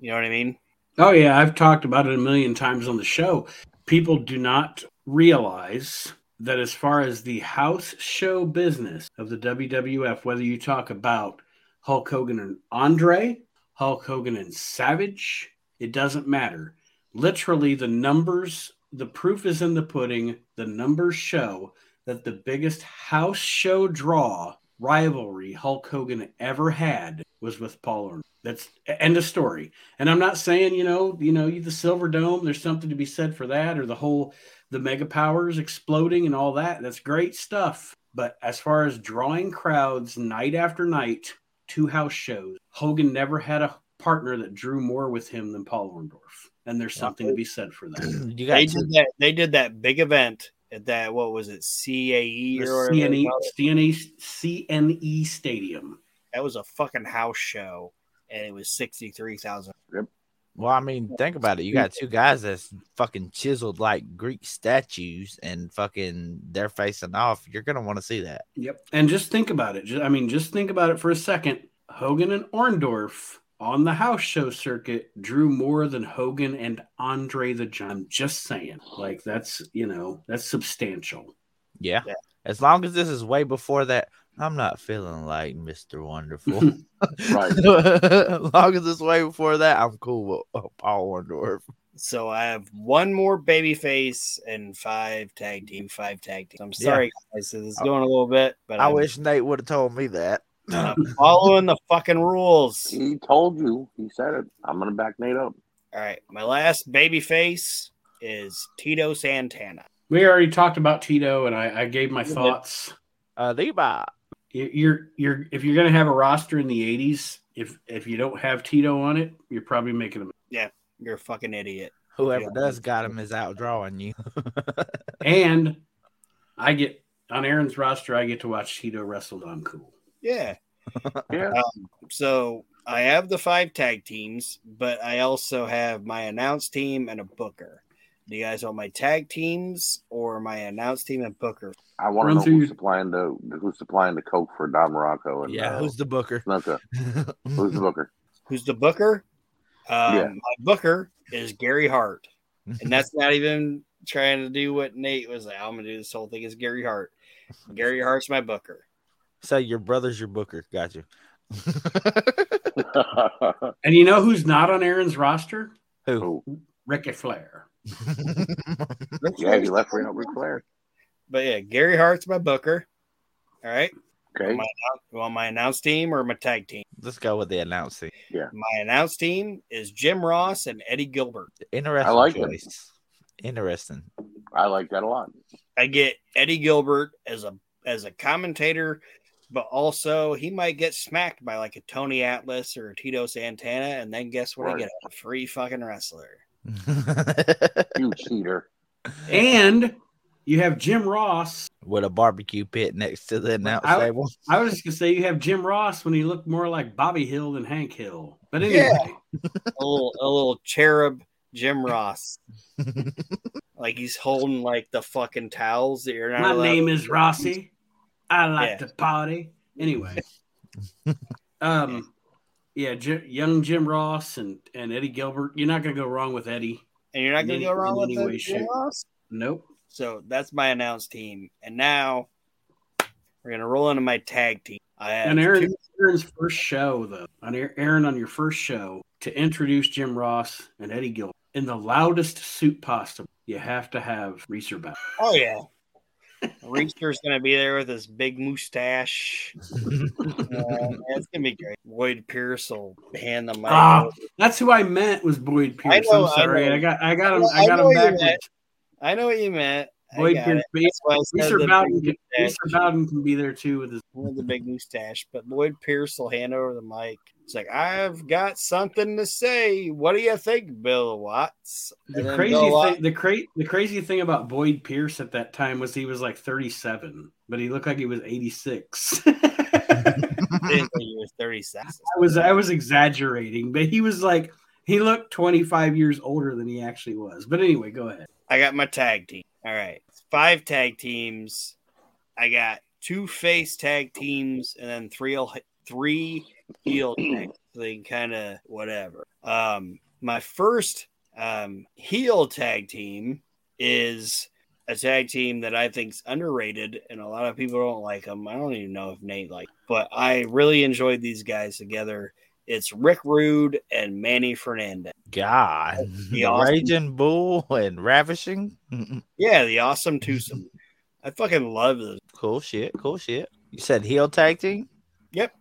You know what I mean? Oh yeah, I've talked about it a million times on the show. People do not realize that as far as the house show business of the WWF, whether you talk about Hulk Hogan and Andre, Hulk Hogan and Savage, it doesn't matter. Literally, the numbers, the proof is in the pudding. The numbers show that the biggest house show draw rivalry Hulk Hogan ever had was with Paul Orndorff. That's end of story. And I'm not saying, you know, you know, the Silver Dome, there's something to be said for that, or the whole the mega powers exploding and all that. That's great stuff. But as far as drawing crowds night after night to house shows, Hogan never had a partner that drew more with him than Paul Orndorff. And there's something to be said for that. You They did that they did that big event at that what was it, CAE The or CNE. CNE, CNE E Stadium. that was a fucking house show and it was sixty three thousand. Yep. Well, I mean, think about it. You got two guys that's fucking chiseled like Greek statues and fucking they're facing off. You're gonna want to see that. Yep. And just think about it. Just, I mean, just think about it for a second. Hogan and Orndorff on the house show circuit drew more than Hogan and Andre the Giant. I'm just saying. Like, that's, you know, that's substantial. Yeah. Yeah. As long as this is way before that, I'm not feeling like Mr. Wonderful. Right. as long as it's way before that, I'm cool with uh, Paul Orndorff. So I have one more baby face and five tag team, five tag team. I'm sorry guys, this is going a little bit, but I I'm, wish Nate would have told me that. I'm following the fucking rules. He told you. He said it. I'm gonna back Nate up. All right, my last baby face is Tito Santana. We already talked about Tito, and I, I gave my thoughts. Uh, Levi. You- You're, you're, if you're going to have a roster in the 80s, if, if you don't have Tito on it, you're probably making a yeah. You're a fucking idiot. Whoever Yeah. does got him is outdrawing you. And I get on Aron's roster, I get to watch Tito wrestle on cool. Yeah. Yeah. So I have the five tag teams, but I also have my announce team and a booker. Do you guys want my tag teams or my announce team and booker? I want to know who's your- supplying the who's supplying the coke for Don Muraco and yeah, uh, who's the booker? Snuka. Who's the booker? Who's the booker? Um, Yeah. My booker is Gary Hart, and that's not even trying to do what Nate was like. I'm gonna do this whole thing as Gary Hart. Gary Hart's my booker. So your brother's your booker. Got you. And you know who's not on Aron's roster? Who? Who? Ricky Flair. Yeah, he left for Ric Flair. But yeah, Gary Hart's my booker. All right. Okay. My, you my announce team or my tag team? Let's go with the announcing. My announce team is Jim Ross and Eddie Gilbert. Interesting I like it. choice. Interesting. I like that a lot. I get Eddie Gilbert as a as a commentator, but also he might get smacked by like a Tony Atlas or a Tito Santana, and then guess what? I Right. get a free fucking wrestler. Huge cheater. And you have Jim Ross. with a barbecue pit next to the announce I- table. I was just gonna say you have Jim Ross when he looked more like Bobby Hill than Hank Hill. But anyway, Yeah. A little a little cherub Jim Ross. like he's holding like the fucking towels that you're not my name is Rossi. I like Yeah. to party. Anyway, um, yeah, J- young Jim Ross and and Eddie Gilbert. You're not gonna go wrong with Eddie. and you're not gonna in go wrong any- with any way, Jim. Ross. Nope. So that's my announced team. And now we're gonna roll into my tag team. I And Aron, two- Aron's first show though, on Aron- Aron on your first show to introduce Jim Ross and Eddie Gilbert in the loudest suit possible. You have to have Reeser back. oh yeah. Reester's gonna be there with his big mustache. Uh, it's gonna be great. Lloyd Pierce will hand the mic. Over. That's who I meant was Boyd Pierce. know, I'm sorry, know. I, got I got him I I got him backwards. I know what you meant. Boyd Pierce, it. but That's why I said Reeser Bowden, can, Bowden can be there too with his. with the big mustache, but Lloyd Pierce will hand over the mic. It's like, I've got something to say. What do you think, Bill Watts? And The crazy Bill thing, the cra- the crazy thing about Boyd Pierce at that time was he was like 37, but he looked like he was 86. I he was 37. I was I was exaggerating, but he was like he looked 25 years older than he actually was. But anyway, go ahead. I got my tag team. All right. Five tag teams. I got two face tag teams and then three three heel tag they kind of whatever. Um, my first um, heel tag team is a tag team that I think's underrated, and a lot of people don't like them. I don't even know if Nate like, but I really enjoyed these guys together. It's Rick Rude and Manny Fernandez. God, The the awesome- raging bull and ravishing. Yeah, the awesome twosome. I fucking love this. cool shit. Cool shit. You said heel tag team. Yep,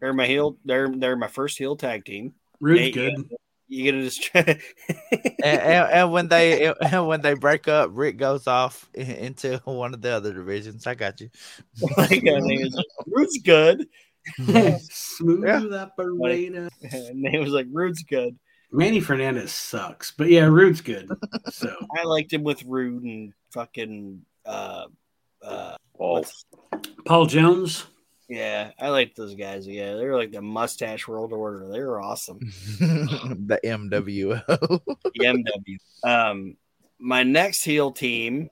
they're my heel. They're they're my first heel tag team. Rude's Nate, good. You gonna just try? and, and, and when they and when they break up, Rick goes off into one of the other divisions. I got you. like, I mean, Rude's good. Smooth that operator. And they was like, Rude's good. Manny Fernandez sucks, but yeah, Rude's good. So I liked him with Rude and fucking uh uh what's- Paul Jones. yeah, I like those guys. Yeah, they were like the mustache world order. They were awesome. the MWO. The MW. Um my next heel team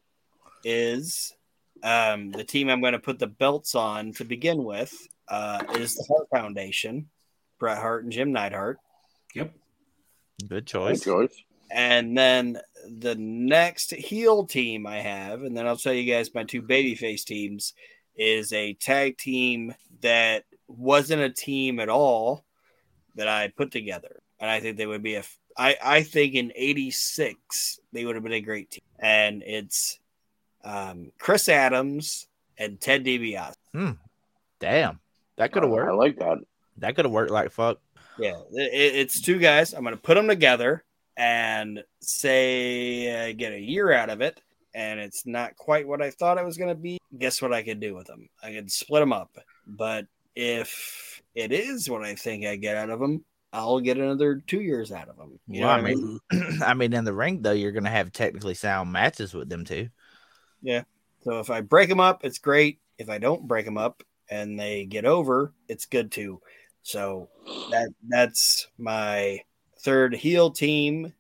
is um the team I'm gonna put the belts on to begin with. Uh is the Hart Foundation, Bret Hart and Jim Neidhart. Yep. Good good choice. choice. And then the next heel team I have, and then I'll tell you guys my two babyface teams, is a tag team that wasn't a team at all that I put together. And I think they would be a I, I think in 86 they would have been a great team. And it's um, Chris Adams and Ted DiBiase. Hmm. Damn, that could have worked. I worked. like that. That could have worked like fuck. Yeah, it, it's two guys. I'm going to put them together and say I get a year out of it, and it's not quite what I thought it was going to be. Guess what I could do with them? I could split them up. But if it is what I think I get out of them, I'll get another two years out of them. You know Well, what I I mean? I mean, in the ring though, you're gonna have technically sound matches with them too. Yeah. So if I break them up, it's great. If I don't break them up and they get over, it's good too. So that that's my third heel team,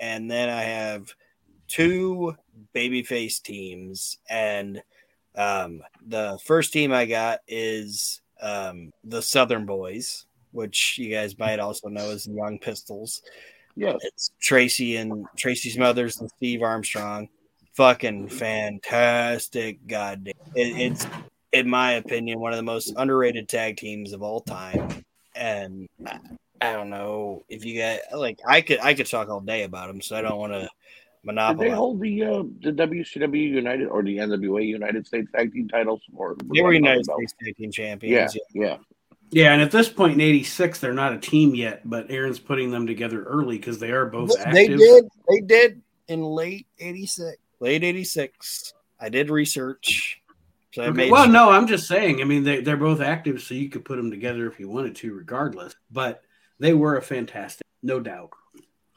and then I have two babyface teams, and um, the first team I got is um, the Southern Boys, which you guys might also know as the Young Pistols. Yeah, It's Tracy and Tracy Smothers and Steve Armstrong. Fucking fantastic, goddamn! It, it's, in my opinion, one of the most underrated tag teams of all time. And I don't know if you got like I could I could talk all day about them, so I don't want to Did monopolize. they hold the uh, the WCW United or the NWA United States Tag Team titles? Or They were was that United? States Tag Team champions. Yeah, Champions. yeah. Yeah, and at this point in '86, they're not a team yet, but Aron's putting them together early because they are both active. They did. They did in late '86. Late '86. I did research. So Okay, made Well, no, I'm just saying. I mean, they, they're both active, so you could put them together if you wanted to, regardless. But they were a fantastic, no doubt.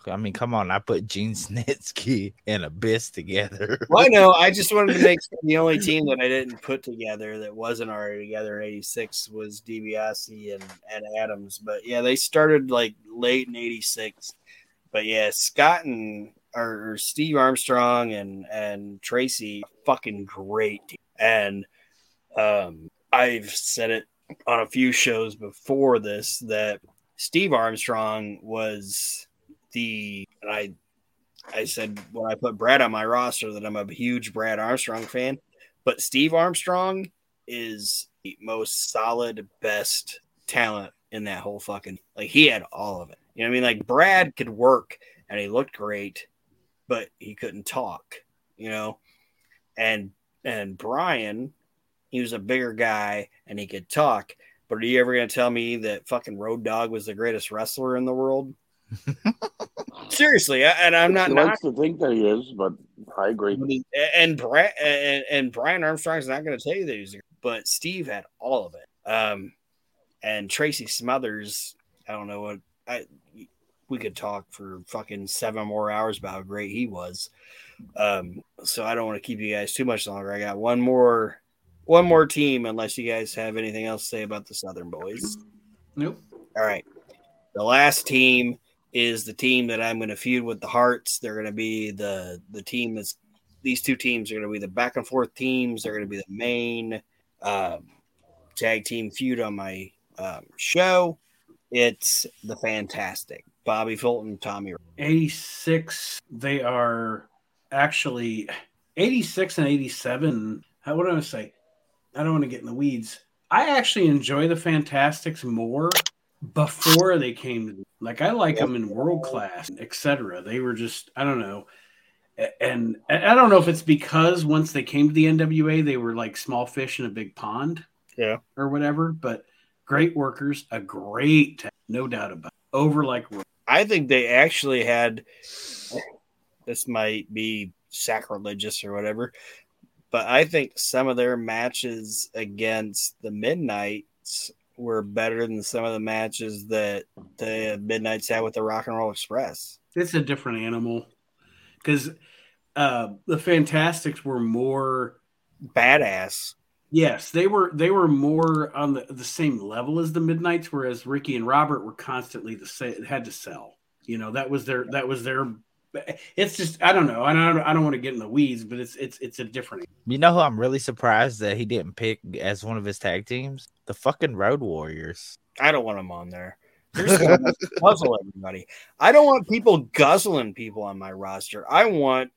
I mean, come on, I put Gene Snitsky and Abyss together. Well, I know. I just wanted to make sure the only team that I didn't put together that wasn't already together in '86 was DiBiase and, and Adams. But yeah, they started like late in '86. But yeah, Scott and or, or Steve Armstrong and and Tracy, fucking great. team. And um, I've said it on a few shows before this that Steve Armstrong was the I I said when I put Brad on my roster that I'm a huge Brad Armstrong fan, but Steve Armstrong is the most solid, best talent in that whole fucking like he had all of it. You know what I mean? Like Brad could work and he looked great, but he couldn't talk, you know. And and Brian, he was a bigger guy and he could talk. But are you ever gonna tell me that fucking Road Dog was the greatest wrestler in the world? Seriously, I- and I'm not He knocking likes to think that he is, but I agree. but and Brad and, and Brian Armstrong's not going to tell you that he's, but Steve had all of it. Um, and Tracy Smothers, I don't know what I. We could talk for fucking seven more hours about how great he was. Um, so I don't want to keep you guys too much longer. I got one more, one more team, unless you guys have anything else to say about the Southern Boys. Nope. All right. The last team is the team that I'm going to feud with the Hearts. They're going to be the the team that's these two teams are going to be the back and forth teams. They're going to be the main um, tag team feud on my um, show. It's the fantastic Bobby Fulton, Tommy. 86 they are actually 86 and 87 how what do i say i don't want to get in the weeds i actually enjoy the fantastics more before they came like i like them in world class etc they were just i don't know and and i don't know if it's because once they came to the nwa they were like small fish in a big pond Yeah. or whatever but great workers a great no doubt about it. over like I think they actually had. This might be sacrilegious or whatever, but I think some of their matches against the Midnights were better than some of the matches that the Midnights had with the Rock and Roll Express. it's a different animal because uh, the Fantastics were more. Badass. Yes, they were. They were more on the, the same level as the Midnight's, whereas Ricky and Robert were constantly the same. Had to sell. You know that was their. That was their. It's just I don't know. I don't. I don't want to get in the weeds, but it's it's it's a different. You know who I'm really surprised that he didn't pick as one of his tag teams? The fucking Road Warriors. I don't want them on there. They're just gonna guzzle everybody. I don't want people guzzling people on my roster. I want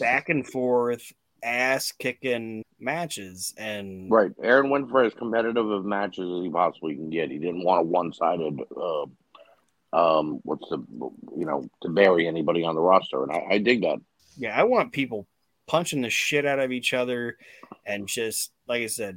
back and forth ass kicking matches and Right. Aron went for as competitive of matches as he possibly can get. He didn't want a one sided uh um what's the you know, to bury anybody on the roster. And I, I dig that. yeah, I want people punching the shit out of each other and just like I said,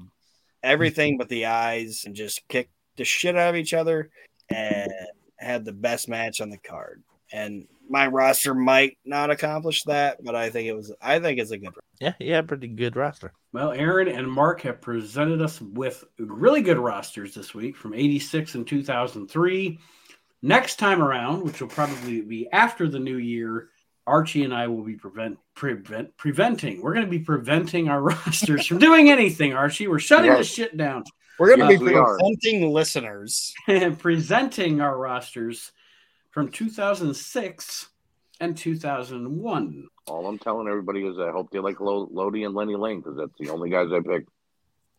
everything but the eyes and just kick the shit out of each other and have the best match on the card. And my roster might not accomplish that, but I think it was I think it's a good Yeah, yeah, pretty good roster. Well, Aron and Mark have presented us with really good rosters this week from 86 and 2003. Next time around, which will probably be after the new year, Archie and I will be prevent, prevent preventing. We're going to be preventing our rosters from doing anything, Archie. We're shutting Yes. this shit down. We're going to Yes, be uh, we are. presenting listeners. and presenting our rosters from 2006 and 2001. All I'm telling everybody is I hope they like Lo- Lodi and Lenny Lane because that's the only guys I picked.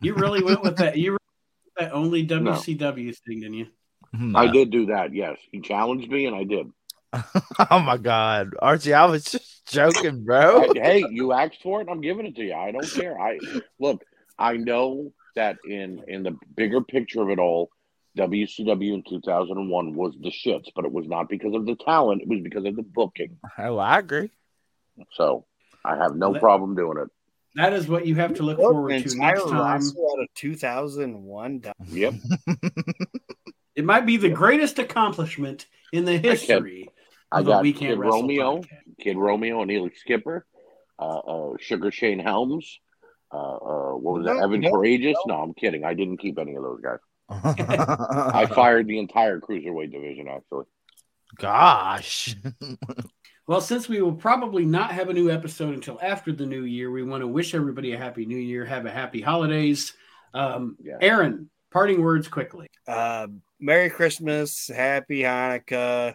You really went with that. You really went with that only WCW thing, didn't you? Hmm. I did do that, yes. He challenged me and I did. Oh my god, Archie, I was just joking, bro. I- hey, you asked for it, I'm giving it to you. I don't care. I look, I know that in in the bigger picture of it all, WCW in 2001 was the shits, but it was not because of the talent. It was because of the booking. Oh, I agree. So I have no Let- problem doing it. That is what you have to look Look, forward to next time. roster out of 2001. Yep. It might be the greatest accomplishment in the history I of the got We Kid Romeo, podcast. Kid Romeo and Elix Skipper, uh, uh, Sugar Shane Helms. Uh, uh, what was No, that? Evan no, Karagias? No, I'm kidding. I didn't keep any of those guys. I fired the entire cruiserweight division, actually. Gosh. Well, since we will probably not have a new episode until after the new year, we want to wish everybody a happy new year. Have a happy holidays. Um, Yeah. Aron, parting words quickly. Uh, Merry Christmas, Happy Hanukkah,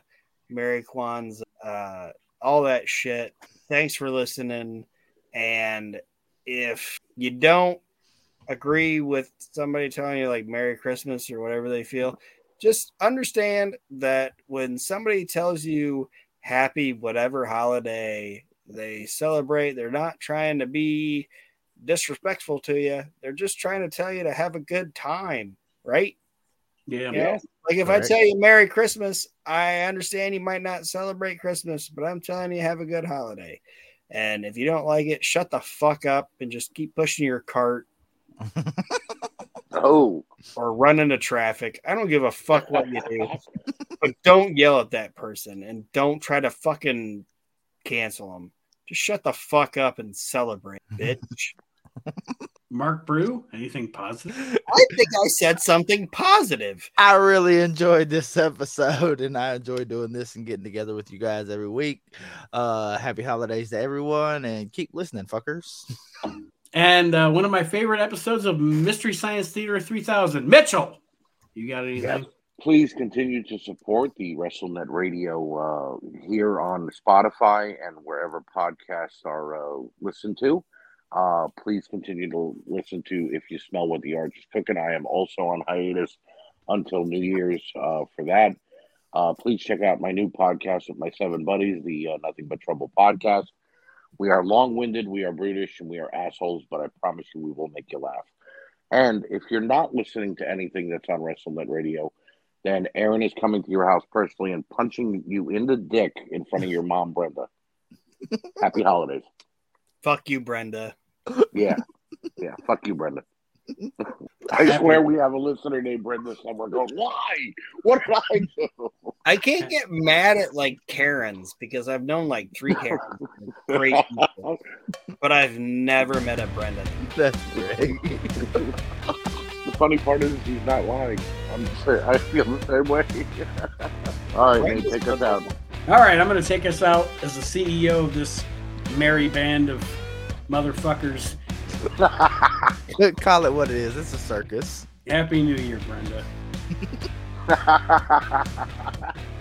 Merry Kwanzaa, uh, all that shit. Thanks for listening. And if you don't agree with somebody telling you like Merry Christmas or whatever they feel, just understand that when somebody tells you happy whatever holiday they celebrate, they're not trying to be disrespectful to you. They're just trying to tell you to have a good time, right? Yeah. You know, like if I Right. tell you Merry Christmas, I understand you might not celebrate Christmas, but I'm telling you have a good holiday. And if you don't like it, shut the fuck up and just keep pushing your cart Oh, or run into traffic. I don't give a fuck what you do, but don't yell at that person and don't try to fucking cancel them. Just shut the fuck up and celebrate, bitch. Mark Brew, anything positive? I think I said something positive. I really enjoyed this episode and I enjoy doing this and getting together with you guys every week. Uh happy holidays to everyone and keep listening, fuckers. And uh, one of my favorite episodes of Mystery Science Theater 3000. Mitchell, you got anything? please continue to support the WrestleNet Radio uh, here on Spotify and wherever podcasts are uh, listened to. Uh, please continue to listen to If You Smell What the Arch is Cooking. I am also on hiatus until New Year's uh, for that. Uh, please check out my new podcast with my seven buddies, the Nothing But Trouble podcast. We are long winded, we are brutish, and we are assholes, but I promise you we will make you laugh. And if you're not listening to anything that's on WrestleNet Radio, then Aron is coming to your house personally and punching you in the dick in front of your mom, Brenda. Happy holidays. Fuck you, Brenda. Yeah. Yeah. Fuck you, Brenda. I swear we have a listener named Brenda somewhere going, Why? What did I do? I can't get mad at like Karens because I've known like three Karens, great people, but I've never met a Brenda. That's great. The funny part is he's not lying. I'm sure I feel the same way. All right, Nate, take us out. All right, I'm going to take us out as the CEO of this merry band of motherfuckers. Call it what it is. It's a circus. Happy New Year, Brenda.